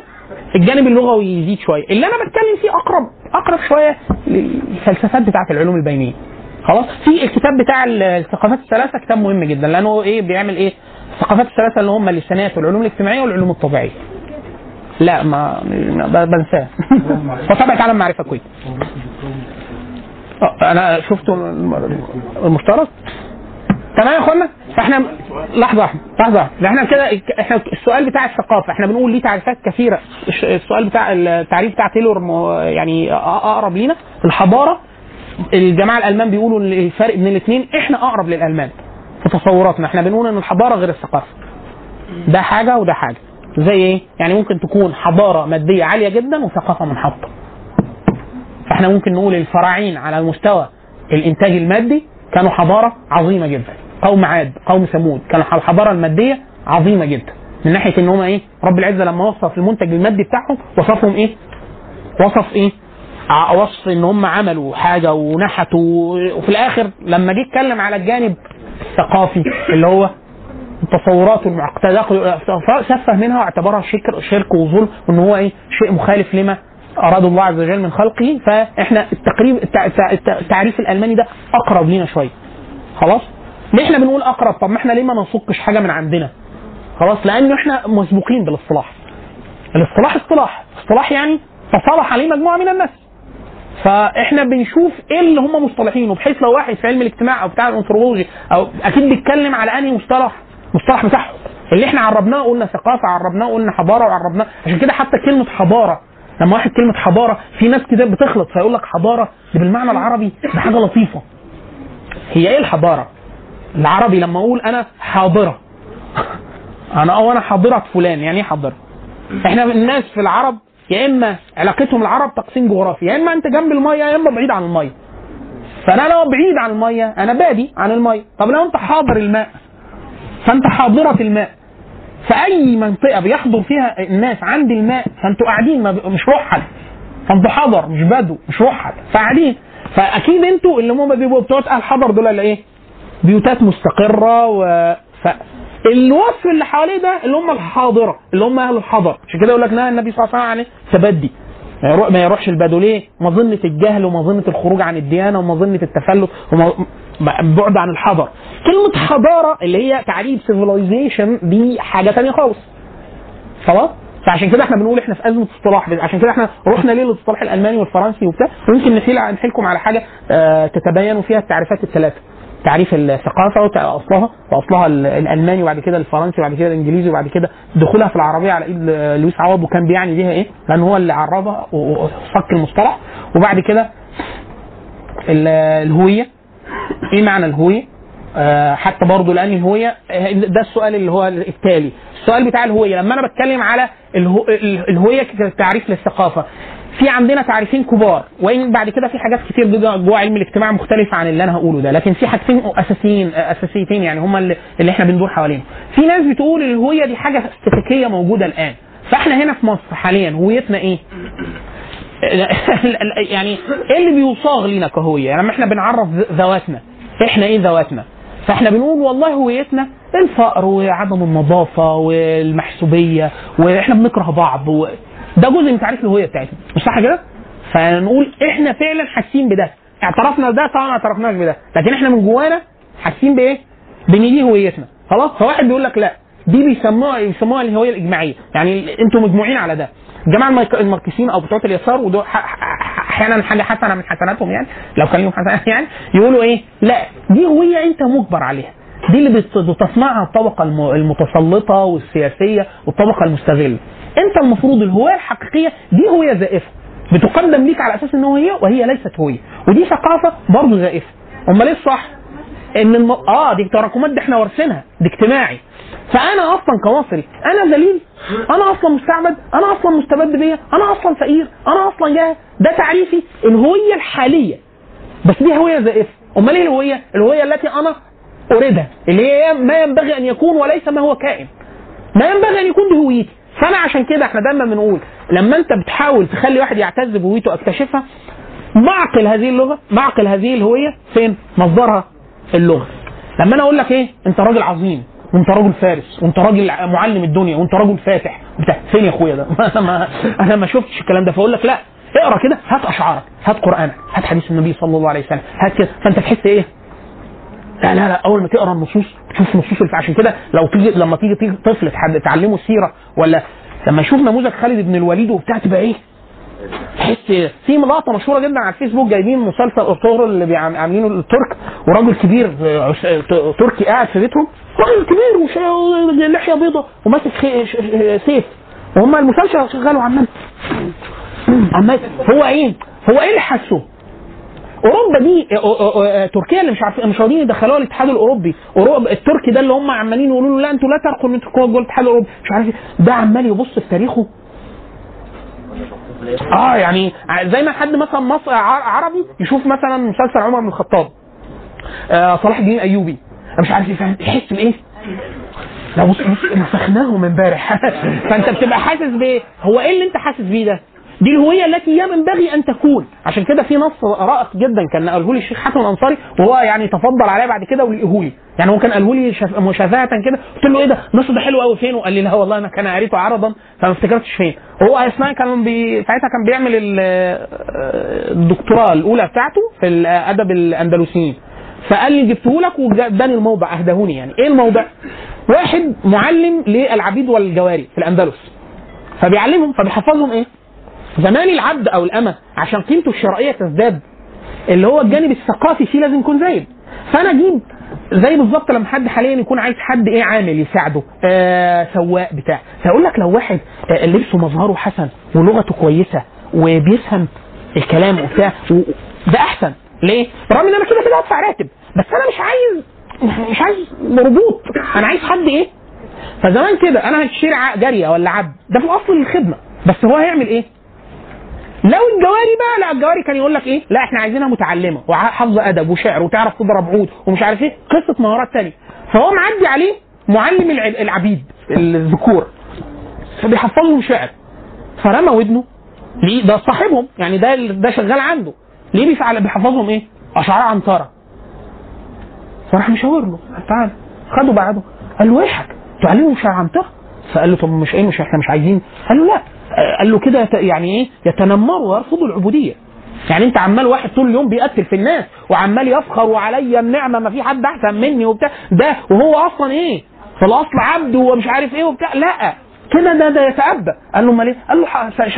الجانب اللغوي يزيد شوية. اللي أنا بتكلم فيه أقرب أقرب شوية للفلسفات بتاعة العلوم البينية. خلاص؟ في الكتاب بتاع الثقافات الثلاثة كتاب مهم جدا لأنه إيه بيعمل إيه؟ الثقافات الثلاثة اللي هم اللسانيات والعلوم الاجتماعية والعلوم الطبيعية. لا ما بنساه. وطبعة عالم معرفة كويس. آه، أنا شفته الم- المشترك؟ تمام يا اخوانا؟ فاحنا لحظة واحدة لحظة. واحدة إحنا كده إحنا السؤال بتاع الثقافة إحنا بنقول ليه تعريفات كثيرة. السؤال بتاع التعريف بتاع تايلور م- يعني أقرب لينا. الحضارة الجماعة الألمان بيقولوا الفرق بين الاثنين إحنا أقرب للألمان في تصوراتنا. إحنا بنقول إن الحضارة غير الثقافة. ده حاجة وده حاجة. زي إيه؟ يعني ممكن تكون حضارة مادية عالية جدا وثقافة منحطة. فاحنا ممكن نقول الفراعين على المستوى الإنتاج المادي كانوا حضارة عظيمة جدا. قوم عاد قوم ثمود. كانوا الحضارة المادية عظيمة جدا. من ناحية إن هم إيه رب العزة لما وصف المنتج المادي بتاعهم وصفهم إيه؟ وصف إيه؟ وصف إن هم عملوا حاجة ونحتوا وفي الآخر لما جه اتكلم على الجانب الثقافي اللي هو التصورات المعقدة سفه منها واعتبرها شرك شرك وظلم وإن هو إيه شيء مخالف لما أراد الله عز وجل من خلقه. فإحنا التقريب التع- التع- التع- التعريف الألماني ده أقرب لينا شوية. خلاص؟ ليه إحنا بنقول أقرب؟ طب ما إحنا ليه ما ننصقش حاجة من عندنا؟ خلاص لأنه إحنا مسبوقين بالاصطلاح. الاصطلاح اصطلاح. اصطلاح يعني تصالح عليه مجموعة من الناس. فاحنا بنشوف إيه اللي هم مصطلحينه بحيث لو واحد في علم الاجتماع أو بتاع الأنثروبولوجي أو أكيد بيتكلم على أنهي مصطلح مصطلح بتاعهم اللي إحنا عربناه قلنا ثقافة عربناه قلنا حضارة وعربناه عشان كده حتى كلمة حضارة لما واحد كلمة حضارة في ناس كده بتخلط فيقول لك حضارة دي بالمعنى العربي ده حاجة لطيفة. هي إيه الحضارة؟ العربي لما أقول أنا حاضرة. أنا أو أنا حاضرة فلان يعني إيه حاضرة؟ إحنا الناس في العرب يا إما علاقتهم العرب تقسيم جغرافي يا إما أنت جنب المية يا إما بعيد عن المية. فأنا لو بعيد عن المية أنا بادي عن المية. طب لو أنت حاضر الماء فأنت حاضرة الماء. فأي منطقة بيحضر فيها الناس عند الماء فأنتوا قاعدين مش رحل فأنتوا حضر مش بدو مش رحل فقاعدين. فأكيد أنتوا اللي هم بيبقوا بتوع أهل حضر دول اللي إيه؟ بيوتات مستقرة و ف... الوصف اللي حواليه ده اللي هم الحاضرة اللي هم أهل الحضر عشان كده يقول لك نهى النبي صلى الله عليه وسلم عن التبدي ما يروح ما يروحش البدو ليه؟ مظنه الجهل ومظنه الخروج عن الديانة ومظنه التفلت وبعد عن الحضر. كلمة حضارة اللي هي تعريب سيفيلايزيشن دي حاجة ثانية خالص. خلاص؟ فعشان كده إحنا بنقول إحنا في أزمة اصطلاح عشان كده إحنا رحنا ليه للاصطلاح الألماني والفرنسي وبتاع ويمكن نحيل نحيلكم على حاجة آه، تتبين فيها التعريفات الثلاثه تعريف الثقافة واصلها وأصلها ال- الألماني وبعد كده الفرنسي وبعد كده الإنجليزي وبعد كده دخولها في العربية على إيد لويس عوض وكان بيعني بيها إيه؟ لأن هو اللي عربها وفك المصطلح وبعد كده ال- الهوية إيه معنى الهوية؟ آه، حتى برضه لأن الهوية ده السؤال اللي هو التالي السؤال بتاع الهوية لما أنا بتكلم على الهو ال- الهوية كتعريف للثقافة في عندنا تعريفين كبار وإن بعد كده في حاجات كتير جوه علم الاجتماع مختلفة عن اللي أنا هقوله ده لكن في حاجتين أساسيين أساسيتين يعني هم اللي, اللي إحنا بندور حواليهم في ناس بتقول الهويه دي حاجة استاتيكيه موجودة الآن فإحنا هنا في مصر حاليا هويتنا إيه؟ يعني إيه اللي بيصاغ لينا كهوية؟ يعني إحنا بنعرف ذواتنا إحنا إيه ذواتنا؟ فإحنا بنقول والله هويتنا الفقر وعدم النظافة والمحسوبية وإحنا بنكره بعض و... ده جزء من تعريف الهوية بتاعتنا مش صح كده؟ فنقول إحنا فعلا حاسين بده اعترفنا بده طبعا ما اعترفناش بده لكن إحنا من جوانا حاسين بإيه؟ بان دي هويتنا خلاص؟ فواحد بيقول لك لا دي بيسموها بيسموها الهوية الإجماعية يعني أنتوا مجموعين على ده. الجماعه المارك- الماركسيين أو بتوع اليسار ودول أحيانا حاجة حسنة من حسناتهم يعني لو كان لهم حسنات يعني يقولوا إيه؟ لا دي هوية أنت مجبر عليها. دي اللي بت- بتصنعها الطبقة الم- المتسلطة والسياسية والطبقة المستغلة. انت المفروض الهويه الحقيقية دي هويه زائفة. بتقدم ليك على أساس إن هي وهي ليست هويه ودي ثقافة برضه زائفة. أمال إيه الصح؟ إن الم... آه دي تراكمات دي إحنا وارثينها دي اجتماعي. فأنا أصلا كمصري أنا ذليل أنا أصلا مستعبد. أنا أصلا مستبد بيا. أنا أصلا فقير. أنا أصلا جاهل. ده تعريفي. الهويه الحالية. بس دي هويه زائفة. أمال إيه الهويه الهويه التي أنا أريدها. اللي هي ما ينبغي أن يكون وليس ما هو كائن. ما ينبغي أن يكون دي هويتي فانا عشان كده إحنا دايما بنقول لما انت بتحاول تخلي واحد يعتز بهويته اكتشفها معقل هذه اللغة معقل هذه الهوية فين؟ مصدرها اللغة. لما أنا أقول لك إيه؟ انت راجل عظيم وانت راجل فارس وانت راجل معلم الدنيا وانت راجل فاتح. بتاع فين يا اخويا ده؟ ما أنا ما شفتش الكلام ده. فاقول لك لا اقرا كده هات اشعارك هات قرآنك هات حديث النبي صلى الله عليه وسلم هات كده. فانت تحس إيه؟ لا لا لا أول ما تقرأ النصوص تشوف نصوص عشان كده لو تيجي لما تيجي تيجي طفل تعلمه سيره ولا لما يشوف نموذج خالد بن الوليد وبتاع تبقى إيه؟ تحس في لقطة مشهورة جدا على الفيسبوك جايبين مسلسل أرطغرل اللي عاملينه الترك وراجل كبير آه، ت- تركي قاعد في بيتهم راجل كبير وش- لحية بيضة وماسك سيف وهم المسلسل شغال وعمال عمال هو إيه؟ هو إيه اللي حسه؟ أوروبا دي تركيا اللي مش عارفين مش راضيين يدخلوها الاتحاد الأوروبي. اوروبا التركي ده اللي هم عمالين يقولوا له لا أنتوا لا ترقوا إن تركوا جوه الاتحاد الأوروبي. مش عارف إيه. ده عمال يبص في تاريخه. آه يعني زي ما حد مثلا مصر عربي يشوف مثلا مسلسل عمر بن الخطاب. آه صلاح الدين الأيوبي. مش عارف يحس بإيه؟ لا بص بص نفخناهم امبارح. فأنت بتبقى حاسس بإيه؟ هو إيه اللي أنت حاسس بيه ده؟ دي الهوية التي ينبغي أن تكون. عشان كده في نص رائق جدا كان نقله لي الشيخ حاتم الأنصاري وهو يعني تفضل عليه بعد كده ولقيه لي. يعني هو كان قاله لي. مشافهة كده. قلت له إيه ده؟ النص ده حلو قوي فين؟ وقال لي لا والله أنا كان قريته عرضا فما افتكرتش فين. هو اثناء كان بي... ساعتها كان بيعمل ال- الدكتوراه الأولى بتاعته في الادب الأندلسيين. فقال لي جبته لك واداني الموضع أهدهوني يعني. إيه الموضع؟ واحد معلم للعبيد والجواري في الأندلس. فبيعلمهم فبيحفظهم إيه؟ زمان العبد أو الأمة عشان قيمته الشرعيه تزداد اللي هو الجانب الثقافي فيه لازم يكون زايد فأنا أجيب زي بالظبط لما حد حاليا يكون عايز حد إيه عامل يساعده آه سواق بتاع فيقول لك لو واحد آه لبسه مظهره حسن ولغته كويسة وبيفهم الكلام وبتاع ده أحسن ليه؟ رغم إن أنا كده كده هدفع راتب بس أنا مش عايز مش عايز مربوط أنا عايز حد إيه؟ فزمان كده أنا هشتري جارية ولا عبد ده في الأصل الخدمة بس هو هيعمل إيه؟ لو الجواري بقى لا الجواري كان يقول لك إيه؟ لا إحنا عايزينها متعلمة وحافظه أدب وشعر وتعرف تضرب عود ومش عارف إيه قصة مهارات تانية. فهو معدي عليه معلم الع- العبيد الذكور فبيحفظهم شعر. فرمى ودنه ليه؟ ده صاحبهم يعني ده ده شغال عنده. ليه بيفعل بيحفظهم إيه؟ أشعار عنترة. فراح مشاور له تعال خدوا بعده. قال له ويحك تعلمهم شرعنته فقال له طب مش إيه مش إحنا مش عايزين؟ قال له لا. قال له كده يعني إيه؟ يتنمروا ويرفضوا العبودية. يعني أنت عمال واحد طول اليوم بيقتل في الناس وعمال يفخر وعليا النعمة ما في حد أحسن مني وبتاع ده وهو أصلا إيه؟ في الأصل عبد ومش عارف إيه وبتاع. لا كده ده ده يتأبى. قال له أمال إيه؟ قال له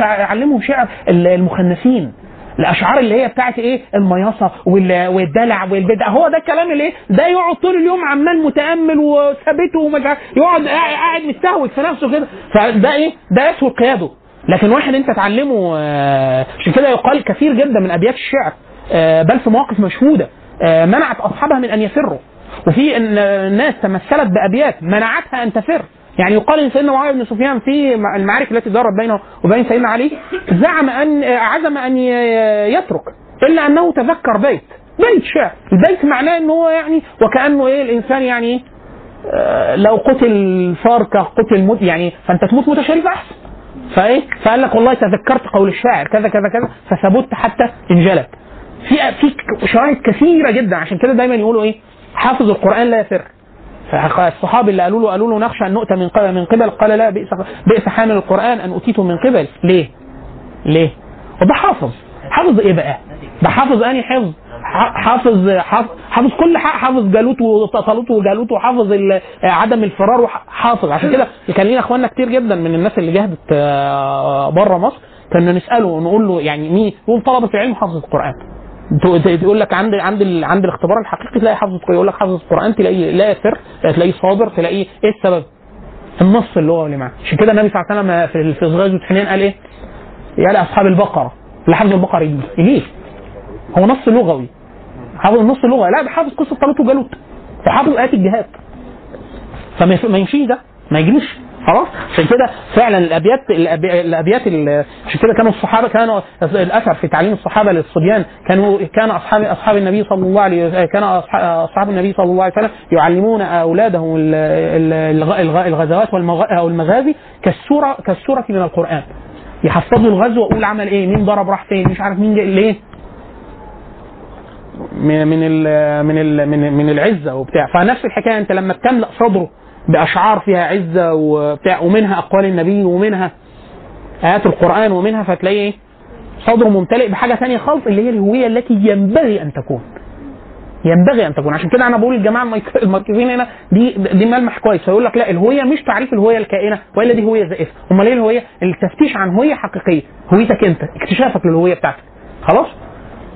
علمهم شعر ال- المخنثين الأشعار اللي هي بتاعت إيه؟ المياصة وال- والدلع والبدع. هو ده الكلام اللي إيه؟ ده يقعد طول اليوم عمال متأمل وثابته ومش يقعد قاعد مستهوك في نفسه كده. فده إيه؟ ده يسهل قياده. لكن واحد انت تعلمه آه، عشان كده يقال كثير جدا من أبيات الشعر آه، بل في مواقف مشهودة آه، منعت أصحابها من أن يفروا. وفي الناس تمثلت بأبيات منعتها أن تفر. يعني يقال إن سيدنا معاويه بن سفيان في المعارك التي دارت بينه وبين سيدنا علي زعم أن عزم أن يترك إلا أنه تذكر بيت. بيت شعر. البيت معناه إن هو يعني وكأنه إيه الإنسان يعني لو قتل فاركة قتل مت يعني فأنت تموت متشرف أحسن. فايه فقال لك والله تذكرت قول الشاعر كذا كذا كذا فثبت حتى انجلت في في شرائط كثيرة جدا عشان كده دايما يقولوا إيه حافظ القرآن لا يفر فالصحابي اللي قالوا له قالوا له نخشى أن نؤتى من قبل من قبل قال لا بئس بئس حامل القرآن أن اوتيته من قبل ليه؟ ليه؟ وده حافظ حافظ إيه بقى؟ ده حافظ أني حفظ. حافظ حافظ, كل حاجة حافظ جالوت وطالوت وجالوت وحافظ عدم الفرار حافظ. عشان كده كان لينا إخواننا كتير جدا من الناس اللي جهدت بره مصر. كنا نسأله ونقول له يعني مين يقول طلبة العلم حافظ القرآن. تقول لك عند عند عند الاختبار الحقيقي تلاقي حافظ يقول لك حافظ القرآن تلاقيه لا يفر تلاقيه صابر تلاقيه إيه السبب؟ النص اللي هو اللي معاه. عشان كده النبي صلى الله عليه وسلم في غزوه حنين قال إيه؟ يا لأصحاب البقرة. اللي حافظ البقرة يجي يجي هو نص لغوي. حافظ النص لغوي لا ده حافظ قصة طالوت وجالوت. وحافظ آيات الجهاد. فما يمشيش ده. ما يجريش. خلاص؟ عشان كده فعلا الأبيات الأبيات ال- عشان كده كانوا الصحابة كانوا الأثر في تعليم الصحابة للصبيان. كانوا كان اصحاب أصحاب النبي صلى الله عليه وسلم كان أصحاب النبي صلى الله عليه وسلم يعلمون أولادهم ال- ال- الغ- الغ- الغزوات والمغ- أو المغازي كالسورة كالسورة من القرآن. يحفظوا الغزو واقول عمل إيه؟ مين ضرب راح فين؟ مش عارف مين ليه؟ من من ال من ال من من العزة وبتاع. فنفس الحكاية انت لما بتملأ صدره بأشعار فيها عزة وبتاع ومنها أقوال النبي ومنها آيات القرآن ومنها فتلاقي إيه؟ صدره ممتلئ بحاجة ثانية خالص اللي هي الهوية التي ينبغي أن تكون. ينبغي أن تكون. عشان كده أنا بقول للجماعه الميك- المركزين هنا دي دي ملمح كويس. فيقول لك لا الهوية مش تعريف الهوية الكائنة وإلا دي هوية زائفة. أمال إيه الهوية؟ التفتيش عن هوية حقيقية. هويتك أنت اكتشافك للهوية بتاعتك. خلاص؟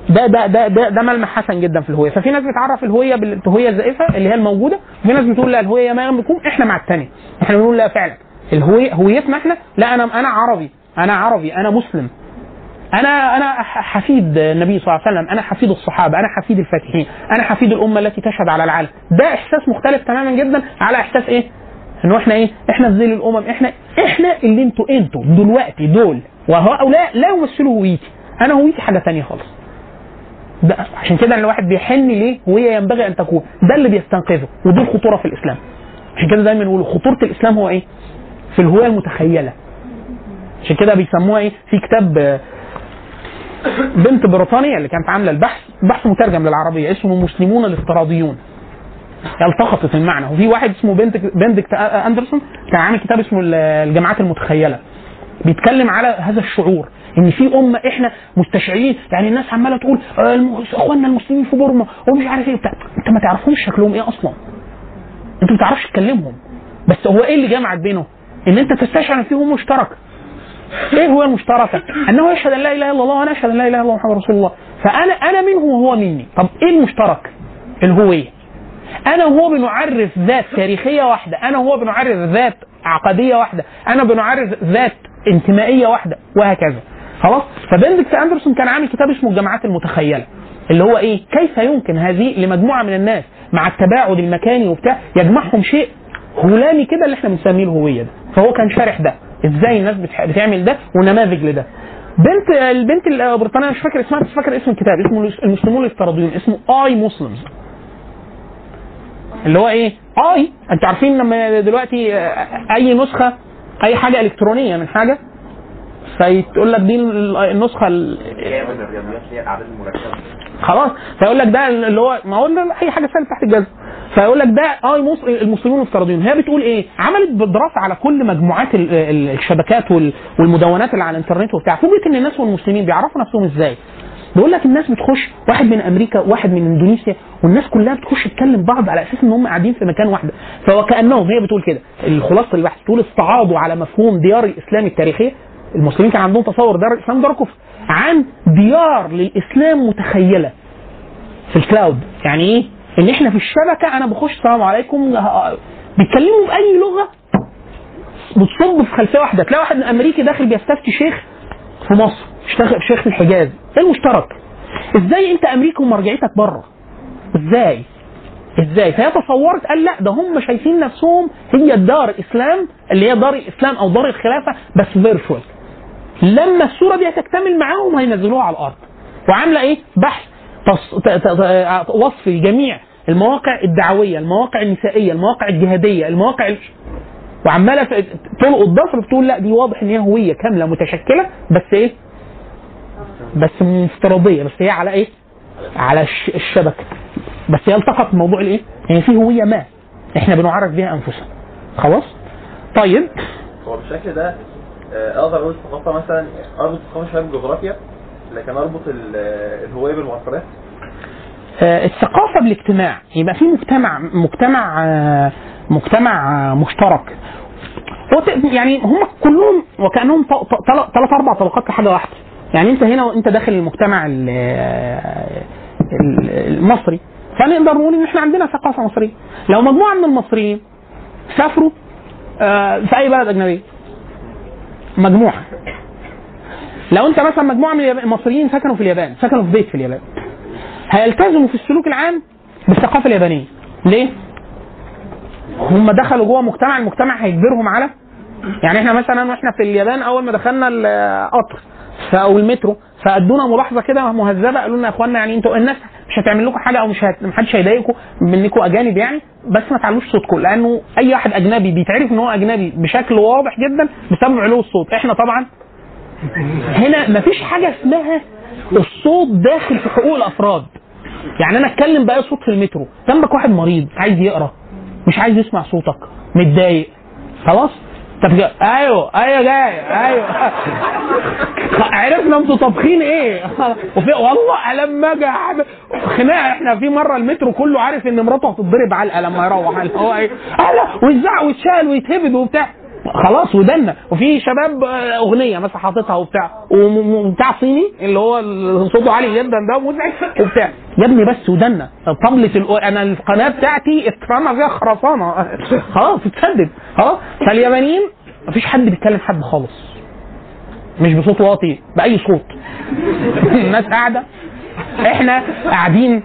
ده ده ده ده, ده ملمح حسن جدا في الهوية. ففي ناس بتعرف الهوية بالهويه الزائفة اللي هي الموجودة وفي ناس بتقول لا الهوية ما بتكون إحنا مع الثانية إحنا بنقول لا فعلا. الهويه هويتنا إحنا لا أنا أنا عربي. أنا عربي أنا مسلم. أنا أنا حفيد النبي صلى الله عليه وسلم. أنا حفيد الصحابة. أنا حفيد الفاتحين. أنا حفيد الأمة التي تشهد على العالم. ده إحساس مختلف تماما جدا على إحساس إيه؟ انه إحنا إيه؟ إحنا ذيل الأمم. إحنا إحنا اللي أنتوا أنتوا دلوقتي دول وهؤلاء لا يمثلوا هويتي. أنا هويتي حاجة تانية خالص. ده عشان كده الواحد بيحن ليه هويه ينبغي أن تكون ده اللي بيستنقذه ودي الخطورة في الإسلام. عشان كده دايما نقول خطورة الإسلام هو إيه؟ في الهوية المتخيلة. عشان كده بيسموها إيه؟ في كتاب بنت بريطانيا اللي كانت عاملة البحث بحث مترجم للعربية اسمه مسلمون الافتراضيون. التقطت المعنى. وفي واحد اسمه بندك بندكت أندرسون كان عامل كتاب اسمه الجماعات المتخيلة. بيتكلم على هذا الشعور إن في أمة إحنا مستشعرين يعني الناس عمالة تقول آه، إخواننا المسلمين في بورما ومش عارف إيه وبتاع. أنت ما تعرفهمش شكلهم إيه أصلا؟ أنت ما تعرفش تكلمهم. بس هو إيه اللي جمعك بينهم إن أنت تستشعر إن فيهم مشترك. إيه هو المشتركه؟ أنه يشهد أن لا إله إلا الله وأنا أشهد أن لا إله إلا الله محمد رسول الله. فأنا أنا منه وهو مني. طب إيه المشترك؟ الهويه أنا وهو بنعرف ذات تاريخية واحدة. أنا وهو بنعرف ذات عقدية واحدة. أنا بنعرف ذات انتمائية واحدة وهكذا. خلاص؟ فبندكت أندرسون كان عامل كتاب اسمه الجماعات المتخيلة اللي هو إيه؟ كيف يمكن هذه لمجموعة من الناس مع التباعد المكاني وبتاع يجمعهم شيء هلامي كده اللي إحنا بنسميه الهوية ده. فهو كان شارح ده. إزاي الناس بتعمل ده ونماذج لده. بنت البنت البريطانيه مش فاكر اسمها بس فاكر اسم الكتاب. اسمه المسلمون الافتراضيون اسمه آي مسلمز. اللي هو إيه؟ اي أنتوا عارفين لما دلوقتي آه، أي نسخة أي حاجة إلكترونية من حاجة فيقول لك دي النسخة خلاص. فيقول لك ده اللي هو ما هو أي حاجة سهلة تحت الجزم. فيقول لك ده آه مصر المسلمون مفترضين. هي بتقول إيه؟ عملت دراسه على كل مجموعات ال- ال- الشبكات وال- والمدونات اللي على الإنترنت وبتاع. فوجئت إن الناس والمسلمين بيعرفوا نفسهم إزاي؟ بيقول لك الناس بتخش واحد من أمريكا واحد من إندونيسيا والناس كلها بتخش تكلم بعض على أساس إن هم قاعدين في مكان واحدة فوكأنهم هي بتقول كده. الخلاصة البحث تقول استعاضوا على مفهوم ديار الإسلام التاريخية. المسلمين كان عندهم تصور دار الإسلام دار كفر عن ديار للإسلام متخيلة. في ال cloud. يعني إيه؟ إن إحنا في الشبكة أنا بخش السلام عليكم بيتكلموا بأي لغة. بتصب في خلفية واحدة. تلاقي واحد أمريكي داخل بيستفتي شيخ في مصر شيخ في الحجاز. إيه المشترك إزاي أنت أمريكا ومرجعيتك بره؟ إزاي؟ إزاي؟ فهي تصورت قال لا ده هم شايفين نفسهم هي دار إسلام اللي هي دار الاسلام أو دار الخلافة بس virtual لما الصورة دي هتكتمل معاهم هينزلوها على الأرض. وعاملة إيه؟ بحث. وصف لجميع المواقع الدعوية المواقع النسائية المواقع الجهادية المواقع ال... وعمالة تلقط ضفر بتقول لا دي واضح إن هي هوية كاملة متشكلة بس إيه؟ بس افتراضية بس هي على إيه؟ على الش... الشبكة. بس هي التقط بموضوع الإيه؟ يعني في هوية ما. إحنا بنعرف بها أنفسنا. خلاص؟ طيب. هو بالشكل ده آه، أقدر أقول الثقافه مثلا أربط الثقافه شوية بالجغرافيا لكن أربط ال- الهوية بالمؤثرات آه، الثقافة بالاجتماع. يبقى في مجتمع مجتمع آه، مجتمع مشترك. يعني هم كلهم وكأنهم ثلاث أربع طبقات لحاجة واحدة. يعني انت هنا وانت داخل المجتمع ال- ال- المصري فنقدر نقول إن إحنا عندنا ثقافة مصرية. لو مجموعة من المصريين سافروا آه، في أي بلد أجنبية؟ مجموعة. لو أنت مثلا مجموعة من المصريين سكنوا في اليابان سكنوا في بيت في اليابان. هيلتزموا في السلوك العام بالثقافة اليابانية. ليه؟ هم دخلوا جوه مجتمع المجتمع هيجبرهم على يعني إحنا مثلا وإحنا في اليابان أول ما دخلنا القطر ف- أو المترو فأدونا ملاحظة كده مهذبة. قالوا لنا يا اخوانا يعني أنتوا الناس مش هتعمل لكم حاجة أو مش هت... محدش هيضايقكم منكم أجانب يعني. بس ما تعلوش صوتكم. لأنه أي واحد أجنبي بيتعرف إن هو أجنبي بشكل واضح جدا بسبب علو الصوت. إحنا طبعا هنا مفيش حاجة اسمها الصوت داخل في حقوق الأفراد. يعني أنا أتكلم بأي صوت في المترو. جنبك واحد مريض عايز يقرأ مش عايز يسمع صوتك متضايق. خلاص؟ طب أيوه أيوه جاي أيوه. عرفنا أنتوا طابخين إيه. وفي والله لما أجي خناقة إحنا في مرة المترو كله عارف إن مراته هتتضرب علقه لما يروح هو إيه؟ أهلا، ويزعق ويتشال ويتهبد وبتاع. خلاص ودنا. وفي شباب آه، أغنية مثلا حاططها وبتاع وبتاع صيني اللي هو صوته عالي جدا ده مزعج وبتاع. يا ابني بس ودنا. طبلة الأو... أنا القناة بتاعتي اترمى فيها خرسانة. خلاص اتسدد خلاص. فاليابانيين مفيش حد بيتكلم حد خالص. مش بصوت واطي بأي صوت. الناس قاعدة. إحنا قاعدين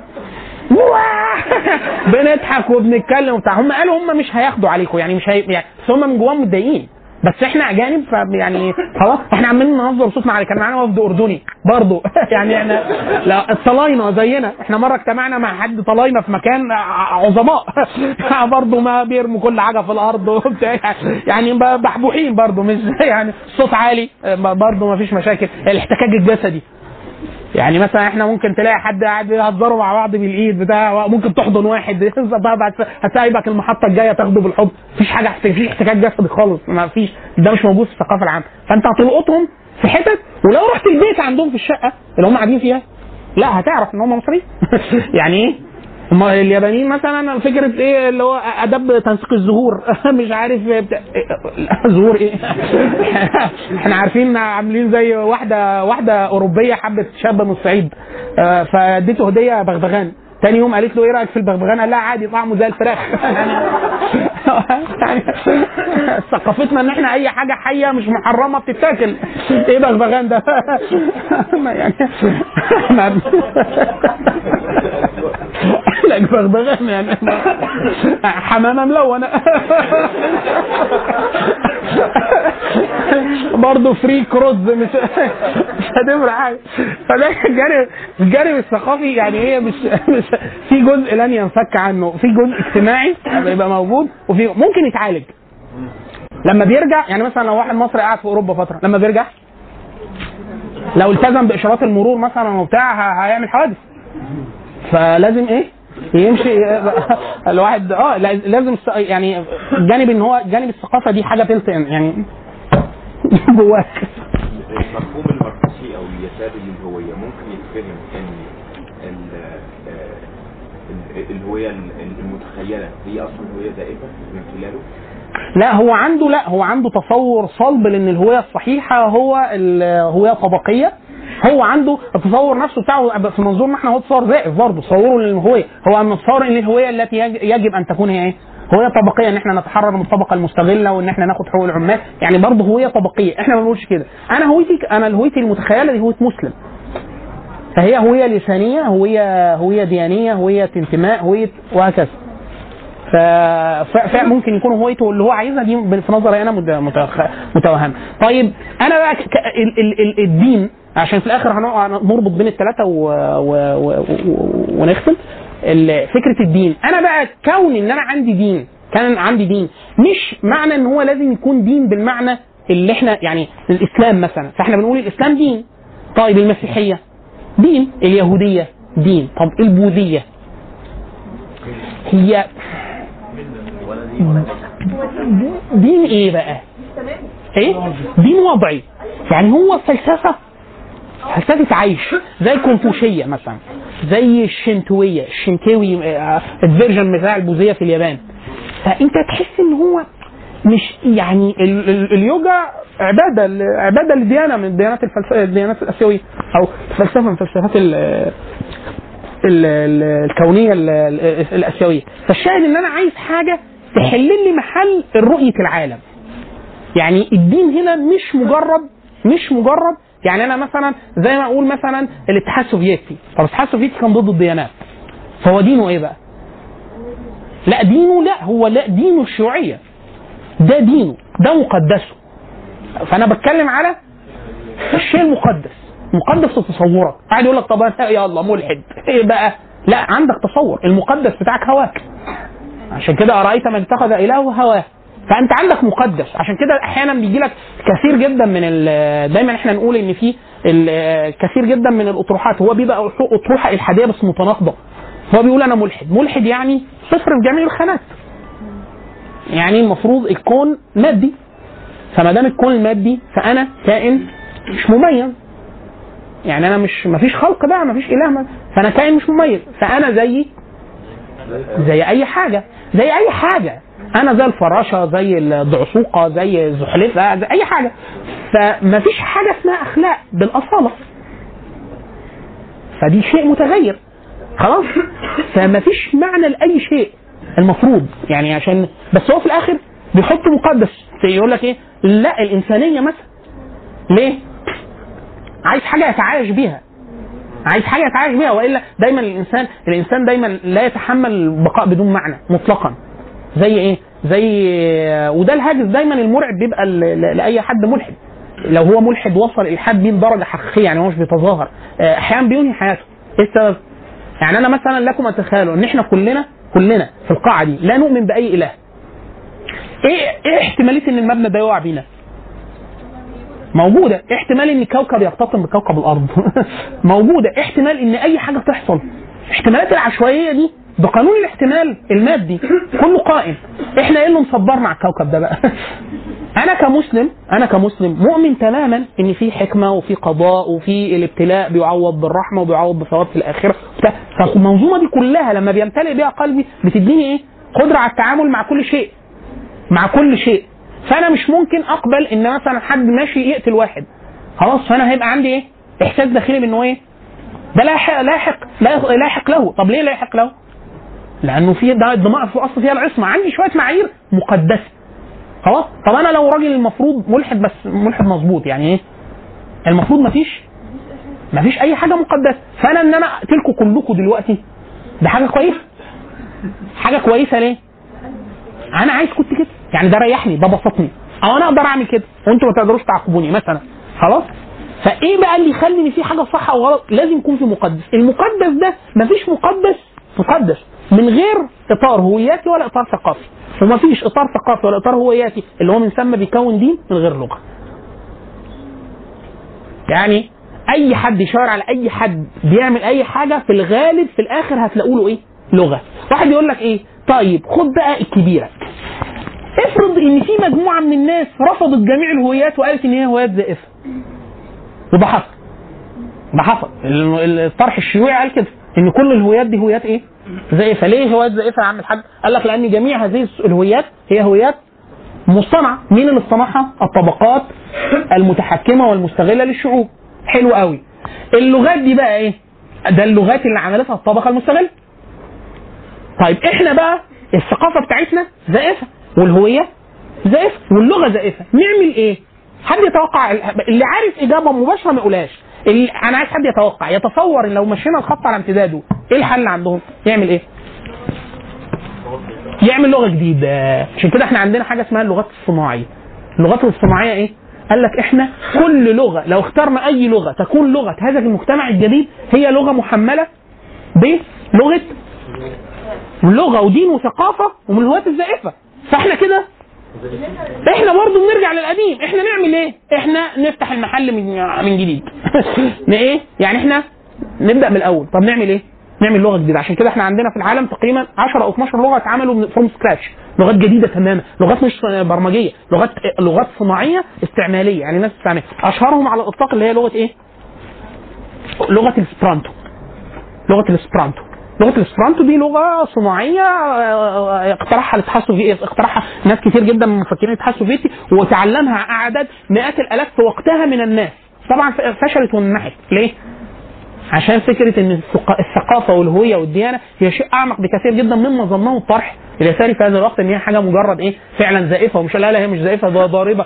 بنضحك وبنتكلم وبتاع. هم قالوا هم مش هياخدوا عليكم. يعني مش هي... يعني بس هم من جواهم متضايقين. بس إحنا أجانب يعني خلاص إحنا عمالين نهزر صوتنا على كان معانا وفد أردني. برضه يعني إحنا لا الطلاينة زينا. إحنا مرة اجتمعنا مع حد طلاينة في مكان عظماء. برضه ما بيرموا كل حاجة في الأرض وبتاع. يعني بحبوحين برضه مش يعني صوت عالي. برضه ما فيش مشاكل. الاحتكاك الجسدي. يعني مثلا إحنا ممكن تلاقي حد قاعد بيهزروا مع بعض بالايد بتاع ممكن تحضن واحد بعد هتسايبك المحطة الجاية تاخده بالحضن مفيش حاجة مفيش احتكاك جسدي خالص ما فيش ده مش موجود في الثقافة العامة. فانت هتلقطهم في حتت ولو رحت البيت عندهم في الشقة اللي هم قاعدين فيها لا هتعرف إن هم مصريين. يعني إيه؟ هم اليابانيين مثلا فكره إيه اللي هو اداب تنسيق الزهور؟ مش عارف بتاع لا، زهور إيه؟ إحنا عارفين عاملين زي واحدة واحدة أوروبية حبت شاب من الصعيد آه، فاديته هدية بغبغان. تاني يوم قالت له إيه رأيك في البغبغان؟ قال لها عادي طعمه زي الفراخ. يعني ثقافتنا إن إحنا أي حاجة حية مش محرمة بتتاكل. إيه بغبغان ده؟ ما يعني ما- لك بغبغان يعني. حمامة ملونة. برضه فري كروز مش مش هتفرق حاجة. فده الجانب الجانب الثقافي يعني هي مش مش في جزء لن ينفك عنه. في جزء اجتماعي بيبقى موجود وفي ممكن يتعالج. لما بيرجع يعني مثلا لو واحد مصري قاعد في أوروبا فترة لما بيرجع لو التزم بإشارات المرور مثلا وبتاع هيعمل حوادث. فلازم إيه؟ يمشي الواحد آه لا- لازم يعني جانب إن هو جانب الثقافة دي حاجة بلت يعني جواك. المفهوم الماركسي أو اليساري للهوية ممكن يتفهم ان ال- ال- الهوية ال- المتخيلة. هي أصلا هوية زائفه من خلاله؟ لا هو عنده لا هو عنده تصور صلب لأن الهوية الصحيحة هو الهويه طبقية. هو عنده التصور نفسه بتاعه في منظورنا إحنا هو تصور زائف برضه تصوره للهوية هو متصور إن الهوية التي يج- يجب أن تكون هي إيه؟ هوية طبقية إن إحنا نتحرر من الطبقة المستغلة وإن إحنا ناخد حقوق العمال يعني برضه هوية طبقية إحنا ما بنقولش كده أنا هويتي أنا هويتي المتخيلة دي هوية مسلم فهي هوية لسانية هوية هوية ديانية هوية انتماء هوية وهكذا ف... فممكن يكون هويته اللي هو عايزها دي في نظري أنا. متوهمة. طيب أنا بقى. الدين عشان في الآخر هنقعد نربط بين الثلاثه و... و... و... و... ونختم. فكرة الدين. أنا بقى كون إن أنا عندي دين كان عندي دين مش معنى إن هو لازم يكون دين بالمعنى اللي إحنا يعني الإسلام مثلا. فإحنا بنقول الإسلام دين. طيب المسيحية؟ دين. اليهودية؟ دين. طب البوذية؟ هي دين إيه بقى؟ إيه؟ دين وضعي. يعني هو فلسفة فلسفه عيش زي الكونفوشيه مثلا. زي الشنتوية الشنتوي آه، ال version بتاع البوذية في اليابان. فأنت تحس إن هو مش يعني ال ال اليوجا عبادة عبادة لديانة من ديانات الفلسفه الديانات الآسيوية أو فلسفة من فلسفات ال- ال- ال- الكونية ال- ال- الآسيوية. فالشاهد إن أنا عايز حاجة تحل لي محل رؤية العالم. يعني الدين هنا مش مجرد مش مجرد يعني أنا مثلا زي ما أقول مثلا الاتحاد السوفيتي. طب الاتحاد السوفيتي كان ضد الديانات. فهو دينه إيه بقى؟ لا دينه لا هو لا دينه الشيوعية. ده دينه ده مقدسه. فأنا بتكلم على الشيء المقدس مقدس تصورك قاعد يقول لك طب يا الله ملحد. إيه بقى؟ لا عندك تصور. المقدس بتاعك هواك. عشان كده أرأيت من اتخذ إلهه هواه فانت عندك مقدس. عشان كده أحيانا بيجي لك كثير جدا من دايما إحنا نقول إن في كثير جدا من الأطروحات. هو بيبقى أطروحة إلحادية بس متناقضة. هو بيقول أنا ملحد. ملحد يعني صفر في جميع الخانات. يعني المفروض الكون مادي. فما دام الكون المادي فأنا كائن مش مميز. يعني أنا مش مفيش خلق بقى مفيش إله فأنا كائن مش مميز. فأنا زي زي أي حاجة. زي أي حاجة. أنا زي الفراشة زي الدعسوقة زي الزحلفه زي أي حاجة. فمفيش حاجة اسمها أخلاق بالأصالة. فدي شيء متغير. خلاص؟ فمفيش معنى لأي شيء المفروض. يعني عشان بس هو في الآخر بيحط مقدس. يقول لك إيه؟ لا الإنسانية مثلا ليه؟ عايز حاجة يتعايش بيها. عايز حاجة يتعايش بيها. وإلا دايما الإنسان الإنسان دايما لا يتحمل البقاء بدون معنى مطلقا. زي إيه؟ زي وده الهاجس دايما المرعب بيبقى لأي حد ملحد. لو هو ملحد وصل الحاد دي لدرجة حقيقية يعني هو مش بيتظاهر. آه، أحيانا بينهي حياته. إيه السبب؟ يعني أنا مثلا لكم ان تتخيلوا إن إحنا كلنا كلنا في القاعة دي لا نؤمن بأي إله. إيه إيه احتمالية إن المبنى ده يقع بينا؟ موجودة. احتمال إن كوكب يرتطم بكوكب الأرض. موجودة. احتمال إن أي حاجة تحصل. احتمالات العشوائية دي بقانون الاحتمال المادي كله قائم. إحنا إيه اللي مصبرنا على الكوكب ده بقى؟ أنا كمسلم أنا كمسلم مؤمن تماما إن في حكمة وفي قضاء وفي الابتلاء بيعوض بالرحمة وبيعوض بثواب في الآخرة. فالمنظومة دي كلها لما بيمتلئ بها قلبي بتديني إيه؟ قدرة على التعامل مع كل شيء. مع كل شيء. فأنا مش ممكن أقبل إن مثلا حد ماشي يقتل واحد. خلاص فأنا هيبقى عندي إيه؟ إحساس داخلي بإنه إيه؟ ده لا يحق لا يحق لا يح- لا يحق له. طب ليه لا يحق له؟ لأنه في ده الدماء في اصل فيها العصمة. عندي شوية معايير مقدسة. خلاص؟ طب أنا لو راجل المفروض ملحد بس ملحد مظبوط يعني إيه؟ المفروض مفيش مفيش أي حاجة مقدسة. فأنا إن أنا أقتلكم كلكم دلوقتي ده حاجة كويسة. حاجة كويسة ليه؟ أنا عايز كنت كده. يعني ده ريحني ده بسطني. أو أنا أقدر أعمل كده. وأنتوا ما تقدروش تعاقبوني مثلا. خلاص؟ فإيه بقى اللي يخلي إن في حاجة صح أو غلط؟ لازم يكون في مقدس. المقدس ده مفيش مقدس مقدس. من غير إطار هوياتي ولا إطار ثقافي. ومفيش إطار ثقافي ولا إطار هوياتي اللي هو من ثم بيكون دين من غير لغة. يعني أي حد يشاور على أي حد بيعمل أي حاجة في الغالب في الآخر هتلاقوا له إيه؟ لغة. واحد يقول لك إيه؟ طيب خد بقى الكبيرة. افرض إن في مجموعة من الناس رفضت جميع الهويات وقالت إن هي هويات زائفة. وده حصل ده حصل ال- الطرح الشيوعي قال كده إن كل الهويات دي هويات إيه؟ زائفه ليه هويات زائفه يا عم الحاج؟ قال لك لأن جميع هذه الهويات هي هويات مصطنعة. مين اللي اصطنعها الطبقات المتحكمة والمستغلة للشعوب. حلو قوي. اللغات دي بقى إيه؟ ده اللغات اللي عملتها الطبقة المستغلة. طيب إحنا بقى الثقافة بتاعتنا زائفه والهوية زائفه واللغة زائفه نعمل إيه؟ حد يتوقع اللي عارف إجابة مباشرة ما يقولهاش. أنا عايز حد يتوقع. يتصور إن لو مشينا الخط على امتداده إيه الحل عندهم؟ يعمل إيه؟ يعمل لغة جديدة. عشان كده إحنا عندنا حاجة اسمها اللغات الصناعية. اللغات الصناعية إيه؟ قال لك إحنا كل لغة لو اخترنا أي لغة تكون لغة هذا المجتمع الجديد هي لغة محملة بلغة لغة ودين وثقافة ومن الهويات الزائفة. فإحنا كده إحنا برضه بنرجع للقديم. إحنا نعمل إيه؟ إحنا نفتح المحل من من جديد. إيه؟ يعني إحنا نبدأ من الأول. طب نعمل إيه؟ نعمل لغة جديدة. عشان كده إحنا عندنا في العالم تقريبا 10 أو 12 لغة اتعملوا from scratch لغات جديدة تماما. لغات مش برمجية. لغات لغات صناعية استعمالية. يعني ناس تستعمل أشهرهم على الإطلاق اللي هي لغة إيه؟ لغة الاسبرانتو لغة الاسبرانتو لغة الاسبرانتو دي لغة صناعية آه، اقترحها الاتحاد السوفيتي اقترحها ناس كتير جدا من مفكرين الاتحاد السوفيتي وتعلمها أعداد مئات الآلاف في وقتها من الناس طبعا فشلت وانمحت ليه؟ عشان فكرة إن الثق- الثقافة والهوية والديانة هي شيء أعمق بكثير جدا مما ظنه الطرح اليساري في هذا الوقت إن هي حاجة مجرد إيه فعلا زائفة ومش لا لا هي مش زائفة ده ضاربة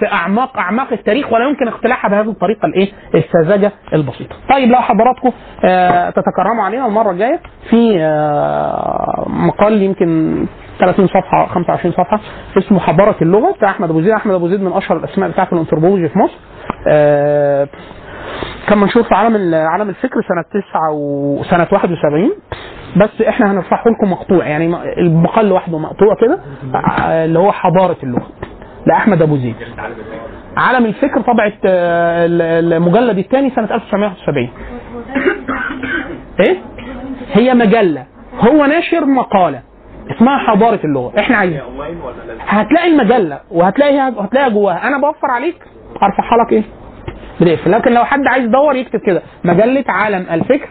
في أعماق أعماق التاريخ ولا يمكن اقتلاعها بهذه الطريقة الإيه الساذجه البسيطة. طيب لو حضراتكم آه تتكرموا علينا المرة الجاية في آه مقال يمكن 30 صفحة 25 صفحة اسمه حضارة اللغة بتاع أحمد أبو زيد، أحمد أبو زيد من أشهر الأسماء بتاعت الأنثروبولوجي في مصر. آه كان منشور في عالم ال- عالم الفكر سنة 9 وسنه 71 بس إحنا هنرفعه لكم مقطوع يعني المقال لوحده مقطوع كده اللي هو حضارة اللغة لأحمد أبو زيد. عالم الفكر طبعت ال- المجلد الثاني سنة 1971 إيه؟ هي مجلة. هو ناشر مقالة اسمها حضارة اللغة. إحنا عايزين. هتلاقي المجلة وهتلاقيها هتلاقيها جواها. أنا بوفر عليك أرفعها لك إيه؟ بريف لكن لو حد عايز يدور يكتب كده. مجلة عالم الفكر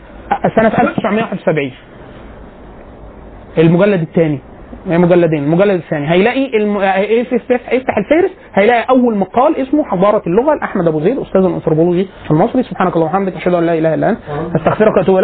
سنة 1971 المجلد الثاني. مجلدين. المجلد الثاني. هيلاقي الم... يفتح يفتح الفهرس هيلاقي أول مقال اسمه حضارة اللغة لأحمد أبو زيد أستاذ الأنثروبولوجي المصري سبحانك اللهم وبحمدك أشهد أن لا إله إلا أنت. أستغفرك وأتوب